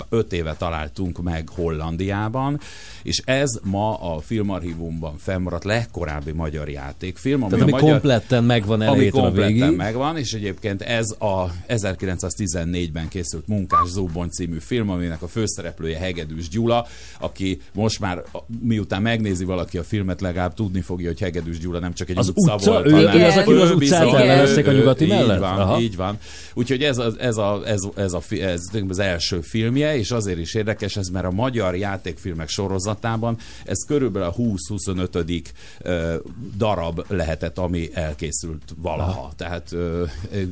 S18: öt éve találtunk meg Hollandiában, és ez ma a filmarchívumban fennmaradt legkorábbi magyar játékfilm, ami,
S2: Tehát ami
S18: magyar,
S2: kompletten megvan
S18: ami
S2: elejétől a
S18: kompletten
S2: végig.
S18: megvan, és egyébként ez a 1914-ben készült Munkás Zóbon című film, aminek a főszereplője Hegedűs Gyula, aki most már, miután megnézi valaki a filmet, legalább tudni fogja, hogy Hegedűs Gyula nem csak egy
S2: Az
S18: utca,
S2: utca?
S18: volt,
S2: Ő-
S18: hanem
S2: ő az, akiről az utcát
S18: bizony,
S2: elnevezték a nyugati
S18: így
S2: mellett?
S18: Van,
S2: Aha.
S18: így van. Úgyhogy ez, a, ez, a, ez, ez, a, ez az első filmje, és azért is érdekes ez, mert a magyar játékfilmek sorozatában ez körülbelül a 20-25. ö, darab lehetett, ami elkészült valaha.
S2: Aha.
S18: Tehát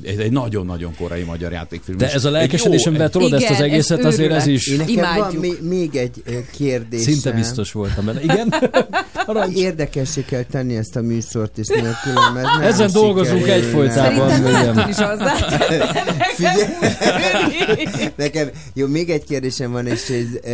S18: ez egy nagyon-nagyon korai magyar játékfilm.
S2: De ez a lelkesedésemben
S18: jó-
S2: tolod ezt az
S3: Igen, ez
S2: egészet, azért ez is
S4: Én nekem van még, még egy kérdés.
S2: szinte biztos voltam benne. Igen?
S4: Érdekessé kell tenni ezt a műsort, és nélkülem ez nem
S2: Ezen dolgozunk egyfolytában.
S3: Szerintem
S2: igen.
S3: Márton is.
S4: Figyelj, nekem, jó, még egy kérdésem van, és ez,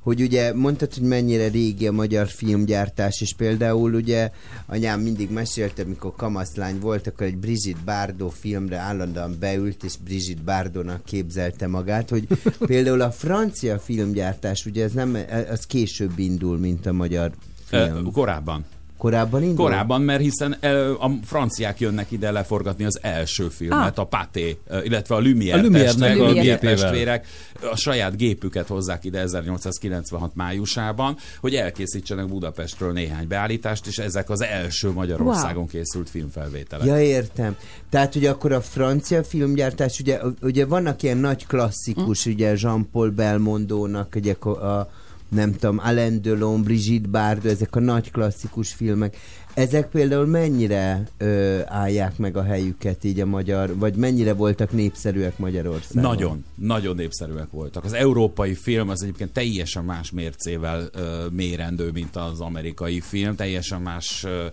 S4: hogy ugye mondtad, hogy mennyire régi a magyar filmgyártás, és például ugye anyám mindig mesélte, mikor kamaszlány volt, akkor egy Brigitte Bardot filmre állandóan beült, és Brigitte Bardónak képzelte magát, hogy például a francia filmgyártás, ugye ez nem, az később indul, mint a magyar
S18: Ö,
S4: film.
S18: Korábban.
S4: Korábban indul?
S18: Korábban, mert hiszen a franciák jönnek ide leforgatni az első filmet,
S3: Ah.
S18: a Paté, illetve a Lumière,
S2: A Lumière-nek
S18: testvérek,
S3: a
S18: Lumière testvérek a saját gépüket hozzák ide 1896 májusában, hogy elkészítsenek Budapestről néhány beállítást, és ezek az első Magyarországon készült filmfelvételek.
S4: Ja, értem. Tehát, hogy akkor a francia filmgyártás, ugye, ugye vannak ilyen nagy klasszikus,
S3: Mm.
S4: ugye Jean-Paul Belmondónak, ugye a, a nem tudom, Alain Delon, Brigitte Bardot, ezek a nagy klasszikus filmek. Ezek például mennyire ö, állják meg a helyüket így a magyar, vagy mennyire voltak népszerűek Magyarországon?
S18: Nagyon, nagyon népszerűek voltak. Az európai film az egyébként teljesen más mércével ö, mérendő, mint az amerikai film, teljesen más ö,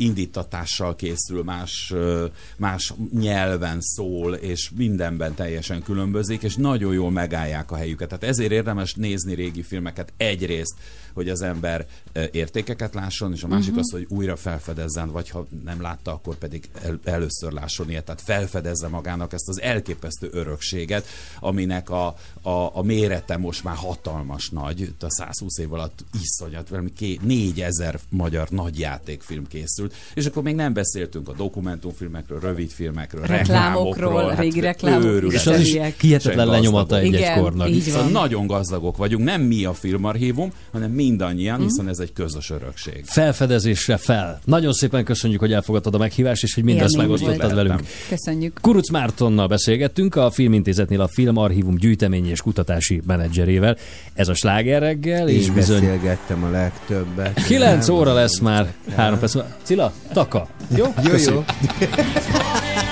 S18: indítatással készül, más, más nyelven szól, és mindenben teljesen különbözik, és nagyon jól megállják a helyüket. Tehát ezért érdemes nézni régi filmeket egyrészt, hogy az ember ö, értékeket lásson, és a másik
S3: Mhm.
S18: az, hogy újra felfedezzen, vagy ha nem látta, akkor pedig el, először lásson ilyet, tehát felfedezze magának ezt az elképesztő örökséget, aminek a, a, a mérete most már hatalmas nagy, Itt a 120 év alatt iszonyat, valami ké, 4000 magyar nagyjátékfilm készült, és akkor még nem beszéltünk a dokumentumfilmekről, rövidfilmekről,
S3: Reklámokról,
S18: reklámokról,
S3: régi reklámok
S18: őrületen.
S2: És az is hihetetlen lenyomata egy-egy kornak.
S18: Szóval nagyon gazdagok vagyunk, nem mi a filmarchívum, hanem mindannyian,
S3: Mhm.
S18: hiszen ez egy közös örökség.
S2: Felfedezésre fel. Nagyon szépen köszönjük, hogy elfogadtad a meghívást, és hogy mindezt megosztottad velünk.
S3: Köszönjük.
S2: Kuruc Mártonnal beszélgettünk, a Filmintézetnél a Filmarchívum gyűjtemény és kutatási menedzserével. Ez a sláger reggel, és
S4: Én
S2: bizony
S4: beszélgettem a legtöbbet.
S2: 9
S4: Nem?
S2: óra lesz már, három perc. múlva. Cilla, taka. Jó?
S4: Jó, jó.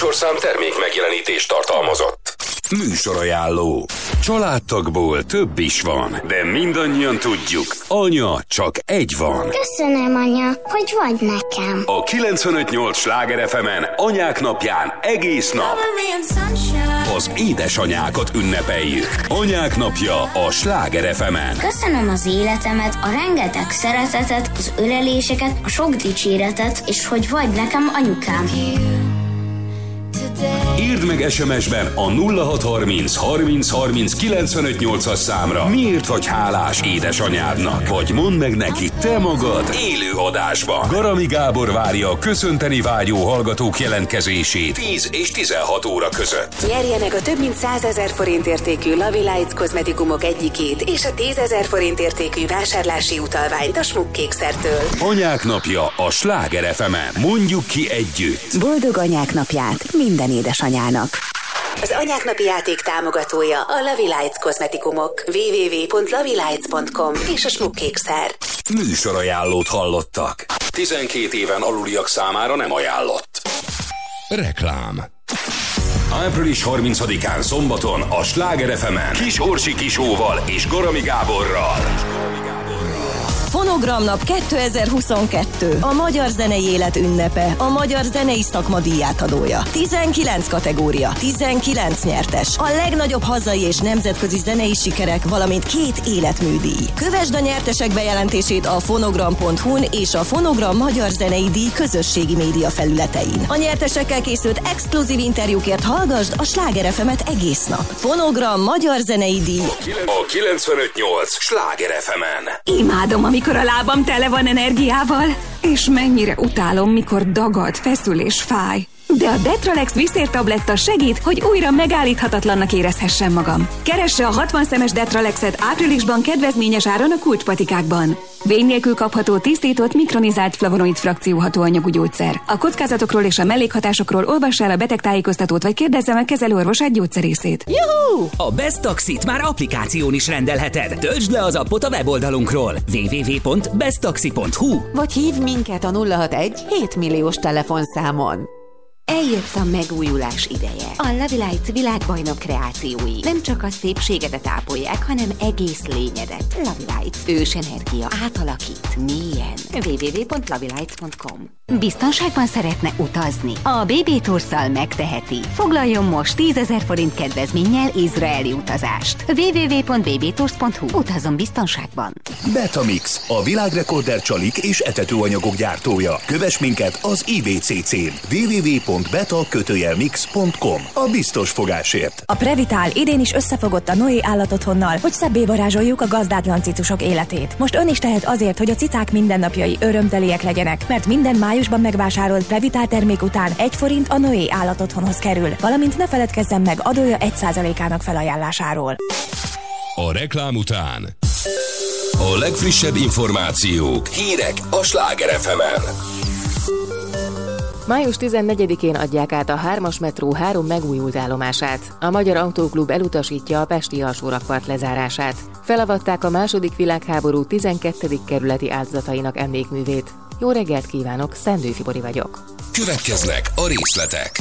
S6: műsorszám termék megjelenítést tartalmazott. Műsorajánló. Családtagból több is van, de mindannyian tudjuk, anya csak egy van.
S11: Köszönöm, anya, hogy vagy nekem.
S6: A 958 Sláger fm anyák napján egész nap az édesanyákat ünnepeljük. Anyák napja a Sláger fm
S11: Köszönöm az életemet, a rengeteg szeretetet, az öleléseket, a sok dicséretet, és hogy vagy nekem anyukám.
S6: Írd meg SMS-ben a 0630 30 30 95 8-as számra. Miért vagy hálás édesanyádnak? Vagy mondd meg neki te magad élő adásban. Garami Gábor várja a köszönteni vágyó hallgatók jelentkezését 10 és 16 óra között.
S19: Nyerje meg a több mint 100 ezer forint értékű Lavi Lights kozmetikumok egyikét és a 10 ezer forint értékű vásárlási utalványt a Smukkkékszertől.
S6: Anyák napja a Sláger fm Mondjuk ki együtt.
S19: Boldog anyák napját minden édesanyának! Az Anyák Napi játék támogatója a Lavi Lights kozmetikumok. www.lavilights.com és a Smukkkékszer.
S6: Műsorajánlót hallottak. 12 éven aluliak számára nem ajánlott. Reklám. Április 30-án szombaton a Sláger fm Kis Orsi Kisóval és Garami Gáborral.
S20: Fonogramnap 2022. A magyar zenei élet ünnepe. A magyar zenei szakma díjátadója. 19 kategória, 19 nyertes. A legnagyobb hazai és nemzetközi zenei sikerek, valamint két életműdíj. Kövesd a nyertesek bejelentését a fonogram.hu-n és a Fonogram Magyar Zenei Díj közösségi média felületein. A nyertesekkel készült exkluzív interjúkért hallgasd a Sláger FM-et egész nap. Fonogram Magyar Zenei Díj.
S6: A 958 Sláger fm
S21: Imádom, amikor a lábam tele van energiával, és mennyire utálom, mikor dagad, feszül és fáj. De a Detralex viszértabletta segít, hogy újra megállíthatatlannak érezhessem magam. Keresse a 60 szemes Detralexet áprilisban kedvezményes áron a kulcspatikákban. Vény nélkül kapható tisztított, mikronizált flavonoid frakció hatóanyagú gyógyszer. A kockázatokról és a mellékhatásokról olvassa el a betegtájékoztatót, vagy kérdezze meg kezelőorvosát gyógyszerészét.
S22: Juhú! A Best Taxit már applikáción is rendelheted. Töltsd le az appot a weboldalunkról. www.besttaxi.hu
S23: Vagy hív minket a 061 7 milliós telefonszámon.
S19: Eljött a megújulás ideje. A Love Lights világbajnok kreációi nem csak a szépségedet ápolják, hanem egész lényedet. Love Lights. Ős energia. Átalakít. Mélyen. www.lovelights.com Biztonságban szeretne utazni? A BB Tourszal megteheti. Foglaljon most 10 ezer forint kedvezménnyel izraeli utazást. www.bbtours.hu Utazom biztonságban.
S22: Betamix, a világrekorder csalik és etetőanyagok gyártója. Kövess minket az IBCC-n. www.beta-mix.com A biztos fogásért.
S24: A Previtál idén is összefogott a Noé állatotthonnal, hogy szebbé varázsoljuk a gazdátlan cicusok életét. Most ön is tehet azért, hogy a cicák mindennapjai örömteliek legyenek, mert minden májusban megvásárolt Previtál termék után egy forint a Noé állatotthonhoz kerül, valamint ne feledkezzen meg adója 1%-ának felajánlásáról.
S5: A reklám után a legfrissebb információk, hírek a Sláger fm
S25: Május 14-én adják át a 3-as metró három megújult állomását. A Magyar Autóklub elutasítja a Pesti alsórakpart lezárását. Felavatták a második világháború 12. kerületi áldozatainak emlékművét. Jó reggelt kívánok, Szendő Fibori vagyok.
S5: Következnek a részletek.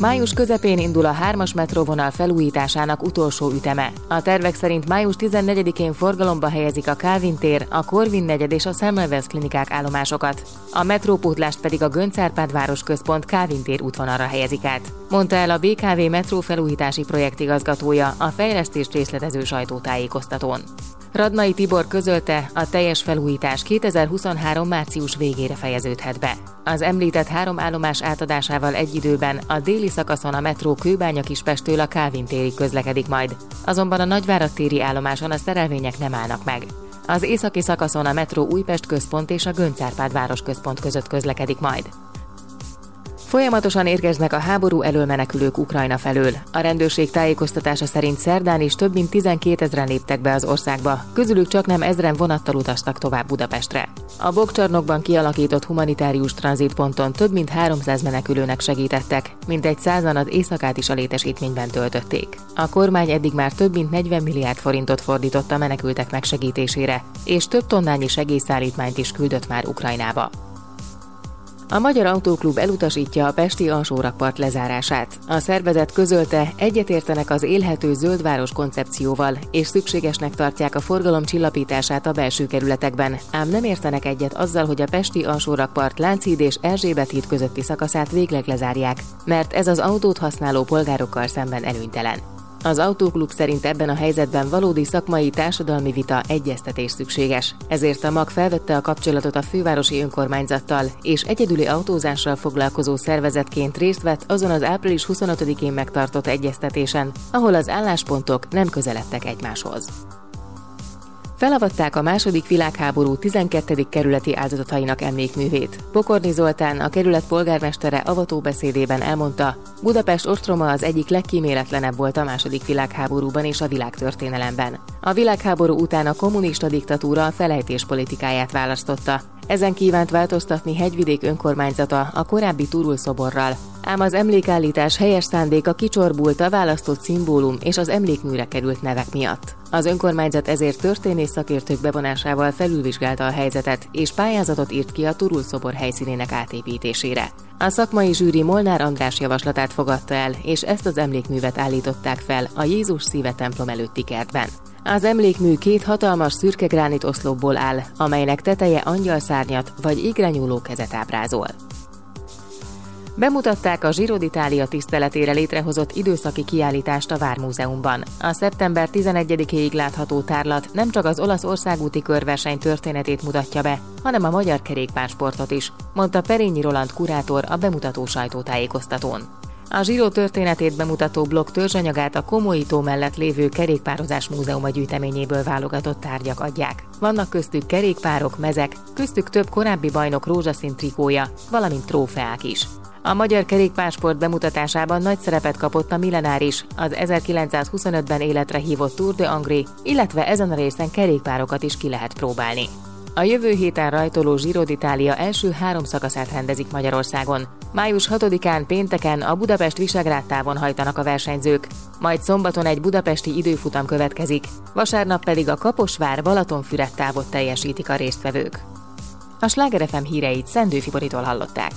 S25: Május közepén indul a 3-as metróvonal felújításának utolsó üteme. A tervek szerint május 14-én forgalomba helyezik a Calvin tér, a Corvin negyed és a Semmelweis klinikák állomásokat. A metrópótlást pedig a Gönc Árpád városközpont Calvin tér útvonalra helyezik át. Mondta el a BKV metró felújítási projekt igazgatója a fejlesztést részletező sajtótájékoztatón. Radnai Tibor közölte, a teljes felújítás 2023. március végére fejeződhet be. Az említett három állomás átadásával egy időben a déli szakaszon a metró Kőbánya Kispestől a Kávin térig közlekedik majd. Azonban a Nagyvárad téri állomáson a szerelvények nem állnak meg. Az északi szakaszon a metró Újpest központ és a Göncárpád városközpont között közlekedik majd. Folyamatosan érkeznek a háború elől menekülők Ukrajna felől. A rendőrség tájékoztatása szerint szerdán is több mint 12 ezeren léptek be az országba, közülük csak nem ezren vonattal utaztak tovább Budapestre. A Bokcsarnokban kialakított humanitárius tranzitponton több mint 300 menekülőnek segítettek, mintegy százan az éjszakát is a létesítményben töltötték. A kormány eddig már több mint 40 milliárd forintot fordított a menekültek megsegítésére, és több tonnányi segélyszállítmányt is küldött már Ukrajnába. A Magyar Autóklub elutasítja a Pesti alsórakpart lezárását. A szervezet közölte, egyetértenek az élhető zöldváros koncepcióval, és szükségesnek tartják a forgalom csillapítását a belső kerületekben, ám nem értenek egyet azzal, hogy a Pesti alsórakpart Lánchíd és Erzsébet híd közötti szakaszát végleg lezárják, mert ez az autót használó polgárokkal szemben előnytelen. Az autóklub szerint ebben a helyzetben valódi szakmai társadalmi vita egyeztetés szükséges. Ezért a MAG felvette a kapcsolatot a fővárosi önkormányzattal, és egyedüli autózással foglalkozó szervezetként részt vett azon az április 25-én megtartott egyeztetésen, ahol az álláspontok nem közeledtek egymáshoz. Felavatták a második világháború 12. kerületi áldozatainak emlékművét. Pokorni Zoltán, a kerület polgármestere avató beszédében elmondta, Budapest ostroma az egyik legkíméletlenebb volt a második világháborúban és a világtörténelemben. A világháború után a kommunista diktatúra a felejtés politikáját választotta. Ezen kívánt változtatni hegyvidék önkormányzata a korábbi Turul szoborral, ám az emlékállítás helyes szándéka kicsorbult a választott szimbólum és az emlékműre került nevek miatt. Az önkormányzat ezért történész szakértők bevonásával felülvizsgálta a helyzetet, és pályázatot írt ki a Turul szobor helyszínének átépítésére. A szakmai zsűri Molnár András javaslatát fogadta el, és ezt az emlékművet állították fel a Jézus szíve templom előtti kertben. Az emlékmű két hatalmas szürke gránit oszlopból áll, amelynek teteje angyalszárnyat vagy égre kezet ábrázol. Bemutatták a Giro d'Italia tiszteletére létrehozott időszaki kiállítást a Vármúzeumban. A szeptember 11-ig látható tárlat nem csak az olasz országúti körverseny történetét mutatja be, hanem a magyar kerékpársportot is, mondta Perényi Roland kurátor a bemutató sajtótájékoztatón. A Zsíró történetét bemutató blokk törzsanyagát a Komolyító mellett lévő Kerékpározás Múzeuma gyűjteményéből válogatott tárgyak adják. Vannak köztük kerékpárok, mezek, köztük több korábbi bajnok rózsaszín trikója, valamint trófeák is. A magyar kerékpársport bemutatásában nagy szerepet kapott a millenáris, az 1925-ben életre hívott Tour de Angri, illetve ezen a részen kerékpárokat is ki lehet próbálni. A jövő héten rajtoló Giro d'Italia első három szakaszát rendezik Magyarországon. Május 6-án pénteken a Budapest Visegrád távon hajtanak a versenyzők, majd szombaton egy budapesti időfutam következik, vasárnap pedig a Kaposvár Balatonfüred távot teljesítik a résztvevők. A Sláger FM híreit Szendő Fiboritól hallották.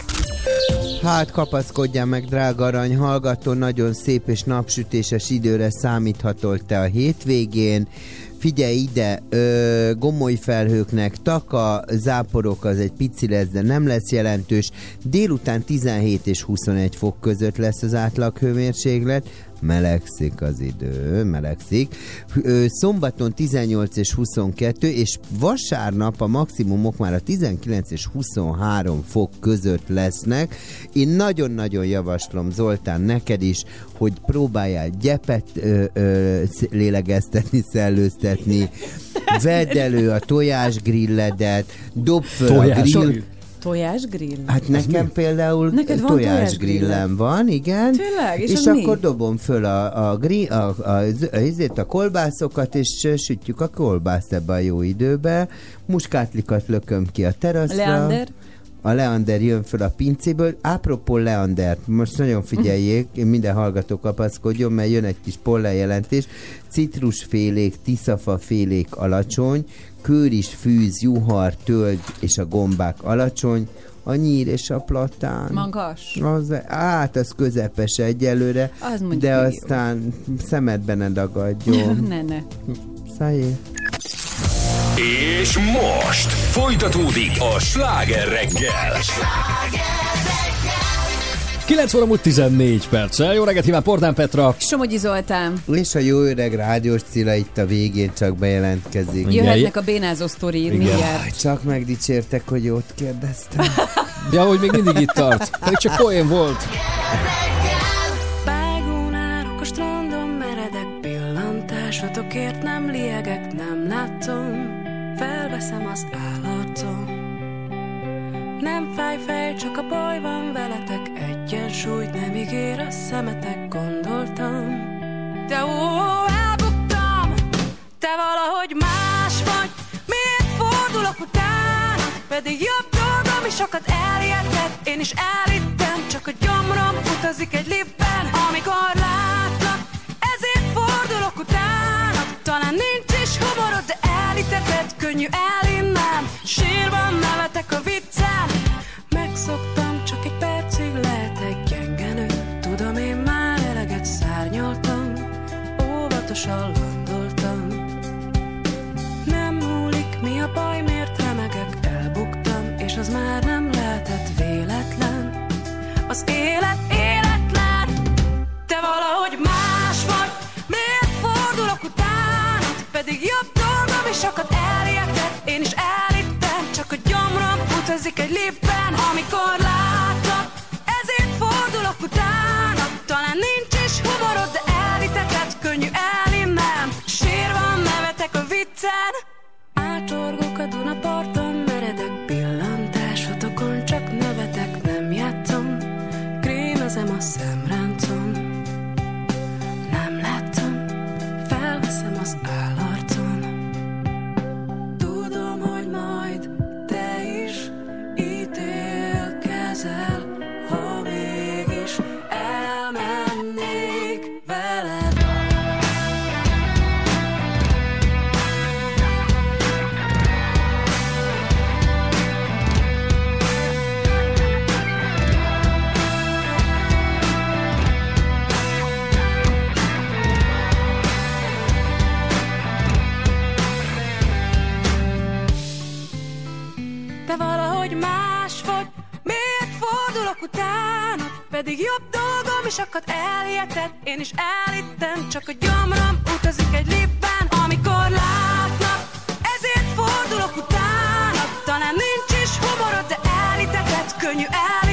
S4: Hát kapaszkodjál meg, drága arany hallgató, nagyon szép és napsütéses időre számíthatol te a hétvégén. Figyelj ide, ö, gomoly felhőknek, taka, záporok az egy pici lesz, de nem lesz jelentős. Délután 17 és 21 fok között lesz az átlag hőmérséklet, melegszik az idő, melegszik. Szombaton 18 és 22, és vasárnap a maximumok már a 19 és 23 fok között lesznek. Én nagyon-nagyon javaslom, Zoltán, neked is, hogy próbáljál gyepet ö, ö, lélegeztetni, szellőztetni, vedd elő a tojásgrilledet, dob föl
S2: Tojás-
S4: a grill,
S3: Tojásgrill?
S4: Hát nekem például
S3: Neked van
S4: tojásgrillem van, igen.
S3: Tényleg? És
S4: És,
S3: az
S4: akkor
S3: mi?
S4: dobom föl a, a, gri, a, a, a, a, a kolbászokat, és sütjük a kolbászt ebbe a jó időbe. Muskátlikat lököm ki a teraszra.
S3: Leander?
S4: A Leander jön föl a pincéből. Apropó Leander, most nagyon figyeljék, én minden hallgató kapaszkodjon, mert jön egy kis pollenjelentés. Citrusfélék, tiszafafélék alacsony, kőris, fűz, juhar, tölgy és a gombák alacsony, a nyír és a platán.
S3: Magas?
S4: Az, át, az közepes egyelőre,
S3: Az
S4: de
S3: jó.
S4: aztán szemedbe ne dagadjon.
S3: ne, ne.
S4: Szájé.
S5: És most folytatódik a sláger reggel.
S2: 9 óra múlt 14 perccel. Jó reggelt, Iván Pordán Petra.
S3: Somogyi Zoltán.
S4: És a jó öreg rádiós Cilla itt a végén csak bejelentkezik.
S3: Jöhetnek a bénázó sztori mindjárt.
S4: Csak megdicsértek, hogy jót kérdeztem.
S2: Ja, hogy még mindig itt tart. Pedig csak poén volt.
S7: Vágón árok a strandon, meredek pillantásotokért nem liegek, nem látom, felveszem az állarcom. Nem fáj fej, csak a baj van veletek, egyensúlyt nem ígér a szemetek, gondoltam. De ó, elbuktam, te valahogy más vagy, miért fordulok utána, pedig jobb dolgom is sokat elérhet, én is elittem, csak a gyomrom utazik egy liftben, amikor látlak, ezért fordulok utána, talán nincs elítetted, könnyű elinnem, sírban nevetek a viccen, megszoktam, csak egy percig lehetek gyenge nő, tudom én már eleget szárnyaltam, óvatosan landoltam, nem múlik, mi a baj, miért remegek, elbuktam, és az már nem lehetett véletlen. Az élet életlen, te valahogy más vagy, miért fordulok utánad, pedig jobb dolgom is sokat gyomrom utazik egy liftben, amikor látlak, Pedig jobb dolgom is akad elhihetett, én is elittem, csak a gyomrom utazik egy liftben, amikor látlak, ezért fordulok utána. Talán nincs is humorod, de elítetted, könnyű elinnem,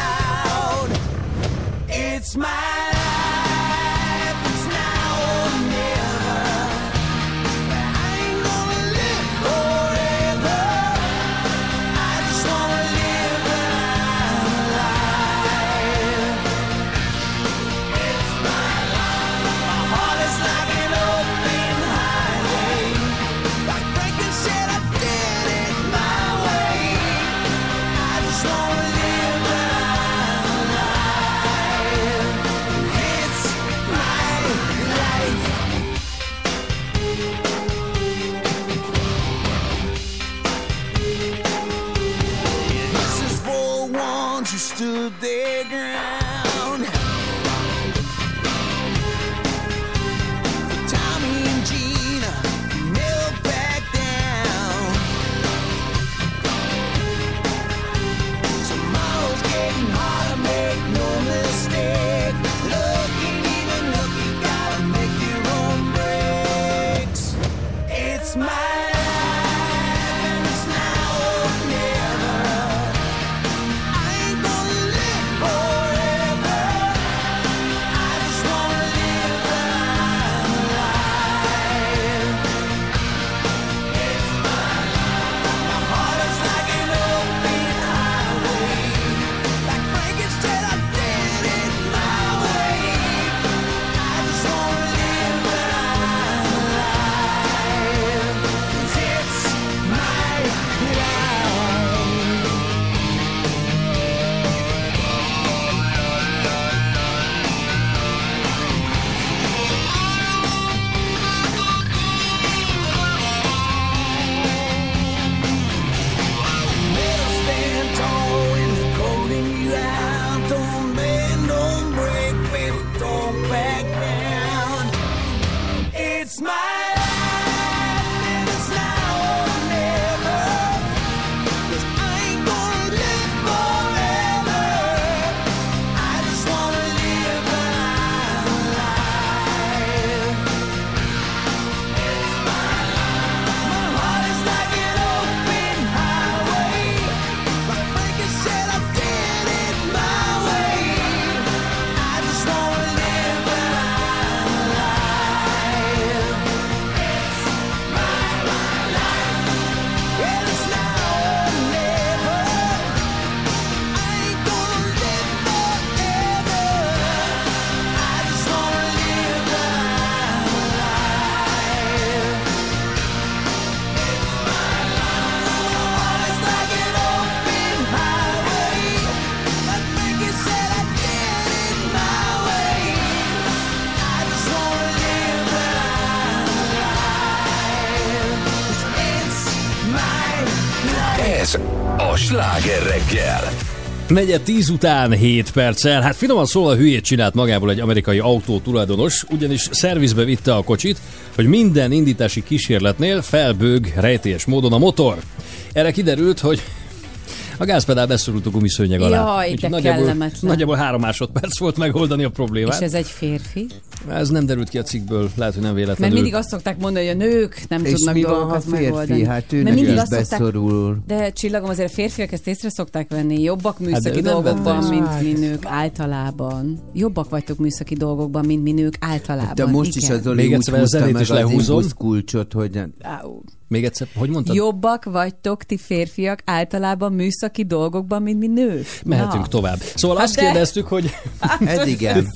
S1: smile.
S2: Negyed tíz után 7 perccel. Hát finoman szólva hülyét csinált magából egy amerikai autó tulajdonos, ugyanis szervizbe vitte a kocsit, hogy minden indítási kísérletnél felbőg rejtélyes módon a motor. Erre kiderült, hogy a gázpedál beszorult a gumiszőnyeg alá.
S3: Jaj, de
S2: nagyjából,
S3: kellemetlen.
S2: nagyjából három másodperc volt megoldani a problémát.
S3: És ez egy férfi?
S2: Ez nem derült ki a cikkből, lehet, hogy nem
S3: Mert
S2: véletlenül.
S3: mindig azt szokták mondani, hogy a nők nem
S4: És
S3: tudnak
S4: mi van, ha
S3: dolgokat
S4: férfi?
S3: megoldani.
S4: Hát ő
S3: Mert mindig
S4: is
S3: azt szokták,
S4: beszorul.
S3: de csillagom, azért a férfiak ezt észre szokták venni. Jobbak
S2: Hát,
S3: műszaki
S2: nem
S3: dolgokban, mint
S2: észre.
S3: mi nők általában. Jobbak vagytok műszaki dolgokban, mint mi nők általában.
S4: De most is
S3: Igen.
S4: az Zoli
S2: Még
S4: úgy húzta meg
S2: is
S4: az kulcsot, hogy
S3: Áú.
S2: Még egyszer, hogy mondtad?
S3: Jobbak vagytok ti férfiak általában műszaki dolgokban, mint mi nők.
S2: Mehetünk
S3: Na.
S2: tovább. Szóval
S3: Hát
S2: azt
S3: de-
S2: kérdeztük, hogy
S4: Ez igen.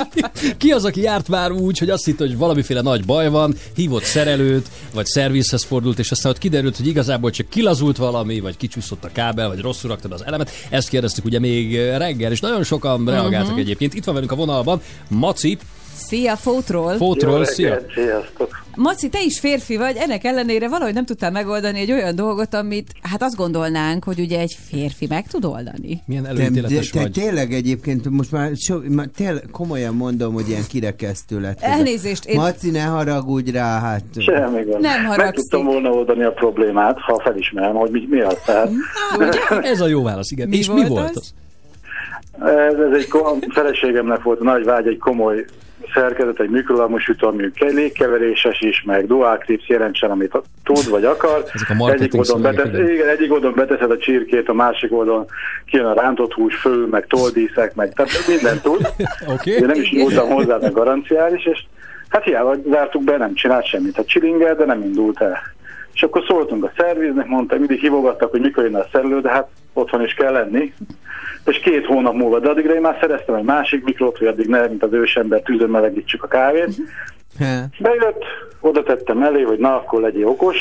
S2: ki az, aki járt már úgy, hogy azt hitt, hogy valamiféle nagy baj van, hívott szerelőt, vagy szervizhez fordult, és aztán ott kiderült, hogy igazából csak kilazult valami, vagy kicsúszott a kábel, vagy rosszul raktad az elemet. Ezt kérdeztük ugye még reggel, és nagyon sokan reagáltak
S3: Mhm.
S2: egyébként. Itt van velünk a vonalban Maci,
S3: Szia, Fótról!
S2: Fótról, szia!
S26: Sziasztok!
S3: Maci, te is férfi vagy, ennek ellenére valahogy nem tudtál megoldani egy olyan dolgot, amit hát azt gondolnánk, hogy ugye egy férfi meg tud oldani.
S2: Milyen
S4: Te, de, te tényleg egyébként most már, so, már tényleg komolyan mondom, hogy ilyen kirekesztő lett.
S3: Elnézést, én-
S4: Maci, ne haragudj rá, hát...
S26: Semmi gond.
S3: Nem
S26: Meg
S3: haragszik.
S26: tudtam volna oldani a problémát, ha felismerem, hogy mi, mi az. Tehát,
S2: Ez a jó válasz, igen.
S26: Mi
S2: És mi
S26: volt
S2: volt
S26: az?
S2: az?
S26: ez, ez egy feleségemnek volt a nagy vágy, egy komoly szerkezet, egy mikrolamos ütemű légkeveréses is, meg dual clips jelentsen, amit tud vagy akar.
S2: Ezek a
S26: egyik oldalon, betesz,
S2: igen.
S26: egyik oldalon beteszed a csirkét, a másik oldalon kijön a rántott hús, fő, meg toldíszek, meg tehát mindent tud.
S2: Oké.
S26: Én nem is nyúltam hozzá, meg garanciális, és hát hiába zártuk be, nem csinált semmit. Hát csilingel, de nem indult el. És akkor szóltunk a szerviznek, mondta, mindig hívogattak, hogy mikor jön a szerelő, de hát otthon is kell lenni. És két hónap múlva, de addigra én már szereztem egy másik mikrot, hogy addig ne, mint az ősember, tűzön melegítsük a kávét. Bejött, oda tettem elé, hogy na, akkor legyél okos.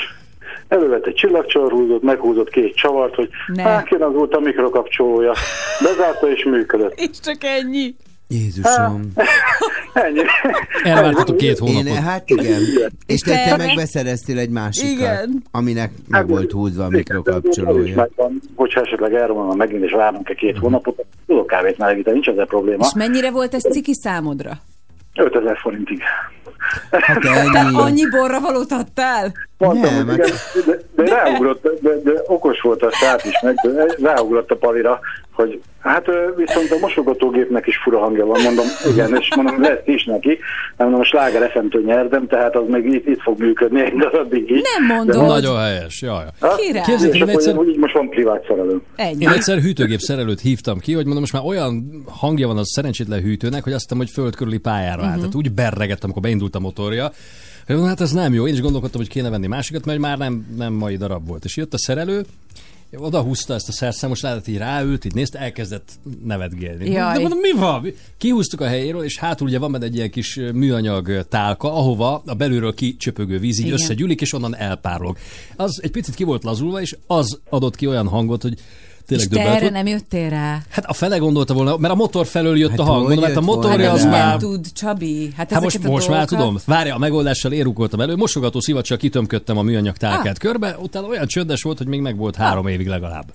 S26: Elővett egy csillagcsorhúzót, meghúzott két csavart, hogy hát jön az út a mikrokapcsolója. Bezárta és működött.
S3: És csak ennyi.
S4: Jézusom.
S26: Ennyi.
S2: Elvártatok két hónapot.
S4: Én, hát igen. És te, te
S3: te-
S4: meg beszereztél egy másikat,
S3: Igen.
S4: aminek meg volt húzva a
S26: is
S4: mikrokapcsolója.
S26: megvan, hogyha esetleg elromolna megint, és várunk egy két hónapot, tudok kávét melegíteni, nincs ezzel probléma.
S3: És mennyire volt ez ciki számodra?
S26: 5000 forintig.
S4: Hát
S3: Te annyi borra valót adtál?
S26: Mondtam,
S4: Nem,
S26: hogy igen, de, de, ráugrott, de, de, okos volt a srác is meg, de ráugrott a palira, hogy hát viszont a mosogatógépnek is fura hangja van, mondom, igen, és mondom, lesz is neki, mert mondom, a sláger FM-től nyertem, tehát az meg itt, itt fog működni, de addig így.
S3: Nem mondod.
S26: De,
S2: Nagyon helyes, jaj. Képzeld, én egyszer-
S26: így most van privát szerelőm.
S3: Ennyi.
S2: Én egyszer hűtőgép szerelőt hívtam ki, hogy mondom, most már olyan hangja van az szerencsétlen hűtőnek, hogy azt hittem, hogy föld körüli pályára állt. Tehát úgy berregett, amikor beindult a motorja, mondom, hát ez nem jó. Én is gondolkodtam, hogy kéne venni másikat, mert már nem, nem mai darab volt. És jött a szerelő, oda húzta ezt a szerszámos ládat, így ráült, így nézte, elkezdett nevetgélni.
S3: Jaj.
S2: De mondom, mi van? Kihúztuk a helyéről, és hátul ugye van benne egy ilyen kis műanyag tálka, ahova a belülről kicsöpögő víz így
S3: Igen.
S2: összegyűlik, és onnan elpárlog. Az egy picit ki volt lazulva, és az adott ki olyan hangot, hogy tényleg
S3: És te erre
S2: volt.
S3: nem jöttél rá?
S2: Hát a fele gondolta volna, mert a motor felől jött
S4: Hát
S2: a hang. Mondom, hát a motorja
S4: volna
S2: az
S4: rá?
S2: már...
S3: Nem tud, Csabi. Hát,
S2: Hát most,
S3: a
S2: most már tudom. Várja, a megoldással érukoltam elő, mosogató szivacsal kitömködtem a műanyag tálkát
S3: Ah.
S2: körbe, utána olyan csöndes volt, hogy még meg volt három évig legalább.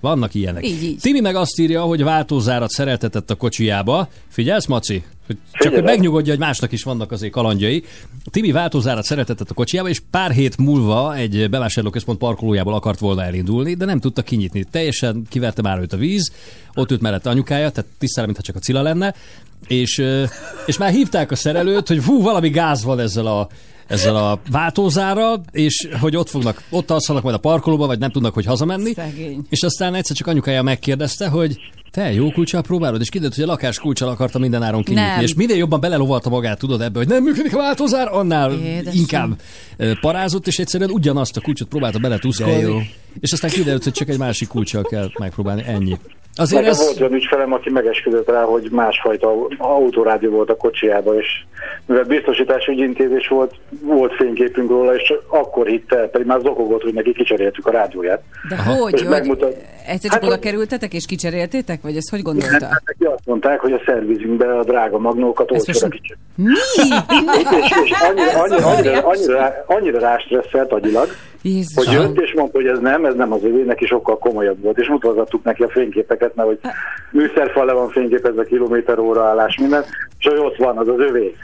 S2: Vannak ilyenek.
S3: Így, így.
S2: Timi meg azt írja, hogy váltózárat szereltetett a kocsijába. Figyelsz, Maci? Hogy csak hogy megnyugodja, hogy másnak is vannak azért kalandjai. Timi váltózárat szeretetett a kocsijába, és pár hét múlva egy bevásárlóközpont parkolójából akart volna elindulni, de nem tudta kinyitni. Teljesen kiverte már őt a víz, ott ült mellette anyukája, tehát tisztára, mintha csak a cila lenne, és, és már hívták a szerelőt, hogy hú, valami gáz van ezzel a ezzel a váltózára, és hogy ott fognak, ott alszanak majd a parkolóba, vagy nem tudnak, hogy hazamenni.
S3: Szegény.
S2: És aztán egyszer csak anyukája megkérdezte, hogy te jó kulcsal próbálod, és kiderült, hogy a lakás kulcsal akarta mindenáron kinyitni.
S3: Nem.
S2: És minél jobban belelovalta magát, tudod ebbe, hogy nem működik a váltózár, annál
S3: Édesem.
S2: inkább parázott, és egyszerűen ugyanazt a kulcsot próbálta beletuszkolni. És aztán kiderült, hogy csak egy másik kulcsal kell megpróbálni. Ennyi. Azért
S26: Nekem
S2: ez...
S26: volt olyan ügyfelem, aki megesküdött rá, hogy másfajta autórádió volt a kocsiába, és mivel biztosítási ügyintézés volt, volt fényképünk róla, és akkor hitte, pedig már zokogott, hogy neki kicseréltük a rádióját.
S3: De hogy,
S26: És
S3: hogy
S26: megmutat,
S3: egyszer csak
S26: Hát,
S3: oda kerültetek és kicseréltétek? Vagy ezt hogy
S26: Igen,
S3: gondolta?
S26: hát neki azt mondták, hogy a szervizünkbe a drága magnókat olcsóra
S3: most-
S26: kicsit.
S3: Mi?
S26: És, és annyira, annyira, annyira, annyira, annyira rástresszelt agyilag,
S3: Jézus.
S26: hogy jött és mondta, hogy ez nem, ez nem az övé, neki sokkal komolyabb volt, és mutattuk neki a fényképeket, mert hogy műszerfal le van fényképezve, kilométer óra állás, minden, és hogy ott van, az az övé.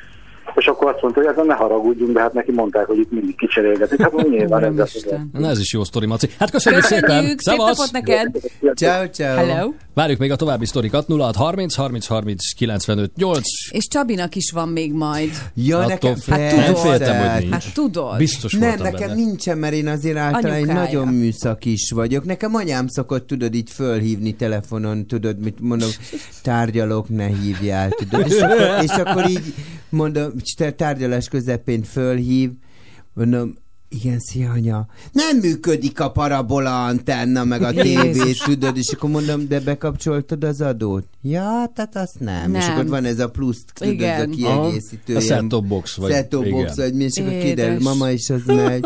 S26: És akkor azt mondta, hogy ezen ne haragudjunk, de hát neki mondták, hogy itt mindig kicserélgetik. Hát nyilván foglalkozik.
S2: Na ez is jó sztori, Maci. Hát köszönjük, szépen!
S3: Köszönjük, szép
S2: Szevasz!
S3: neked!
S4: Ciao, ciao.
S3: Hello!
S2: Várjuk még a további sztorikat. 0630 30 30 95 8.
S3: És Csabinak is van még majd.
S4: Ja,
S2: Attól
S4: nekem
S2: fél-
S3: Hát
S2: nem féltem, hogy nincs.
S3: Hát tudod.
S2: Biztos
S4: Nem, nekem
S2: benne.
S4: nincsen, mert én azért általában egy nagyon műszakis vagyok. Nekem anyám szokott, tudod, így fölhívni telefonon, tudod, mit mondom, tárgyalok, ne hívjál, tudod. És akkor, és akkor így mondom, tárgyalás közepén fölhív, mondom, Igen, szia anya. Nem működik a parabola antenna, meg a tévé, tudod, és akkor mondom, de bekapcsoltad az adót? Ja, tehát azt nem. nem. És akkor van ez a plusz, tudod,
S3: Igen.
S4: ez a kiegészítő.
S2: A set-top box, vagy-
S4: Set-top box,
S2: igen.
S4: vagy és akkor kiderül, mama is az megy.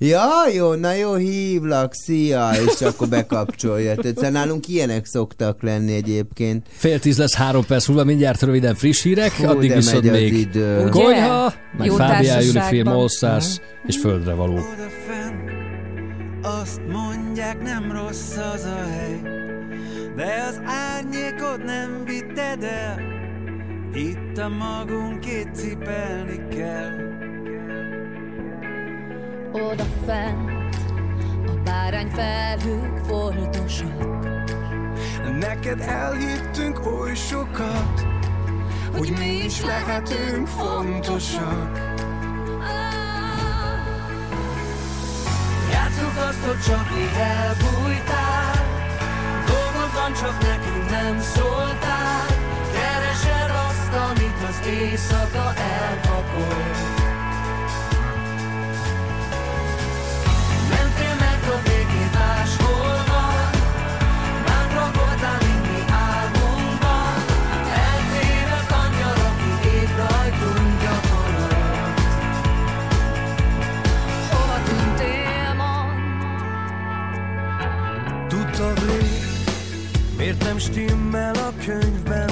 S4: Ja, jó, na jó, hívlak, szia, és akkor bekapcsolja. Tehát nálunk ilyenek szoktak lenni egyébként.
S2: Fél tíz lesz, három perc múlva, mindjárt röviden friss hírek,
S4: Hú,
S2: addig viszont még
S4: idő. Ugye?
S2: konyha, meg Fábián
S3: társaságban.
S2: Unifilm All Stars és földre való.
S1: Odafenn azt mondják nem rossz az a hely. De az árnyékot nem vitted el. Itt a magunkét cipelni kell.
S11: Oda fent a bárány felhők foltosak.
S1: Neked elhittünk oly sokat Hogy mi is lehetünk fontosak Játsszuk azt, hogy csak mi elbújtál. Dolgod van, csak nekünk nem szóltál. Keresed azt, amit az éjszaka elpakol Tudtad rég, miért nem stimmel a könyvben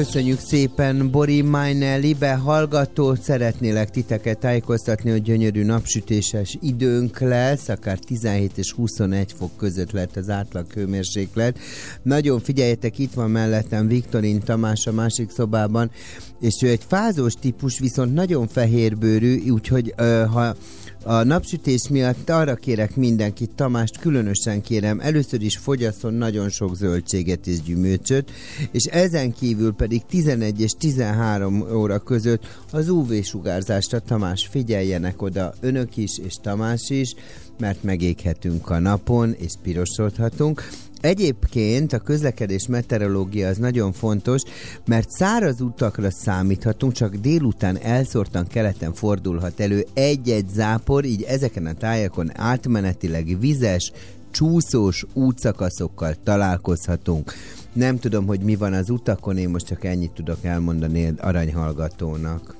S4: Köszönjük szépen, Bori Majnelli, hallgató. Szeretnélek titeket tájékoztatni, hogy gyönyörű napsütéses időnk lesz, akár 17 és 21 fok között lett az átlag hőmérséklet. Nagyon figyeljetek, itt van mellettem Viktorin Tamás a másik szobában, és ő egy fázós típus, viszont nagyon fehérbőrű, úgyhogy ö, ha a napsütés miatt arra kérek mindenkit, Tamást különösen kérem, először is fogyasszon nagyon sok zöldséget és gyümölcsöt, és ezen kívül pedig 11 és 13 óra között az UV-sugárzásra Tamás figyeljenek oda, önök is és Tamás is, mert megéghetünk a napon, és pirosodhatunk. Egyébként a közlekedés meteorológia az nagyon fontos, mert száraz utakra számíthatunk, csak délután elszórtan keleten fordulhat elő egy-egy zápor, így ezeken a tájakon átmenetileg vizes, csúszós útszakaszokkal találkozhatunk. Nem tudom, hogy mi van az utakon, én most csak ennyit tudok elmondani aranyhallgatónak.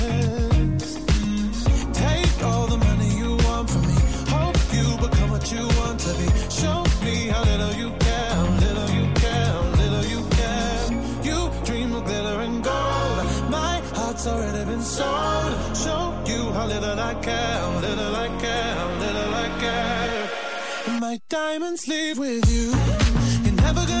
S27: sold. Show you how little I care, little I care, little I care. My diamonds leave with you. You're never gonna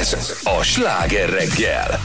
S6: Ez a sláger reggel.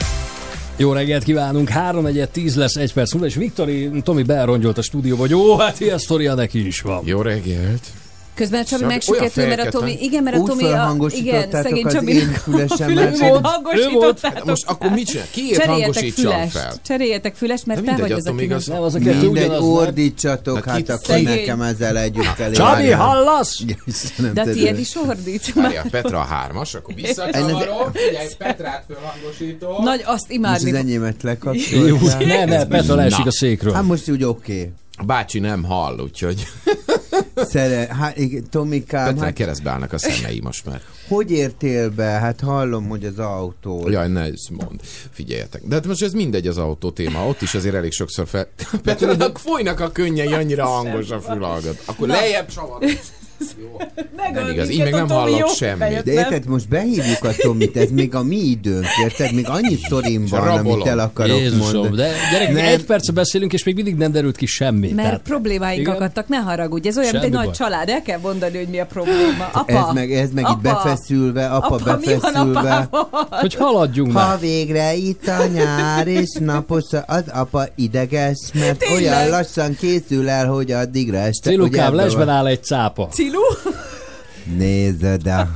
S2: Jó reggelt kívánunk, 3 1 10 lesz, egy perc múlva, és Viktori, Tomi berongolt a stúdióba, hogy ó, hát ilyen sztoria neki is van.
S28: Jó reggelt.
S3: Közben a Csabi
S28: Csak
S3: megsüketül, mert a Tomi, igen, mert a Tomi, a, igen, szegény Csabi,
S4: én
S3: hangosítottátok.
S28: Most akkor mit csinál? Kiért hangosítsam fel?
S3: Cseréljetek fülest, mert te vagy az, aki
S2: Nem, az a
S28: Nem.
S2: kettő ugyanaz. nem?
S4: ordítsatok,
S28: Na,
S4: hát akkor nekem ezzel együtt kell
S2: Csabi, hallasz?
S3: De tiéd is ordít.
S28: Petra a hármas, akkor visszacsavarom. Figyelj, Petrát fölhangosítom.
S3: Nagy, azt
S4: Most az
S3: imádni.
S4: enyémet
S2: Jó,
S4: lekapcsoltál.
S2: ne, ne, Petra leesik a székről.
S4: Hát most úgy oké.
S28: A bácsi nem hall, úgyhogy
S4: Szere, hát igen, Tomikám, hát
S28: keresztbe állnak a szemei most már.
S4: hogy értél be? Hát hallom, hogy az autó.
S28: Jaj, ne ezt mond. Figyeljetek. De hát most ez mindegy az autó téma. Ott is azért elég sokszor fel... Petrának folynak a könnyei, annyira hangos a fülhallgat. Akkor lejjebb csavarod.
S3: Megöl
S28: Nem igaz, így meg nem hallok
S3: jó
S28: semmit.
S4: De érted, most behívjuk a Tomit, ez még a mi időnk, érted? Még annyi sztorim van,
S2: rabolom.
S4: amit el akarok
S2: Jézusom,
S4: mondani.
S2: de gyerek,
S4: Nem.
S2: egy perce beszélünk, és még mindig nem derült ki semmi.
S3: Mert
S2: Tehát-
S3: problémáink
S2: Igen?
S3: akadtak, ne haragudj. Ez olyan, mint egy
S2: Semmi
S3: nagy
S2: baj.
S3: család. El kell mondani, hogy mi a probléma. Apa,
S4: Ez meg, ez meg itt
S3: apa,
S4: befeszülve, apa,
S3: apa, mi van
S4: befeszülve.
S2: Hogy haladjunk
S4: Ha
S2: már.
S4: végre itt a nyár és napos, az apa ideges, mert
S3: Tényleg?
S4: olyan lassan készül el, hogy addigra este. ebben
S2: lesben áll egy cápa.
S3: Cilu?
S4: Nézd, de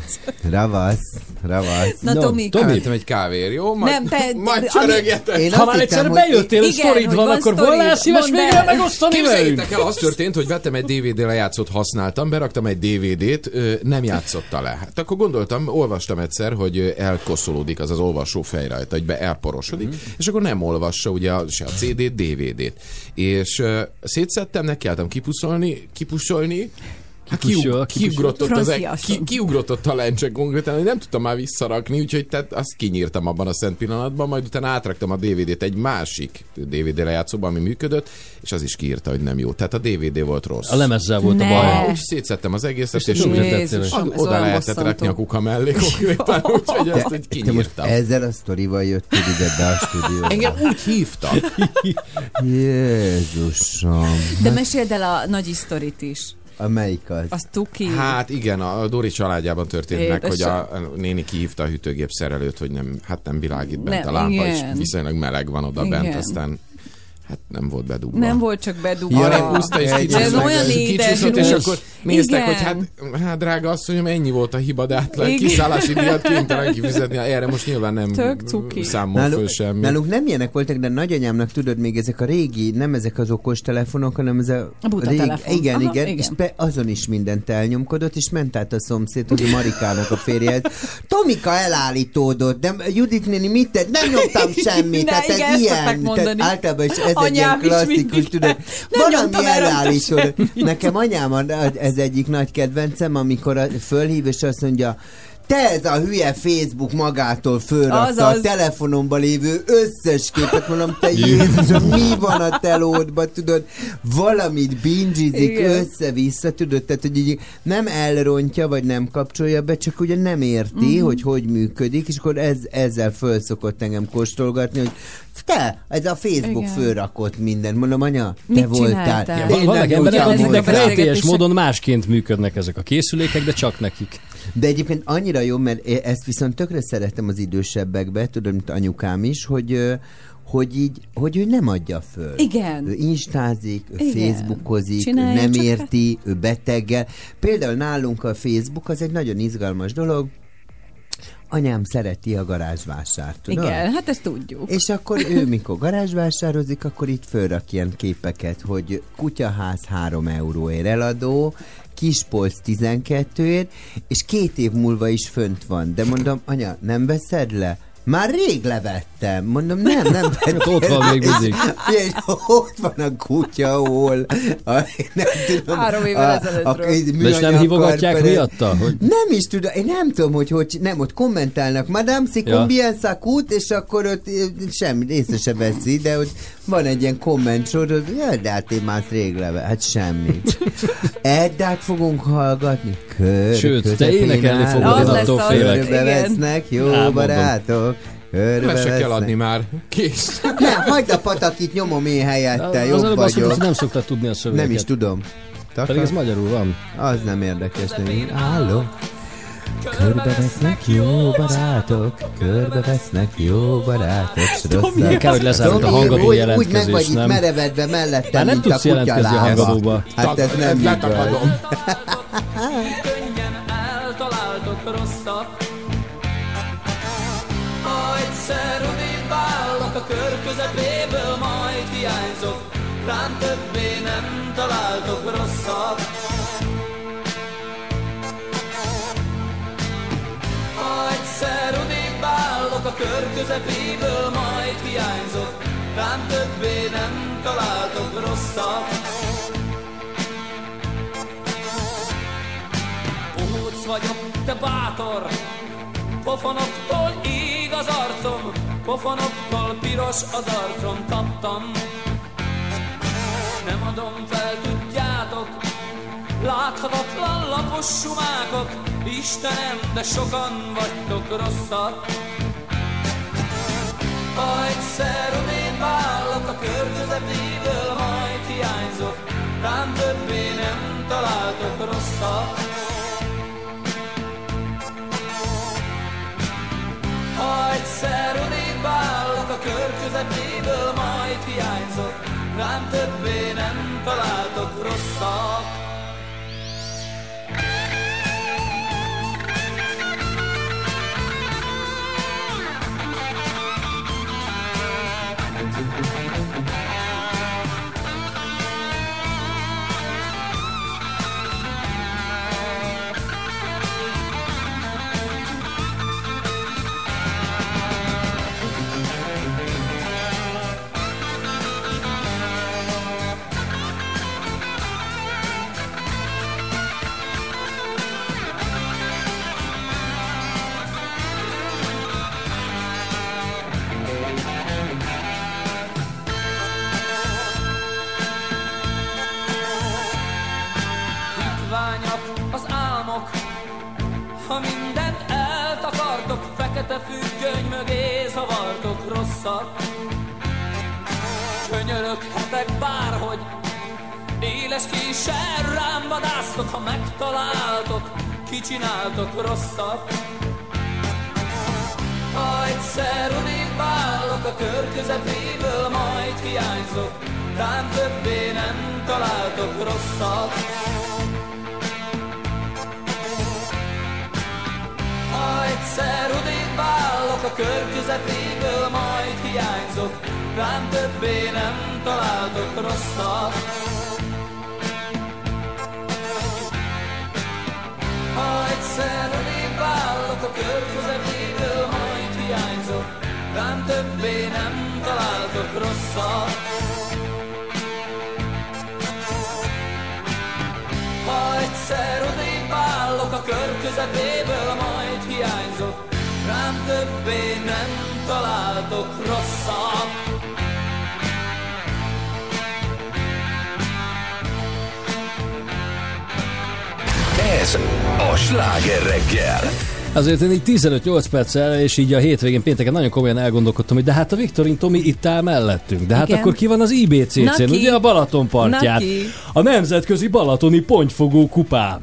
S4: ravasz, ravasz.
S3: Na, No, Tomi. Tomi.
S28: Egy kávér, jó? Majd,
S3: Nem, te-
S28: majd
S3: ami-
S28: csörögjetek.
S4: Én
S2: Ha már egyszer
S4: hogy-
S2: bejöttél,
S3: Igen,
S2: sztorid van,
S3: van
S2: akkor volnál szíves végre megosztani velünk?
S28: El, az történt, hogy vettem egy DVD lejátszót, használtam, beraktam egy DVD-t, nem játszotta le. Hát akkor gondoltam, olvastam egyszer, hogy elkoszolódik az az olvasó fej rajta, hogy be elporosodik,
S2: Mhm.
S28: és akkor nem olvassa ugye a- se a CD-t, DVD-t. És ö, szétszedtem, nekiálltam kipuszolni, kipusolni, Hát kiug, kiugrott, az, ki, kiugrott ott a lencse konkrétan, hogy nem tudtam már visszarakni, úgyhogy tehát azt kinyírtam abban a szent pillanatban, majd utána átraktam a DVD-t egy másik DVD lejátszóba, ami működött, és az is kiírta, hogy nem jó. Tehát a DVD volt rossz.
S2: A lemezzel volt a
S3: Ne.
S2: baj.
S28: Úgy szétszettem az egészet,
S2: És
S28: és,
S2: úgy
S28: oda lehetett rakni a kuka mellé konkrétan, úgyhogy
S4: Te most
S28: kinyírtam.
S4: ezzel a sztorival jöttél ide be a stúdióba.
S28: Engem úgy hívtak.
S4: Jézusom.
S3: De meséld el a nagy sztorit is.
S4: A melyik az?
S3: Az tuki.
S28: Hát igen, a Dori családjában történt meg, hogy a a néni kihívta a hűtőgép szerelőt, hogy nem, hát nem világít bent
S3: Nem,
S28: a lámpa,
S3: igen.
S28: és viszonylag meleg van oda
S3: Igen.
S28: bent, aztán hát nem volt bedugva.
S3: Nem volt csak bedugva.
S28: Ja, nem húzta és
S3: De ez olyan édes,
S28: kicsúszott, és akkor néztek,
S3: Igen.
S28: hogy hát, hát drága asszonyom, ennyi volt a hiba, de hát le-
S3: Igen.
S28: kiszállási díjat kénytelen kifizetni. Erre most nyilván nem
S3: Tök cuki.
S28: számol föl
S4: Nálunk,
S28: semmi.
S4: nálunk nem ilyenek voltak, de nagyanyámnak tudod még ezek a régi, nem ezek az okos telefonok, hanem ez a,
S3: A buta telefon.
S4: igen,
S3: Aha,
S4: igen,
S3: igen.
S4: és be, azon is mindent elnyomkodott, és ment át a szomszéd, hogy a Marikának a férjehez. Tomika elállítódott, de Judit néni mit tett? Nem nyomtam semmit.
S3: Ne,
S4: tehát
S3: igen,
S4: ez ilyen. Tehát általában is ez egy ilyen klasszikus, tudod. Valami
S3: el rajta
S4: elállítódott.
S3: semmit.
S4: Nekem anyám, ez egyik nagy kedvencem, amikor fölhív, és azt mondja, te ez a hülye Facebook magától fölrakta
S3: Azaz.
S4: a telefonomba lévő összes képet, mondom, te Jézusom, mi van a telódban, tudod, valamit bingizik össze-vissza, tudod, tehát, hogy így nem elrontja, vagy nem kapcsolja be, csak ugye nem érti,
S3: Mhm.
S4: hogy hogy működik, és akkor ez, ezzel föl szokott engem kóstolgatni, hogy te, ez a Facebook
S3: Igen.
S4: fölrakott mindent. Mondom, anya, te
S3: Mit
S4: voltál.
S3: csináltál?
S4: Én nem
S2: Vannak emberek, akiknek rejtélyes módon másként működnek ezek a készülékek, de csak nekik.
S4: De egyébként annyira jó, mert ezt viszont tökre szeretem az idősebbekbe, tudom, mint anyukám is, hogy hogy így, hogy ő nem adja föl.
S3: Igen.
S4: Ő instázik, ő
S3: Igen.
S4: Facebookozik,
S3: Csinálja,
S4: ő nem érti, ő beteggel. Például nálunk a Facebook az egy nagyon izgalmas dolog, anyám szereti a garázsvásárt, tudod?
S3: Igen, hát ezt tudjuk.
S4: És akkor ő, mikor garázsvásározik, akkor itt fölrak ilyen képeket, hogy kutyaház 3 euróért eladó, kispolc 12-ért, és két év múlva is fönt van. De mondom, anya, nem veszed le? Már rég levettem. Mondom, nem, nem vettem.
S2: Ott van még mindig.
S4: Figyelj, ott van a kutya, ahol a, nem tudom,
S3: Három évvel ezelőttről.
S2: És nem hívogatják
S4: karpere-
S2: miatta? Hogy...
S4: nem is tudom, én nem tudom, hogy hogy, nem, ott kommentálnak, Madame,
S2: Ja.
S4: combien ça coûte, és akkor ott semmi, észre se veszi, de hogy van egy ilyen komment sor, hogy ja, de hát én már rég leve, hát semmi. Eddát fogunk hallgatni? Kör,
S2: Sőt, te énekelni fogod,
S3: én Az attól félek.
S4: Vesznek, jó
S2: Álmodom.
S4: barátok.
S28: Le se kell adni már. Kész.
S4: Nem, hagyd a patakit, nyomom én helyette,
S2: Az
S4: jobb
S2: előbb azt mondtad,
S4: vagyok.
S2: nem szoktad tudni a szöveget.
S4: Nem is tudom.
S2: Pedig ez magyarul van.
S4: Az nem érdekes nekünk. Álló. Körbevesznek jó barátok, körbevesznek jó barátok, s rosszak.
S2: Kár, hogy lezárult a hangadó
S4: úgy-
S2: jelentkezés,
S4: Úgy meg vagy itt
S2: nem?
S4: merevedve mellettem,
S2: Már nem
S4: mint a
S2: tudsz jelentkezni a hangadóba.
S4: Hát ez nem igaz.
S28: Letakadom.
S1: rám többé nem találtok rosszat. Ha egyszer odébb állok a kör közepéből, majd hiányzok, rám többé nem találtok rosszat. Bohóc vagyok, te bátor Pofonoktól ég az arcom Pofonoktól piros az arcom Nem adom fel, tudjátok
S29: Láthatatlan lapos sumákok, Istenem, de sokan vagytok rosszak. Ha egyszer odébb állok a kör közepéből, majd hiányzok, rám többé nem találtok rosszat. Ha egyszer odébb állok a kör közepéből, majd hiányzok, rám többé nem találtok rosszat. hitványak eltakartok, fekete függöny mögé zavartok rosszat. Könyöröghetek bárhogy, éles késsel rám vadásztok, ha megtaláltok, kicsináltok rosszat. Ha egyszer odébb a kör közepéből, majd hiányzok, rám többé nem találtok rosszat. Ha egyszer odébb állok a kör közepéből, majd hiányzok, rám többé nem találtok rosszat. Ha egyszer odébb állok a kör közepéből, majd hiányzok, rám többé nem találtok rosszat. Ha egyszer odébb kör közepéből, majd hiányzok, rám többé nem találtok rosszat.
S6: Ez a sláger reggel.
S2: Azért én így 15-8 perccel, és így a hétvégén pénteken nagyon komolyan elgondolkodtam, hogy de hát a Viktorin Tomi itt áll mellettünk. De hát
S3: Igen.
S2: akkor ki van az IBCC-n, ugye a Balaton partján?
S3: Na ki?
S2: A Nemzetközi Balatoni Pontyfogó kupám.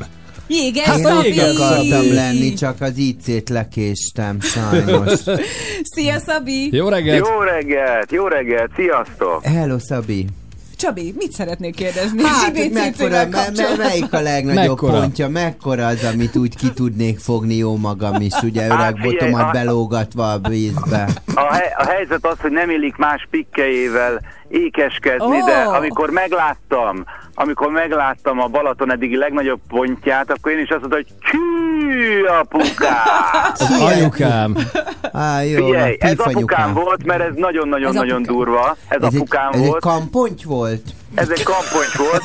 S3: Jéges
S2: Hát
S3: Szabi!
S2: jéges
S4: Akartam lenni, csak az IC-t lekéstem, sajnos.
S3: Szia Szabi!
S2: Jó reggelt!
S18: Jó reggelt, jó reggelt, sziasztok!
S4: Hello, Szabi.
S3: Csabi, mit szeretnél kérdezni?
S4: Hát, hogy mekkora, me, me, melyik a legnagyobb
S2: Mekkora?
S4: pontja, mekkora az, amit úgy ki tudnék fogni jó magam is, ugye öreg
S18: Hát
S4: botomat
S18: a-
S4: belógatva a vízbe.
S18: A, he- a helyzet az, hogy nem illik más pikkeivel ékeskedni,
S3: Ó.
S18: de amikor megláttam, amikor megláttam a Balaton eddigi legnagyobb pontját, akkor én is azt mondtam, hogy csű, apukám!
S2: Az anyukám.
S4: Á, jó,
S18: Figyelj,
S4: na,
S18: ez apukám volt, mert ez nagyon-nagyon-nagyon
S3: apukám.
S18: durva. Ez,
S4: Ez egy,
S18: apukám
S4: ez egy
S18: volt.
S4: kamponty volt?
S18: Ez egy kamponcs volt.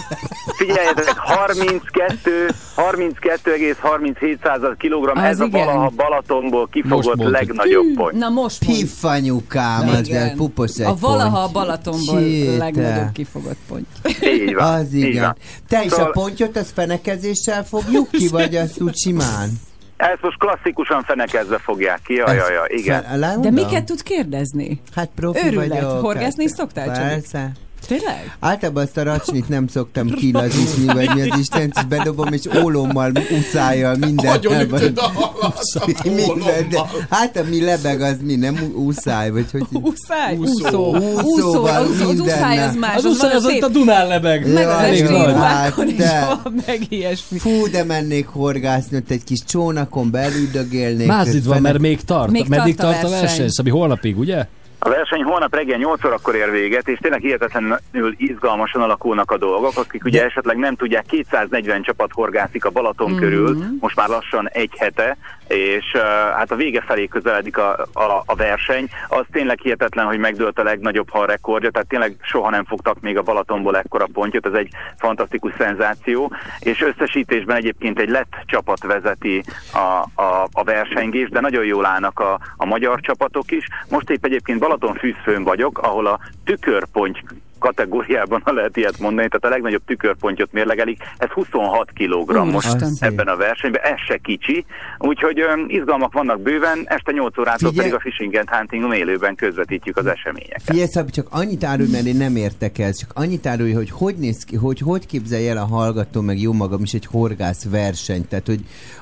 S18: Figyeljetek, 32, 32,37 kg,
S3: Az
S18: ez a
S3: igen.
S18: valaha Balatonból kifogott
S2: mondtad.
S18: legnagyobb pont.
S3: Na most mondd.
S4: Pif anyukám,
S3: Igen.
S4: azért pupos egy
S3: A valaha a
S4: ponty.
S3: Balatonból
S4: Csé,
S3: legnagyobb kifogott pont.
S18: Így van.
S4: Az
S18: így
S4: igen.
S18: van.
S4: Te is a
S18: Szóval-
S4: pontyot, az fenekezéssel fogjuk ki, vagy azt úgy simán?
S18: Ezt most klasszikusan fenekezve fogják ki, jaj, jaj, jaj, igen.
S3: De miket tud kérdezni?
S4: Hát profi
S3: Őrület.
S4: vagyok.
S3: Horgászni
S4: hát-
S3: szoktál?
S4: Persze.
S3: Tényleg?
S4: Általában azt a racsnit nem szoktam kilazítni, vagy mi az Isten, bedobom, és ólommal, uszájjal, minden.
S28: Agyonütöd a halat
S4: minden, de, hát ami lebeg, az mi, nem úszáj, vagy hogy...
S3: Úszáj?
S28: Úszó.
S3: Úszó. Az, az úszáj az más.
S2: Az úszáj
S3: a
S2: az ott a Dunán lebeg.
S3: Meg az
S2: nagy.
S3: ruhákon is van, meg ilyesmi.
S4: Fú, de mennék horgászni, ott egy kis csónakon belüldögélnék.
S2: Mázlid van, mert még tart.
S3: Még
S2: Meddig
S3: tart a
S2: tart a
S3: verseny.
S2: verseny? Szabi, holnapig, ugye?
S18: A verseny holnap reggel 8 órakor ér véget, és tényleg hihetetlenül izgalmasan alakulnak a dolgok. Akik ugye esetleg nem tudják, 240 csapat horgászik a Balaton körül, most már lassan egy hete, és hát a vége felé közeledik a, a, a verseny. Az tényleg hihetetlen, hogy megdőlt a legnagyobb hal rekordja, tehát tényleg soha nem fogtak még a Balatonból ekkora pontot, ez egy fantasztikus szenzáció, és összesítésben egyébként egy lett csapat vezeti a, a, a versengést, de nagyon jól állnak a, a magyar csapatok is. Most épp egyébként Balaton fűzfőn vagyok, ahol a tükörponty kategóriában, ha lehet ilyet mondani, tehát a legnagyobb tükörpontjot mérlegelik, ez 26 kg most ebben a versenyben, ez se kicsi, úgyhogy öm, izgalmak vannak bőven, este 8 órától
S4: Figyelj-
S18: pedig a Fishing and Huntingon élőben közvetítjük az eseményeket.
S4: Figyelj, Szabi, csak annyit árulj, mert én nem értek el, csak annyit árulj, hogy hogy néz ki, hogy hogy képzelj el a hallgató, meg jó magam is egy horgász verseny. Tehát, hogy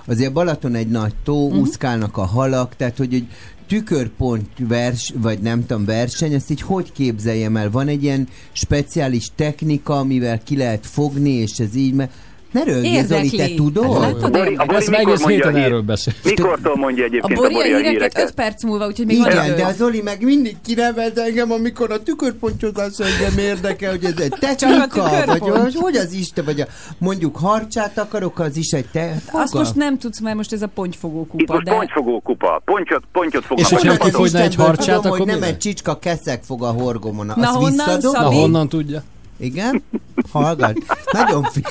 S4: azért Balaton egy nagy tó,
S3: Mhm.
S4: uh-huh. úszkálnak a halak, tehát, hogy egy tükörpont vers, vagy nem tudom, verseny, ezt így hogy képzeljem el? Van egy ilyen speciális technika, amivel ki lehet fogni, és ez így, mert ne rögjél, Zoli, te tudod?
S3: Látod,
S18: A Bori, a Bori
S2: Ezt
S18: mikor
S2: egész
S18: mondja
S2: héten
S18: a hír-
S2: erről beszél.
S18: Mikortól mondja
S3: A
S18: egyébként a
S3: Bori a
S18: Bori a
S3: híreket 5
S18: híreket?
S3: perc múlva, úgyhogy még
S4: Igen, de az Zoli meg mindig kinevez engem, amikor a tükörpontyozás engem érdekel, hogy ez egy technika, vagy hogy, hogy az Isten, vagy a, mondjuk harcsát akarok, az is egy te...
S3: Azt
S4: fogal-
S3: most nem tudsz, mert most ez a pontyfogó
S18: Itt
S3: kupa,
S18: most
S3: de...
S18: pontyfogó kupa, pontyot, pontyot fognak.
S2: És hogyha
S18: a
S2: kifogyna egy harcsát, akkor
S4: nem egy csicska keszek fog a horgomon.
S3: Na
S4: Azt
S3: honnan?
S2: Na honnan tudja?
S4: Igen? Hallgat. Nagyon fi...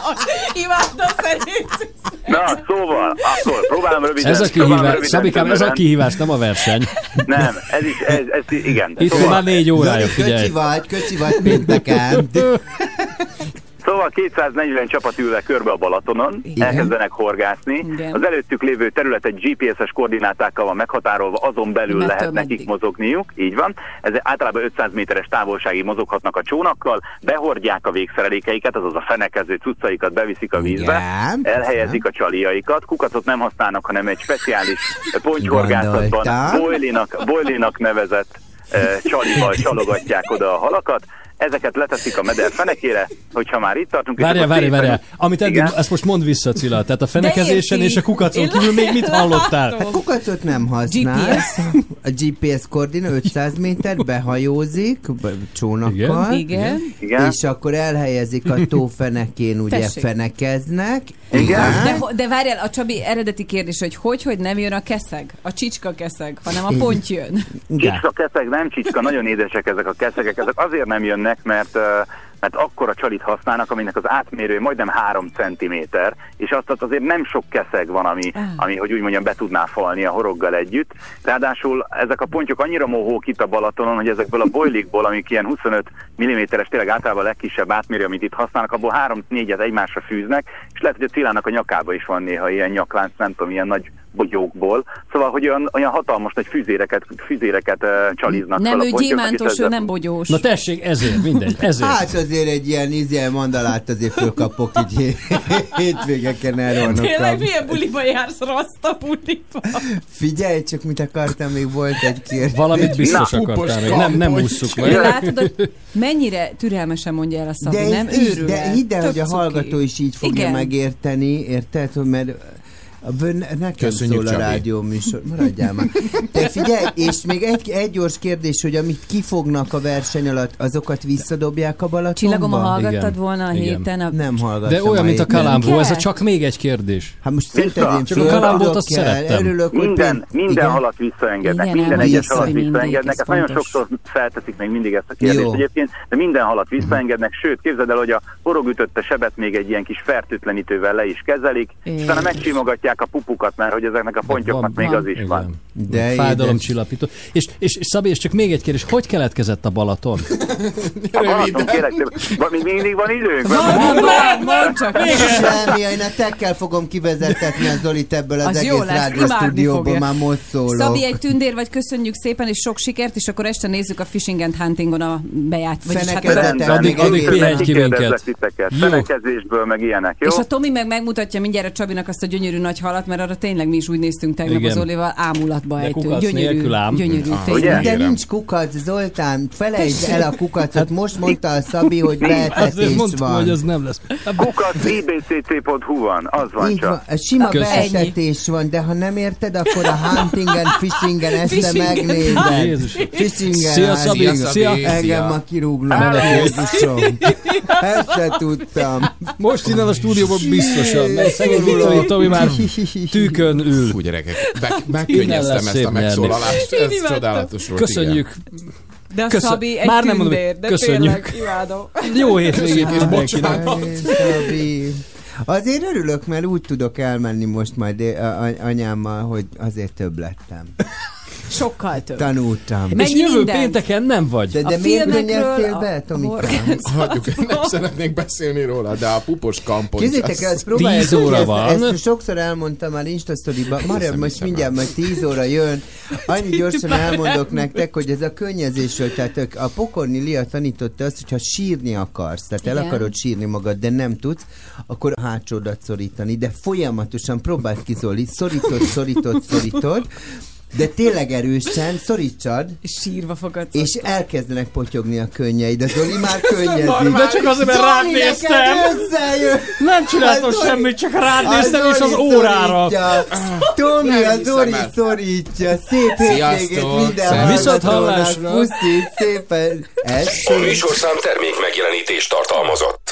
S3: Imádtam szerint.
S18: Na, szóval, akkor próbálom röviden.
S2: Ez a kihívás. Szabikám, ez a kihívás, nem a verseny.
S18: Nem, ez is, ez, ez igen.
S2: Itt
S18: szóval,
S2: már négy órája,
S4: Zoli, köci
S2: figyelj.
S4: vagy, köci vagy pénteken.
S18: Szóval 240 csapat ül le körbe a Balatonon,
S4: Igen.
S18: elkezdenek horgászni.
S3: Igen.
S18: Az előttük lévő terület egy GPS-es koordinátákkal van meghatárolva, azon belül
S3: Mettől
S18: lehet nekik
S3: meddig.
S18: mozogniuk, így van. Ez általában 500 méteres távolságig mozoghatnak a csónakkal, behordják a végszerelékeiket, azaz a fenekező cuccaikat beviszik a vízbe,
S4: Igen,
S18: elhelyezik a csaliaikat, kukacot nem használnak, hanem egy speciális pontyhorgászatban
S4: Gondoltam.
S18: boilinak, boilinak nevezett eh, csalival csalogatják oda a halakat, ezeket leteszik a meder fenekére, hogyha már itt tartunk.
S2: Várjál, várjál, várjál. Amit eddig,
S18: Igen?
S2: ezt most mondd vissza, Cilla. Tehát a fenekezésen és a kukacon kívül még mit hallottál?
S3: látom.
S4: A kukacot nem használsz. A GPS koordina 500 méter, behajózik csónakkal.
S3: Igen.
S18: Igen.
S4: És akkor elhelyezik a tó fenekén, ugye
S3: Tessék.
S4: fenekeznek.
S18: Igen.
S3: De, de várjál, a Csabi eredeti kérdés, hogy hogy, hogy nem jön a keszeg, a csicska keszeg, hanem a pont jön.
S4: Igen.
S18: Csicska keszeg, nem csicska, nagyon édesek ezek a keszegek. Ezek azért nem jönnek, mert mert akkora csalit használnak, aminek az átmérője majdnem 3 cm, és azt azért nem sok keszeg van, ami,
S3: Ah.
S18: ami, hogy úgy mondjam, be tudná falni a horoggal együtt. Ráadásul ezek a pontyok annyira mohók itt a Balatonon, hogy ezekből a boilikból, amik ilyen 25 mm-es, tényleg általában a legkisebb átmérő, amit itt használnak, abból 3-4-et egymásra fűznek, és lehet, hogy a Cilának a nyakába is van néha ilyen nyaklánc, nem tudom, ilyen nagy bogyókból. Szóval, hogy olyan, olyan hatalmas nagy füzéreket, füzéreket uh, csaliznak
S3: Nem
S18: fel a
S3: ő
S18: pontyok,
S3: gyémántos, ő nem bogyós.
S2: Na tessék, ezért, mindegy, ezért.
S4: Hát azért egy ilyen izé mandalát azért fölkapok így hé- hétvégeken elrohanok.
S3: Tényleg milyen buliba jársz, rasta buliba?
S4: Figyelj csak, mit akartam, még volt egy kérdés.
S2: Valamit biztos
S18: Na,
S2: akartál még. Nem, nem ússzuk meg.
S3: látod, hogy mennyire türelmesen mondja el a Szabi,
S4: De,
S3: nem őrül
S4: de hidd el, hogy a hallgató is így fogja
S3: Igen.
S4: megérteni, érted? Mert a nekem
S28: Köszönjük,
S4: szól a
S28: Csabi.
S4: rádió műsor. Maradjál már. De figyelj, és még egy, egy gyors kérdés, hogy amit kifognak a verseny alatt, azokat visszadobják a Balatonba?
S3: Csillagom, ha hallgattad
S2: Igen,
S3: volna a
S2: igen.
S3: héten a...
S4: Nem hallgattam.
S2: De olyan,
S4: a
S2: mint a. Kalambó, ez a csak még egy kérdés.
S4: Hát most szerinted én
S2: Csak a Kalambót azt
S4: el,
S2: szerettem.
S4: örülök, hogy
S18: Minden,
S4: pént-
S18: minden
S4: igen?
S18: halat visszaengednek,
S3: Igen,
S18: minden egyes
S3: vissza
S18: halat visszaengednek.
S3: ez
S18: Ezt nagyon sokszor felteszik még mindig ezt a kérdést
S4: Jó.
S18: egyébként, de minden halat visszaengednek, sőt, képzeld el, hogy a horogütötte sebet még egy ilyen kis fertőtlenítővel le is kezelik, és utána megcsimogatják a pupukat, mert hogy ezeknek a pontyoknak még az is van.
S4: De
S2: Fájdalomcsillapító. És, és, és Szabi, és csak még egy kérdés, hogy keletkezett a Balaton?
S18: A Balaton van- még mindig van időnk?
S3: Van, van, van, van, csak
S4: Semmi, én a tekkel fogom kivezetetni a Zolit ebből az,
S3: Az
S4: egész rádió
S3: fogja.
S4: már most szólok.
S3: Szabi, egy tündér vagy, köszönjük szépen, és sok sikert, és akkor este nézzük a Fishing and Huntingon a beját. Hát
S4: Fenekezetek.
S2: Addig- addig pihenj ki minket.
S18: Fenekezésből, meg ilyenek, jó?
S3: És a Tomi meg megmutatja mindjárt a Csabinak azt a gyönyörű nagy halat, mert arra tényleg mi is úgy néztünk tegnap
S2: Igen.
S3: az Olival, ámulatba
S2: De
S3: ejtő.
S2: kukac
S3: Gyönyörű,
S2: nélkül ám.
S3: gyönyörű
S28: Ah,
S3: tényleg.
S18: ugye?
S4: De nincs kukac, Zoltán, felejtsd el a kukacot. Most mondta a Szabi, hogy beetetés
S2: mondtam,
S4: van.
S2: hogy az nem lesz.
S18: Kukac ibcc.hu van, az van
S4: Így
S18: csak.
S4: van, sima
S2: Köszönjük.
S4: beetetés van, de ha nem érted, akkor a huntingen, fishingen este
S3: Fishingen.
S4: megnézed.
S2: Jézus.
S4: Fishingen.
S2: Szia, Szabi,
S4: hát,
S2: szia.
S4: Engem ma kirúgnak.
S2: Menekülj.
S4: Jézusom. Ezt se tudtam.
S2: Most innen a stúdióban biztosan, mert szegény Viktori Tomi már tűkön ül.
S28: Úgy gyerekek, meg, megkönnyeztem ezt a megszólalást, ez csodálatos volt. igen.
S2: Köszönjük.
S3: De a
S2: Köszön-
S3: Szabi egy
S2: Már nem mondom,
S3: tündér, de
S2: köszönjük.
S3: tényleg imádom.
S2: Jó hétvégét
S28: és bocsánat.
S4: Szabi. Azért örülök, mert úgy tudok elmenni most majd anyámmal, hogy azért több lettem.
S3: Sokkal több.
S4: Tanultam.
S2: És
S3: Mennyi
S2: jövő
S3: mindent?
S2: pénteken nem vagy.
S4: De,
S3: A
S4: de miért
S3: filmekről,
S4: könnyeztél
S3: a-
S4: be,
S3: a
S4: Tomikám?
S28: Hagyjuk, nem szeretnék beszélni róla, de a pupos kampon.
S4: Képzeljétek el,
S2: Tíz óra
S4: ezt,
S2: van.
S4: ezt sokszor elmondtam már Insta sztoriban. Marja, most mindjárt majd 10 óra jön. Annyi gyorsan elmondok nektek, hogy ez a könnyezésről, tehát a pokorni Lia tanította azt, hogy ha sírni akarsz, tehát el akarod sírni magad, de nem tudsz, akkor a hátsódat szorítani, de folyamatosan próbáld ki, Zoli, szorítod, szorítod, szorítod, de tényleg erősen szorítsad,
S3: És sírva fogad.
S4: és elkezdenek potyogni a könnyeid. De Zoli már könnyezi.
S2: De csak azért, mert rád néztem. Nem csináltam semmit, csak rád néztem, és az órára.
S4: Tomi, a Zoli szorítja. Szép hétvégét minden.
S2: Viszont hallásra.
S4: Puszi, szépen. Ez
S5: A műsorszám termék megjelenítést tartalmazott.